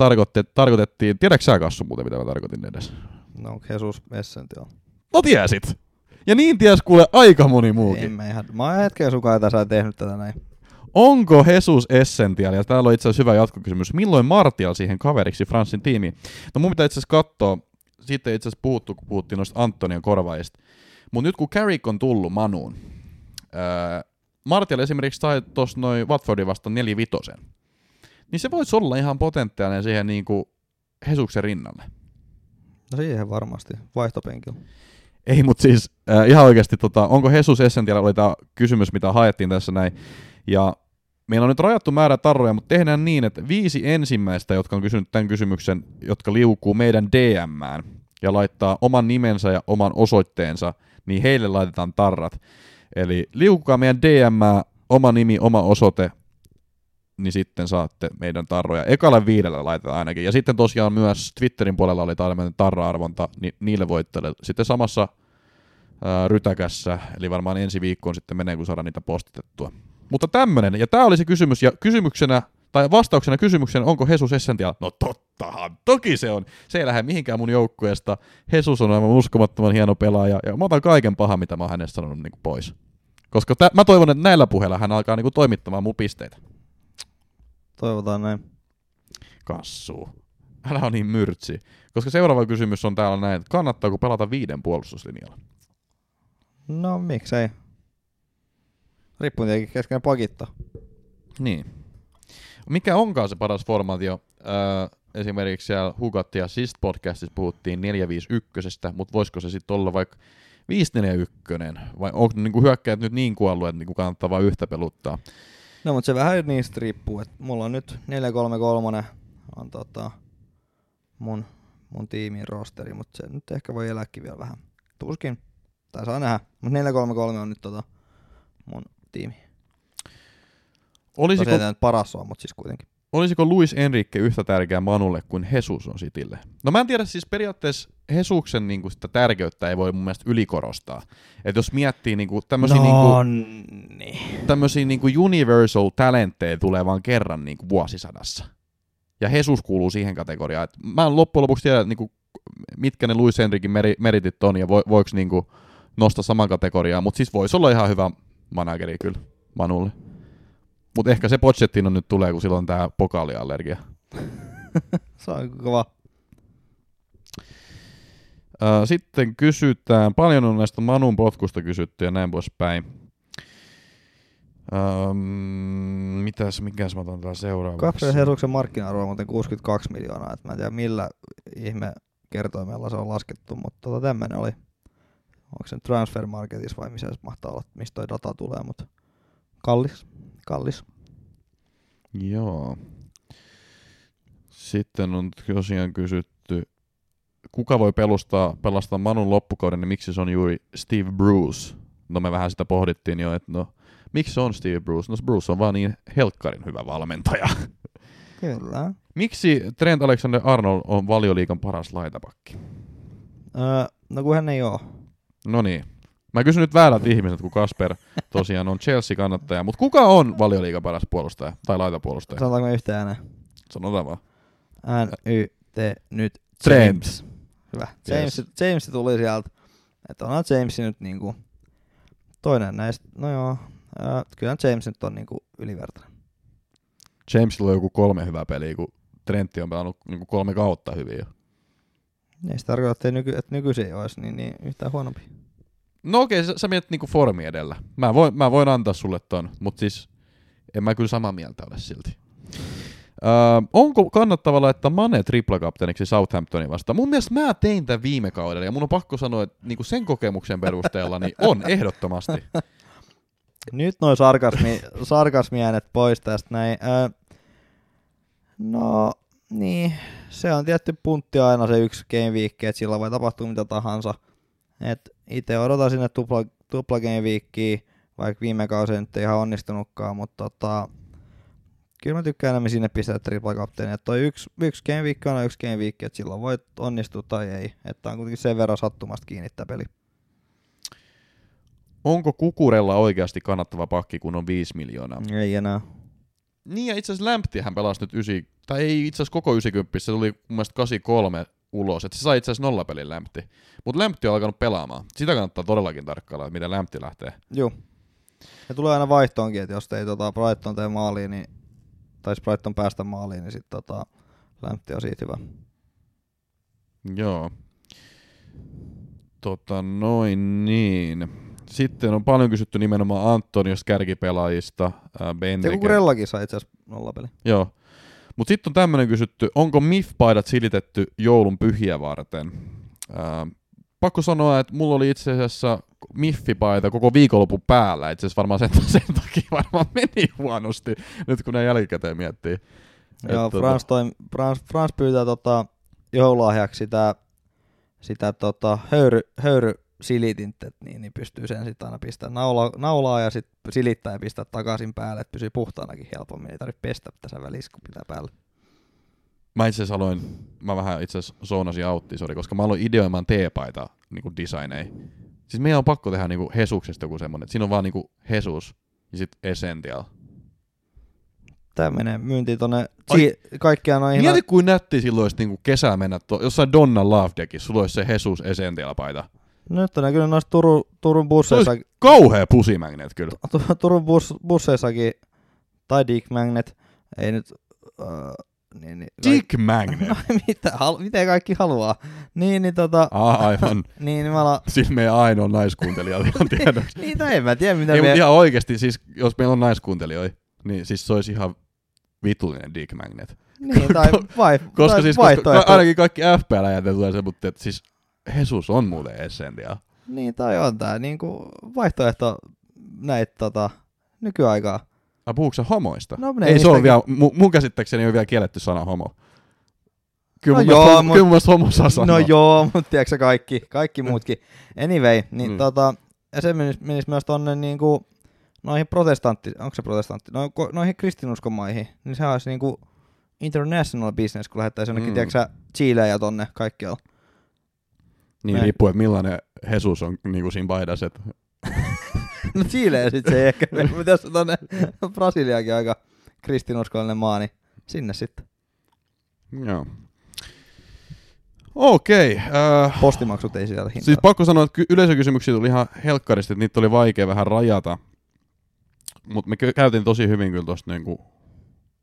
tarkoitettiin, tiedätkö sä Kassu muuten, mitä mä tarkoitin edes? No, Jesus Essential. No tiesit! Ja niin ties kuule aika moni muukin. En mä ihan, mä oon hetken sukaan, että sä tehnyt tätä näin. Onko Jesus Essential, ja täällä on itse asiassa hyvä jatkokysymys, milloin Martial siihen kaveriksi Fransin tiimiin? No mun pitää itse asiassa katsoa, siitä itse asiassa puhuttu, kun puhuttiin noista Antonian korvaajista. Mutta nyt kun Carrick on tullut Manuun, ää, Martial esimerkiksi sai tuossa noin Watfordin vasta 4 vitosen, niin se voisi olla ihan potentiaalinen siihen niin kuin Hesuksen rinnalle. No siihen varmasti, vaihtopenkillä. Ei, mutta siis äh, ihan oikeasti, tota, onko Jesus Essential oli tämä kysymys, mitä haettiin tässä näin. Ja meillä on nyt rajattu määrä tarroja, mutta tehdään niin, että viisi ensimmäistä, jotka on kysynyt tämän kysymyksen, jotka liukuu meidän DMään ja laittaa oman nimensä ja oman osoitteensa, niin heille laitetaan tarrat. Eli liukukaa meidän DM, oma nimi, oma osoite, niin sitten saatte meidän tarroja. Ekalle viidellä laitetaan ainakin. Ja sitten tosiaan myös Twitterin puolella oli tällainen tarra-arvonta, niin niille voitte sitten samassa ää, rytäkässä, eli varmaan ensi viikkoon sitten menee, kun saadaan niitä postitettua. Mutta tämmönen, ja tämä oli se kysymys, ja kysymyksenä, tai vastauksena kysymykseen, onko Jesus Essential? No tottahan, toki se on. Se ei lähde mihinkään mun joukkueesta. Jesus on aivan uskomattoman hieno pelaaja, ja mä otan kaiken pahan, mitä mä oon hänestä sanonut niin pois. Koska tä- mä toivon, että näillä puheilla hän alkaa niin toimittamaan mun pisteitä. Toivotaan näin. Kassu. Älä on niin myrtsi. Koska seuraava kysymys on täällä näin, että kannattaako pelata viiden puolustuslinjalla? No miksei. Riippuu tietenkin kesken pakitta. Niin. Mikä onkaan se paras formaatio? Öö, esimerkiksi siellä Hugat ja Sist podcastissa puhuttiin 451, mutta voisiko se sitten olla vaikka 541, vai onko niinku hyökkäät nyt niin kuollut, että niinku kannattaa vain yhtä peluttaa? No mutta se vähän niistä riippuu, että mulla on nyt 433 on tota mun, mun tiimin rosteri, mutta se nyt ehkä voi elääkin vielä vähän. Tuskin, tai saa nähdä, mutta 433 on nyt tota mun tiimi. Olisiko... Olisiko, Se ei nyt paras ole, mutta siis kuitenkin. Olisiko Luis Enrique yhtä tärkeä Manulle kuin Jesus on Sitille? No mä en tiedä, siis periaatteessa Hesuksen niinku sitä tärkeyttä ei voi mun mielestä ylikorostaa. Et jos miettii niinku tämmöisiä no, niinku, niin. tämmöisiä niinku universal talentteja tulee vaan kerran niinku vuosisadassa. Ja Jesus kuuluu siihen kategoriaan. Et mä en loppujen lopuksi tiedä, niinku, mitkä ne Luis Enriquin meri, meritit on ja vo, voiko niinku nostaa saman kategoriaan, mutta siis voisi olla ihan hyvä manageri kyllä Manulle. Mutta ehkä se Pochettino nyt tulee, kun silloin tää pokaaliallergia. Se on kova. Sitten kysytään, paljon on näistä Manun potkusta kysytty ja näin poispäin. Ähm, mitäs, mikäs mä otan täällä seuraavaksi? Gabriel Hesuksen markkina-arvo on muuten 62 miljoonaa, että mä en tiedä millä ihme kertoimella se on laskettu, mutta tota tämmönen oli. Onko se transfer marketissa vai missä se mahtaa olla, mistä toi data tulee, mutta kallis, kallis. Joo. Sitten on tosiaan kysytty, kuka voi pelustaa, pelastaa Manun loppukauden, niin miksi se on juuri Steve Bruce? No me vähän sitä pohdittiin jo, että no, miksi se on Steve Bruce? No Bruce on vaan niin helkkarin hyvä valmentaja. Kyllä. Miksi Trent Alexander-Arnold on valioliikan paras laitapakki? Öö, no kun hän ei oo. No niin. Mä kysyn nyt väärät ihmiset, kun Kasper tosiaan on Chelsea-kannattaja. Mutta kuka on valioliigan paras puolustaja tai laitapuolustaja? Sanotaanko me yhteen ääneen? Sanotaan vaan. N-Y-T nyt Trent. James. Hyvä. James, Yes. James tuli sieltä. Että onhan James nyt niinku toinen näistä. No joo. Öö, kyllä James nyt on niinku ylivertainen. Jamesilla on joku kolme hyvää peliä, kun Trentti on pelannut niinku kolme kautta hyvin jo. Ei se tarkoita, että, nyky, että nykyisin ei olisi niin, niin yhtään huonompi. No okei, sä, sä mietit niinku formi edellä. Mä voin, mä voin antaa sulle ton, mutta siis en mä kyllä samaa mieltä ole silti. Öö, onko kannattava laittaa Mane triplakapteeniksi Southamptonin vastaan? Mun mielestä mä tein tämän viime kaudella ja mun on pakko sanoa, että niinku sen kokemuksen perusteella niin on ehdottomasti. Nyt noin sarkasmi, sarkasmiäänet pois tästä näin. Öö, no, niin. Se on tietty puntti aina se yksi game week, että sillä voi tapahtua mitä tahansa. Et itse odotan sinne tupla, tupla game weekia, vaikka viime kausi ei nyt ihan onnistunutkaan, mutta tota, kyllä mä tykkään enemmän sinne pistää triple kapteeni. Että toi yksi, yksi game week on yksi game week, että silloin voi onnistua tai ei. Että on kuitenkin sen verran sattumasta kiinnittää peli. Onko Kukurella oikeasti kannattava pakki, kun on 5 miljoonaa? Ei enää. Niin ja itse asiassa Lämptihän pelasi nyt 9, tai ei itse asiassa koko 90, se tuli mun mielestä 83 ulos, että se sai itse asiassa nollapelin Lämpti. Mutta Lämpti on alkanut pelaamaan. Sitä kannattaa todellakin tarkkailla, että miten Lämpti lähtee. Joo. Ja tulee aina vaihtoonkin, että jos ei tota Brighton tee maaliin, niin, tai jos Brighton päästä maaliin, niin sitten tota, Lämpti on siitä hyvä. Joo. Tota noin niin. Sitten on paljon kysytty nimenomaan Antonios kärkipelaajista, Ja Benteke. Kukurellakin sai itse asiassa nollapeli. Joo. Mutta sitten on tämmöinen kysytty, onko MIF-paidat silitetty joulun pyhiä varten? Ää, pakko sanoa, että mulla oli itse asiassa Miffi-paita koko viikonlopun päällä. Itse asiassa varmaan sen, sen takia varmaan meni huonosti, nyt kun ne jälkikäteen miettii. Et Joo, tota- Frans, toi, Frans, Frans pyytää tota, joululahjaksi sitä, sitä tota, höyry, höyry silitintet, niin, niin pystyy sen sitten aina pistämään naula, naulaa ja sitten silittää ja pistää takaisin päälle, että pysyy puhtaanakin helpommin. Ei tarvitse pestä tässä välissä, kun pitää päällä. Mä itse asiassa aloin, mä vähän itse asiassa zoonasin autti, sorry, koska mä aloin ideoimaan teepaita niinku designei. Siis meidän on pakko tehdä niinku Hesuksesta joku semmonen, että siinä on vaan niinku Hesus ja sit Essential. Tää menee myyntiin tonne, si- kaikkia noin Mieti kuin nätti silloin olisi niinku kesällä mennä to, jossain Donna Love Deckissa, sulla olisi se Hesus Essential paita. Nyt on kyllä noissa Turun, Turun Se busseissa, kauhea pusimagnet kyllä. Tu- Turun bus, busseissakin, tai Dick Magnet, ei nyt, uh, niin, niin, Dick Magnet. No, mitä, hal, miten kaikki haluaa. Niin, niin tota, Ah, aivan. niin, niin mä ala, Siis meidän ainoa naiskuuntelija ihan tiedoksi. niin, no en mä tiedä mitä Ei, me, ihan oikeesti, siis jos meillä on naiskuuntelijoita, niin siis se olisi ihan vitullinen Dick Magnet. niin, tai, vai, Koska tai siis koska vaihtoehto. ka- ainakin kaikki FPL-jätet tulee se, mutta että siis Jesus on muuten Essentia. Niin, tai on tää niinku vaihtoehto näitä tota, nykyaikaa. Ai puhuuko sä homoista? No, ne ei se ole vielä, mu, mun käsittääkseni ole vielä kielletty sana homo. Kyllä, No mun, joo, mielestä, mut- kyllä mun homo saa sanoa. No joo, mutta tiedätkö kaikki, kaikki muutkin. Anyway, niin Mm. tota, ja se menisi, menisi myös tonne niinku noihin protestantti, onko se protestantti, no, ko- noihin kristinuskon maihin, niin se olisi niinku international business, kun lähettäisiin jonnekin, Mm. mm. tiedätkö Chileen ja tonne kaikkialla. Niin Näin. riippuu, että millainen Jesus on niinku siinä paidassa. Et... No Chileen sit se ei ehkä, mutta jos on tonne Brasiliakin aika kristinuskollinen maa, niin sinne sitten. Joo. Okei. Äh, Postimaksut ei sieltä hintaa. siis pakko sanoa, että ky- yleisökysymyksiä tuli ihan helkkaristi, että niitä oli vaikea vähän rajata. Mutta me käytiin tosi hyvin kyllä tuosta niinku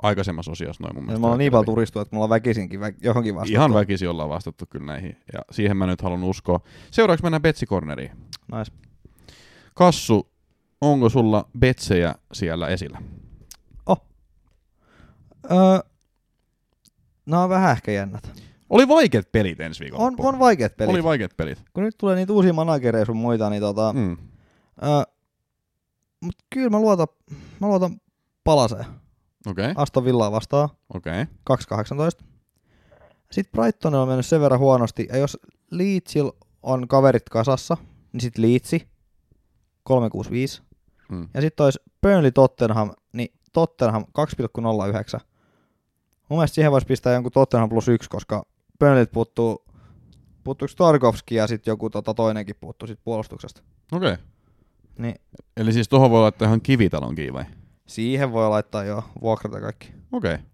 aikaisemmassa osiossa noin mun Ja mielestä. me ollaan niin paljon turistua, että me ollaan väkisinkin vä- johonkin vastattu. Ihan väkisin ollaan vastattu kyllä näihin, ja siihen mä nyt haluan uskoa. Seuraavaksi mennään Betsi Corneriin. Nice. Kassu, onko sulla betsejä siellä esillä? Öö, no on vähän ehkä jännät. Oli vaikeat pelit ensi viikolla. On, on vaikeat pelit. Oli vaikeat pelit. Kun nyt tulee niitä uusia managereja sun muita, niin tota... Mm. Öö, mut kyllä mä luotan, mä luotan palaseen. Okei, okay. Aston Villaa vastaan. okei. Okay. 2.18. Sitten Brightonilla on mennyt sen verran huonosti, ja jos Leedsil on kaverit kasassa, niin sitten Leedsi 365. Mm. Ja sitten olisi Burnley Tottenham, niin Tottenham 2,09. Mun mielestä siihen voisi pistää jonkun Tottenham plus yksi, koska Burnleyt puuttuu, puuttuuko Tarkovski ja sitten joku tota toinenkin puuttuu sit puolustuksesta. Okei. Okay. Niin Eli siis tuohon voi laittaa ihan kivitalonkin vai? Siihen voi laittaa jo vuokrata kaikki. Okei. Okay.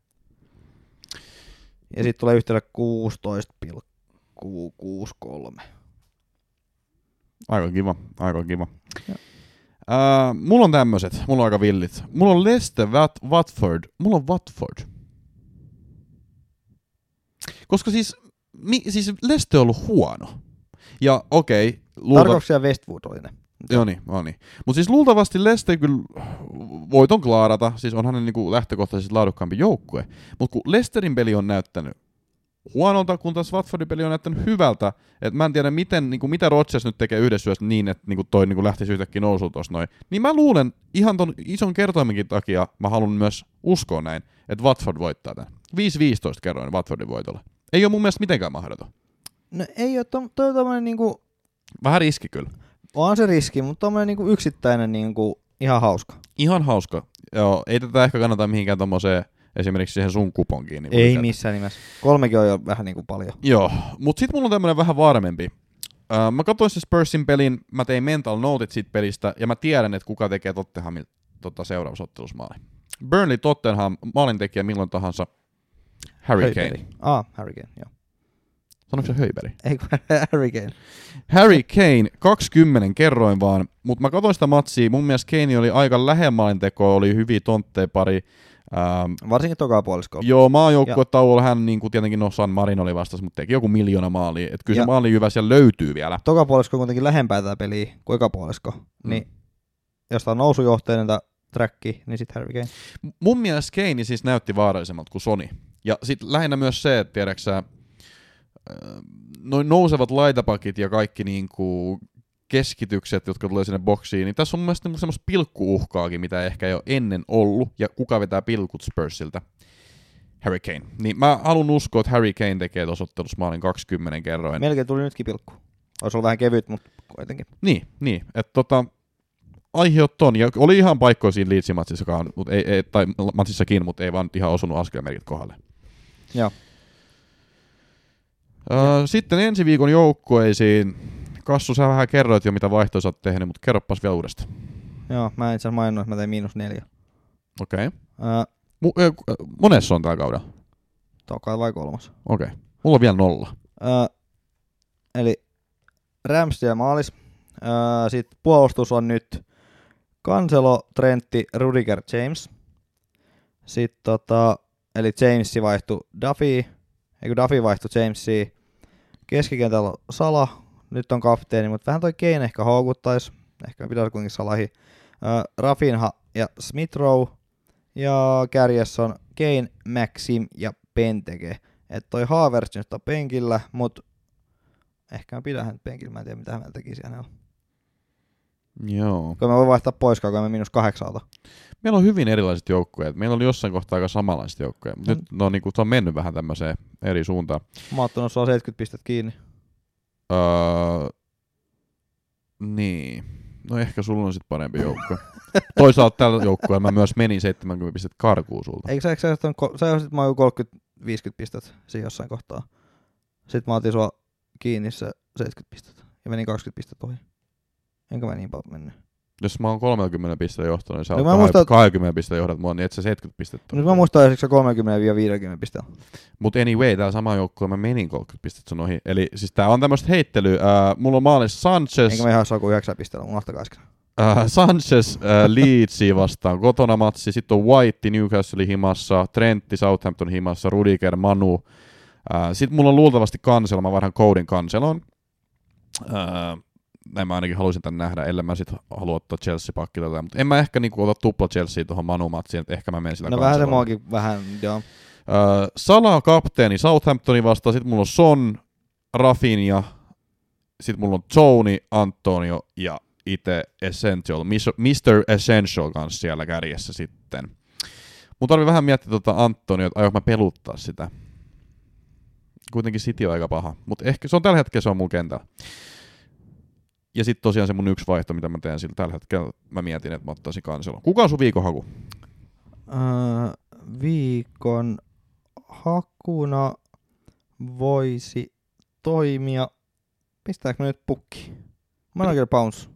Ja sitten tulee yhteydellä 16,63. Aika kiva, aika kiva. Joo. Uh, mulla on tämmöset, mulla on aika villit. Mulla on Leicester, Wat- Watford, mulla on Watford. Koska siis, mi, siis Leicester on ollut huono. Ja okei, okay, luulta... Tarkovski ja Westwood oli ne. Joo niin, joo niin. Mutta siis luultavasti Leicester kyllä voiton klaarata, siis on hänen niinku lähtökohtaisesti laadukkaampi joukkue. Mutta kun Leicesterin peli on näyttänyt huonolta, kun taas Watfordin peli on näyttänyt hyvältä, että mä en tiedä miten, niinku, mitä Rodgers nyt tekee yhdessä yössä niin, että niinku toi niinku lähtisi yhtäkkiä nousuun tuossa noin. Niin mä luulen, ihan ton ison kertoimenkin takia mä haluan myös uskoa näin, että Watford voittaa tämän. 5-15 kerroin Watfordin voitolle. Ei ole mun mielestä mitenkään mahdoton. No ei ole, to, toi on tommonen niinku, Vähän riski kyllä. On se riski, mutta tommonen niinku yksittäinen niinku ihan hauska. Ihan hauska. Joo, ei tätä ehkä kannata mihinkään tommoseen esimerkiksi siihen sun kuponkiin. Niin Ei missään nimessä. Kolmekin on jo vähän niinku paljon. Joo, mutta sitten mulla on tämmönen vähän varmempi. Öö, mä katsoin se Spursin pelin, mä tein mental notit siitä pelistä, ja mä tiedän, että kuka tekee Tottenhamin tota, seuraavassa. Burnley Tottenham, maalintekijä milloin tahansa, Harry Kane. Ah, Harry Kane, joo. Sanoiko se Höyberi? Ei kun Harry Kane. Harry Kane, 20 kerroin vaan, mutta mä katsoin sitä matsia, mun mielestä Kane oli aika lähellä maalintekoa, oli hyviä tontteja pari. Ähm, Varsinkin toka puoliskolla. Joo, maajoukkuetauolla hän niin kuin tietenkin no San Marin oli vastas, mutta teki joku miljoona maalia. Että kyllä Ja- se maali hyvä siellä löytyy vielä. Toka puolisko on kuitenkin lähempää tätä peliä kuin eka puolisko. Mm. Niin jos tää on nousujohteinen tää tracki, niin sit Harry Kane. M- Mun mielestä Kane siis näytti vaarallisemmalta kuin Sony. Ja sitten lähinnä myös se, että tiedäksä, äh, noin nousevat laitapakit ja kaikki niinku keskitykset, jotka tulee sinne boksiin, niin tässä on mun mielestä niinku semmoista pilkkuuhkaakin, mitä ehkä ei ole ennen ollut, ja kuka vetää pilkut Spursilta? Harry Kane. Niin mä haluan uskoa, että Harry Kane tekee tuossa ottelussa maalin 20 kerroin. Melkein tuli nytkin pilkku. Olisi ollut vähän kevyt, mutta kuitenkin. Niin, niin. Että tota, aiheut ton. Ja oli ihan paikkoja siinä Leedsin-matsissakaan, mut ei, ei, tai matsissakin, mutta ei vaan ihan osunut askelmerkit kohdalle. Joo. Öö, sitten ensi viikon joukkueisiin. Kassu, sä vähän kerroit jo, mitä vaihtoja sä oot tehnyt, mutta kerropas vielä uudestaan. Joo, mä en itse asiassa maininnut, että mä tein miinus neljä. Okei. Okay. Öö, Mu- ö, ö, monessa on tää kaudella? toka vai kolmas. Okei. Okay. Mulla on vielä nolla. Öö, eli Rams ja maalis. Öö, Sitten puolustus on nyt Cancelo, Trentti, Rudiger, James. Sitten tota, eli Jamesi vaihtui Duffy, eikö Duffy vaihtui Jamesiin. Keskikentällä Sala, nyt on kapteeni, mutta vähän toi Kane ehkä houkuttaisi. Ehkä pitäisi kuitenkin Salahi. Öö, Rafinha ja Smith Rowe. Ja kärjessä on Kane, Maxim ja Penteke. Että toi Havertz nyt on penkillä, mutta ehkä mä pidän hänet penkillä, mä en tiedä mitä hän tekisi hänellä. Joo. Kun mä voin vaihtaa pois, kun mä miinus kahdeksalta. Meillä on hyvin erilaiset joukkueet. Meillä oli jossain kohtaa aika samanlaiset joukkueet, mutta Mm. nyt ne on, niinku, se on mennyt vähän tämmöiseen eri suuntaan. Mä oon ottanut sua 70 pistettä kiinni. Öö, niin. No ehkä sulla on sitten parempi joukko. Toisaalta tällä joukkueella mä myös menin 70 pistettä karkuun sulta. Eikö sä, sä, sä, sä johdatit mä 30-50 pistettä siinä jossain kohtaa. Sitten mä otin sua kiinni se 70 pistettä. Ja menin 20 pistettä ohi. Enkä mä niin paljon mennyt. Jos mä oon 30 pistettä johtanut, niin sä No oot muistan- 20 pistettä johdat mua, niin et sä 70 pistettä. Nyt mä muistan, että se 30-50 pistettä. Mutta anyway, tää sama joukkue mä menin 30 pistettä sun ohi. Eli siis tää on tämmöistä heittelyä. Äh, mulla on maalissa Sanchez, Enkä mä ihan saa kuin 9 pistettä, unohtakaa äsken. äh, Sanchez äh, Leedsia vastaan kotona matsi. Sitten on White Newcastle himassa, Trentti Southampton himassa, Rudiger, Manu. Äh, Sitten mulla on luultavasti kanselo, mä varhaan koodin kanselon. Äh, näin mä ainakin haluaisin tän nähdä, ellei mä sit halua ottaa Chelsea-pakki tätä. Mutta en mä ehkä niinku ota tupla Chelsea tuohon Manu-matsiin, että ehkä mä menen sillä No vähän se muakin vähän, joo. Öö, Sala kapteeni Southamptoni vastaan, sitten mulla on Son, Rafinha, sitten mulla on Tony, Antonio ja itse Essential, Mr. Essential kanssa siellä kärjessä sitten. Mun tarvii vähän miettiä tuota Antonio, että aion mä peluttaa sitä. Kuitenkin City on aika paha, mutta ehkä se on tällä hetkellä se on mun kentällä. Ja sitten tosiaan se mun yksi vaihto, mitä mä teen sillä tällä hetkellä, mä mietin, että mä ottaisin kanselo. Kuka on sun viikonhaku? Öö, viikon hakuna voisi toimia. Pistääkö me nyt pukki? Mä kyllä bounce.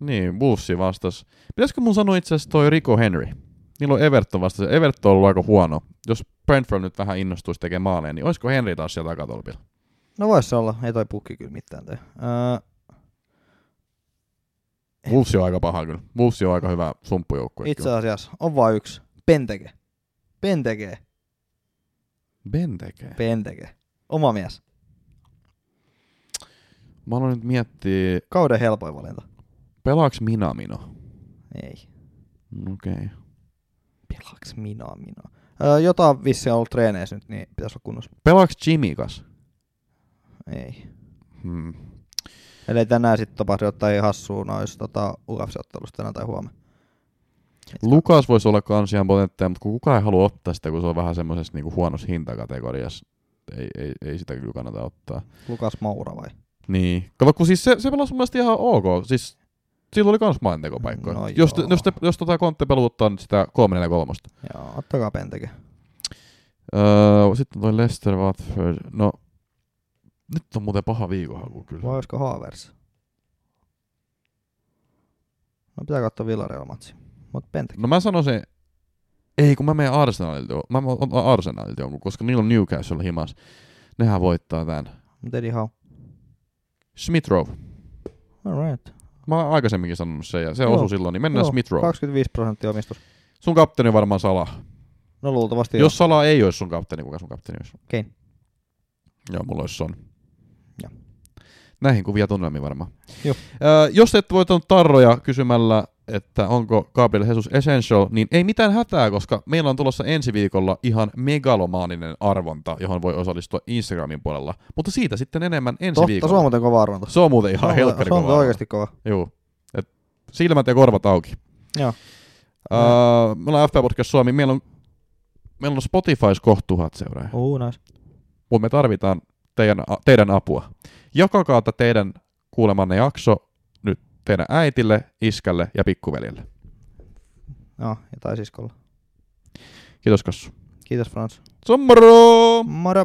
Niin, Wolvesi vastas. Pitäisikö mun sanoa itse asiassa toi Rico Henry? Niillä on Everton vastas. Everton on ollut aika huono. Jos Brentford nyt vähän innostuisi tekemään maaleja, niin olisiko Henry taas sieltä takatolpilla? No vois se olla, ei toi pukki kyllä mitään tee. Öö, Wolves on aika paha kyllä. Wolves on aika hyvä sumppujoukkue. itse asiassa on vain yksi. Penteke. Penteke. Benteke. Penteke. Oma mies. Mä aloin nyt miettiä, Kauden helpoin valinta. pelaaks Minamino? Ei. Okei. Okay. Pelaaks minä? Öö, jota vissi on ollut treeneissä nyt, niin pitäisi olla kunnossa. Pelaaks Jimikas? Ei. Hmm. Eli tänään sitten tapahtuu jotain hassua noissa tota, UFC-ottelusta tänään tai huomenna. Lukas voisi olla kans ihan potentteja, mutta kukaan ei halua ottaa sitä, kun se on vähän semmoisessa niinku huonossa hintakategoriassa. Ei, ei, ei sitä kyllä kannata ottaa. Lukas Moura vai? Niin. Kato, kun siis se, se pelasi mun mielestä ihan ok. Siis sillä oli kans maalintekopaikkoja. No jos, joo. jos, te, jos tota Kontte peluttaa nyt sitä 343. Joo, ottakaa Penteke. Öö, sitten toi Leicester Watford. No, nyt on muuten paha viikonhaku kyllä. Vai olisiko Havers? No pitää katsoa Villareal-matsi. Mut Penteke. No mä sanoisin, ei kun mä menen Arsenalilta, jo- mä otan Arsenalilta jonkun, koska niillä on Newcastle himas. Nehän voittaa tän. Mut Eddie Howe. Smith Rowe. Alright. Mä oon aikaisemminkin sanonut sen ja se Joo. osui silloin, niin mennään Joo, Smith Rowe. 25 prosenttia omistus. Sun kapteeni on varmaan Sala. No luultavasti Jos Sala ei olisi sun kapteeni, kuka sun kapteeni olisi? Kane. Joo, mulla olisi Son. Näihin kuvia tunnelmiin varmaan. Joo. Öö, jos et voitanut tarroja kysymällä, että onko Gabriel Jesus Essential, niin ei mitään hätää, koska meillä on tulossa ensi viikolla ihan megalomaaninen arvonta, johon voi osallistua Instagramin puolella. Mutta siitä sitten enemmän ensi Totta, viikolla. se on muuten kova arvonta. Se on muuten ihan helkkari Se on kova oikeasti kova. Joo. Et silmät ja korvat auki. Joo. Öö, me ollaan FP Podcast Suomi. Meillä on, meillä on Spotifys kohta tuhat seuraajaa. Uu, nice. Mutta me tarvitaan teidän, teidän apua. Jakakaa teidän kuulemanne jakso nyt teidän äitille, iskälle ja pikkuveljelle. Joo, ja tai siskolla. Kiitos Kassu. Kiitos Frans. Sommaro! Moro!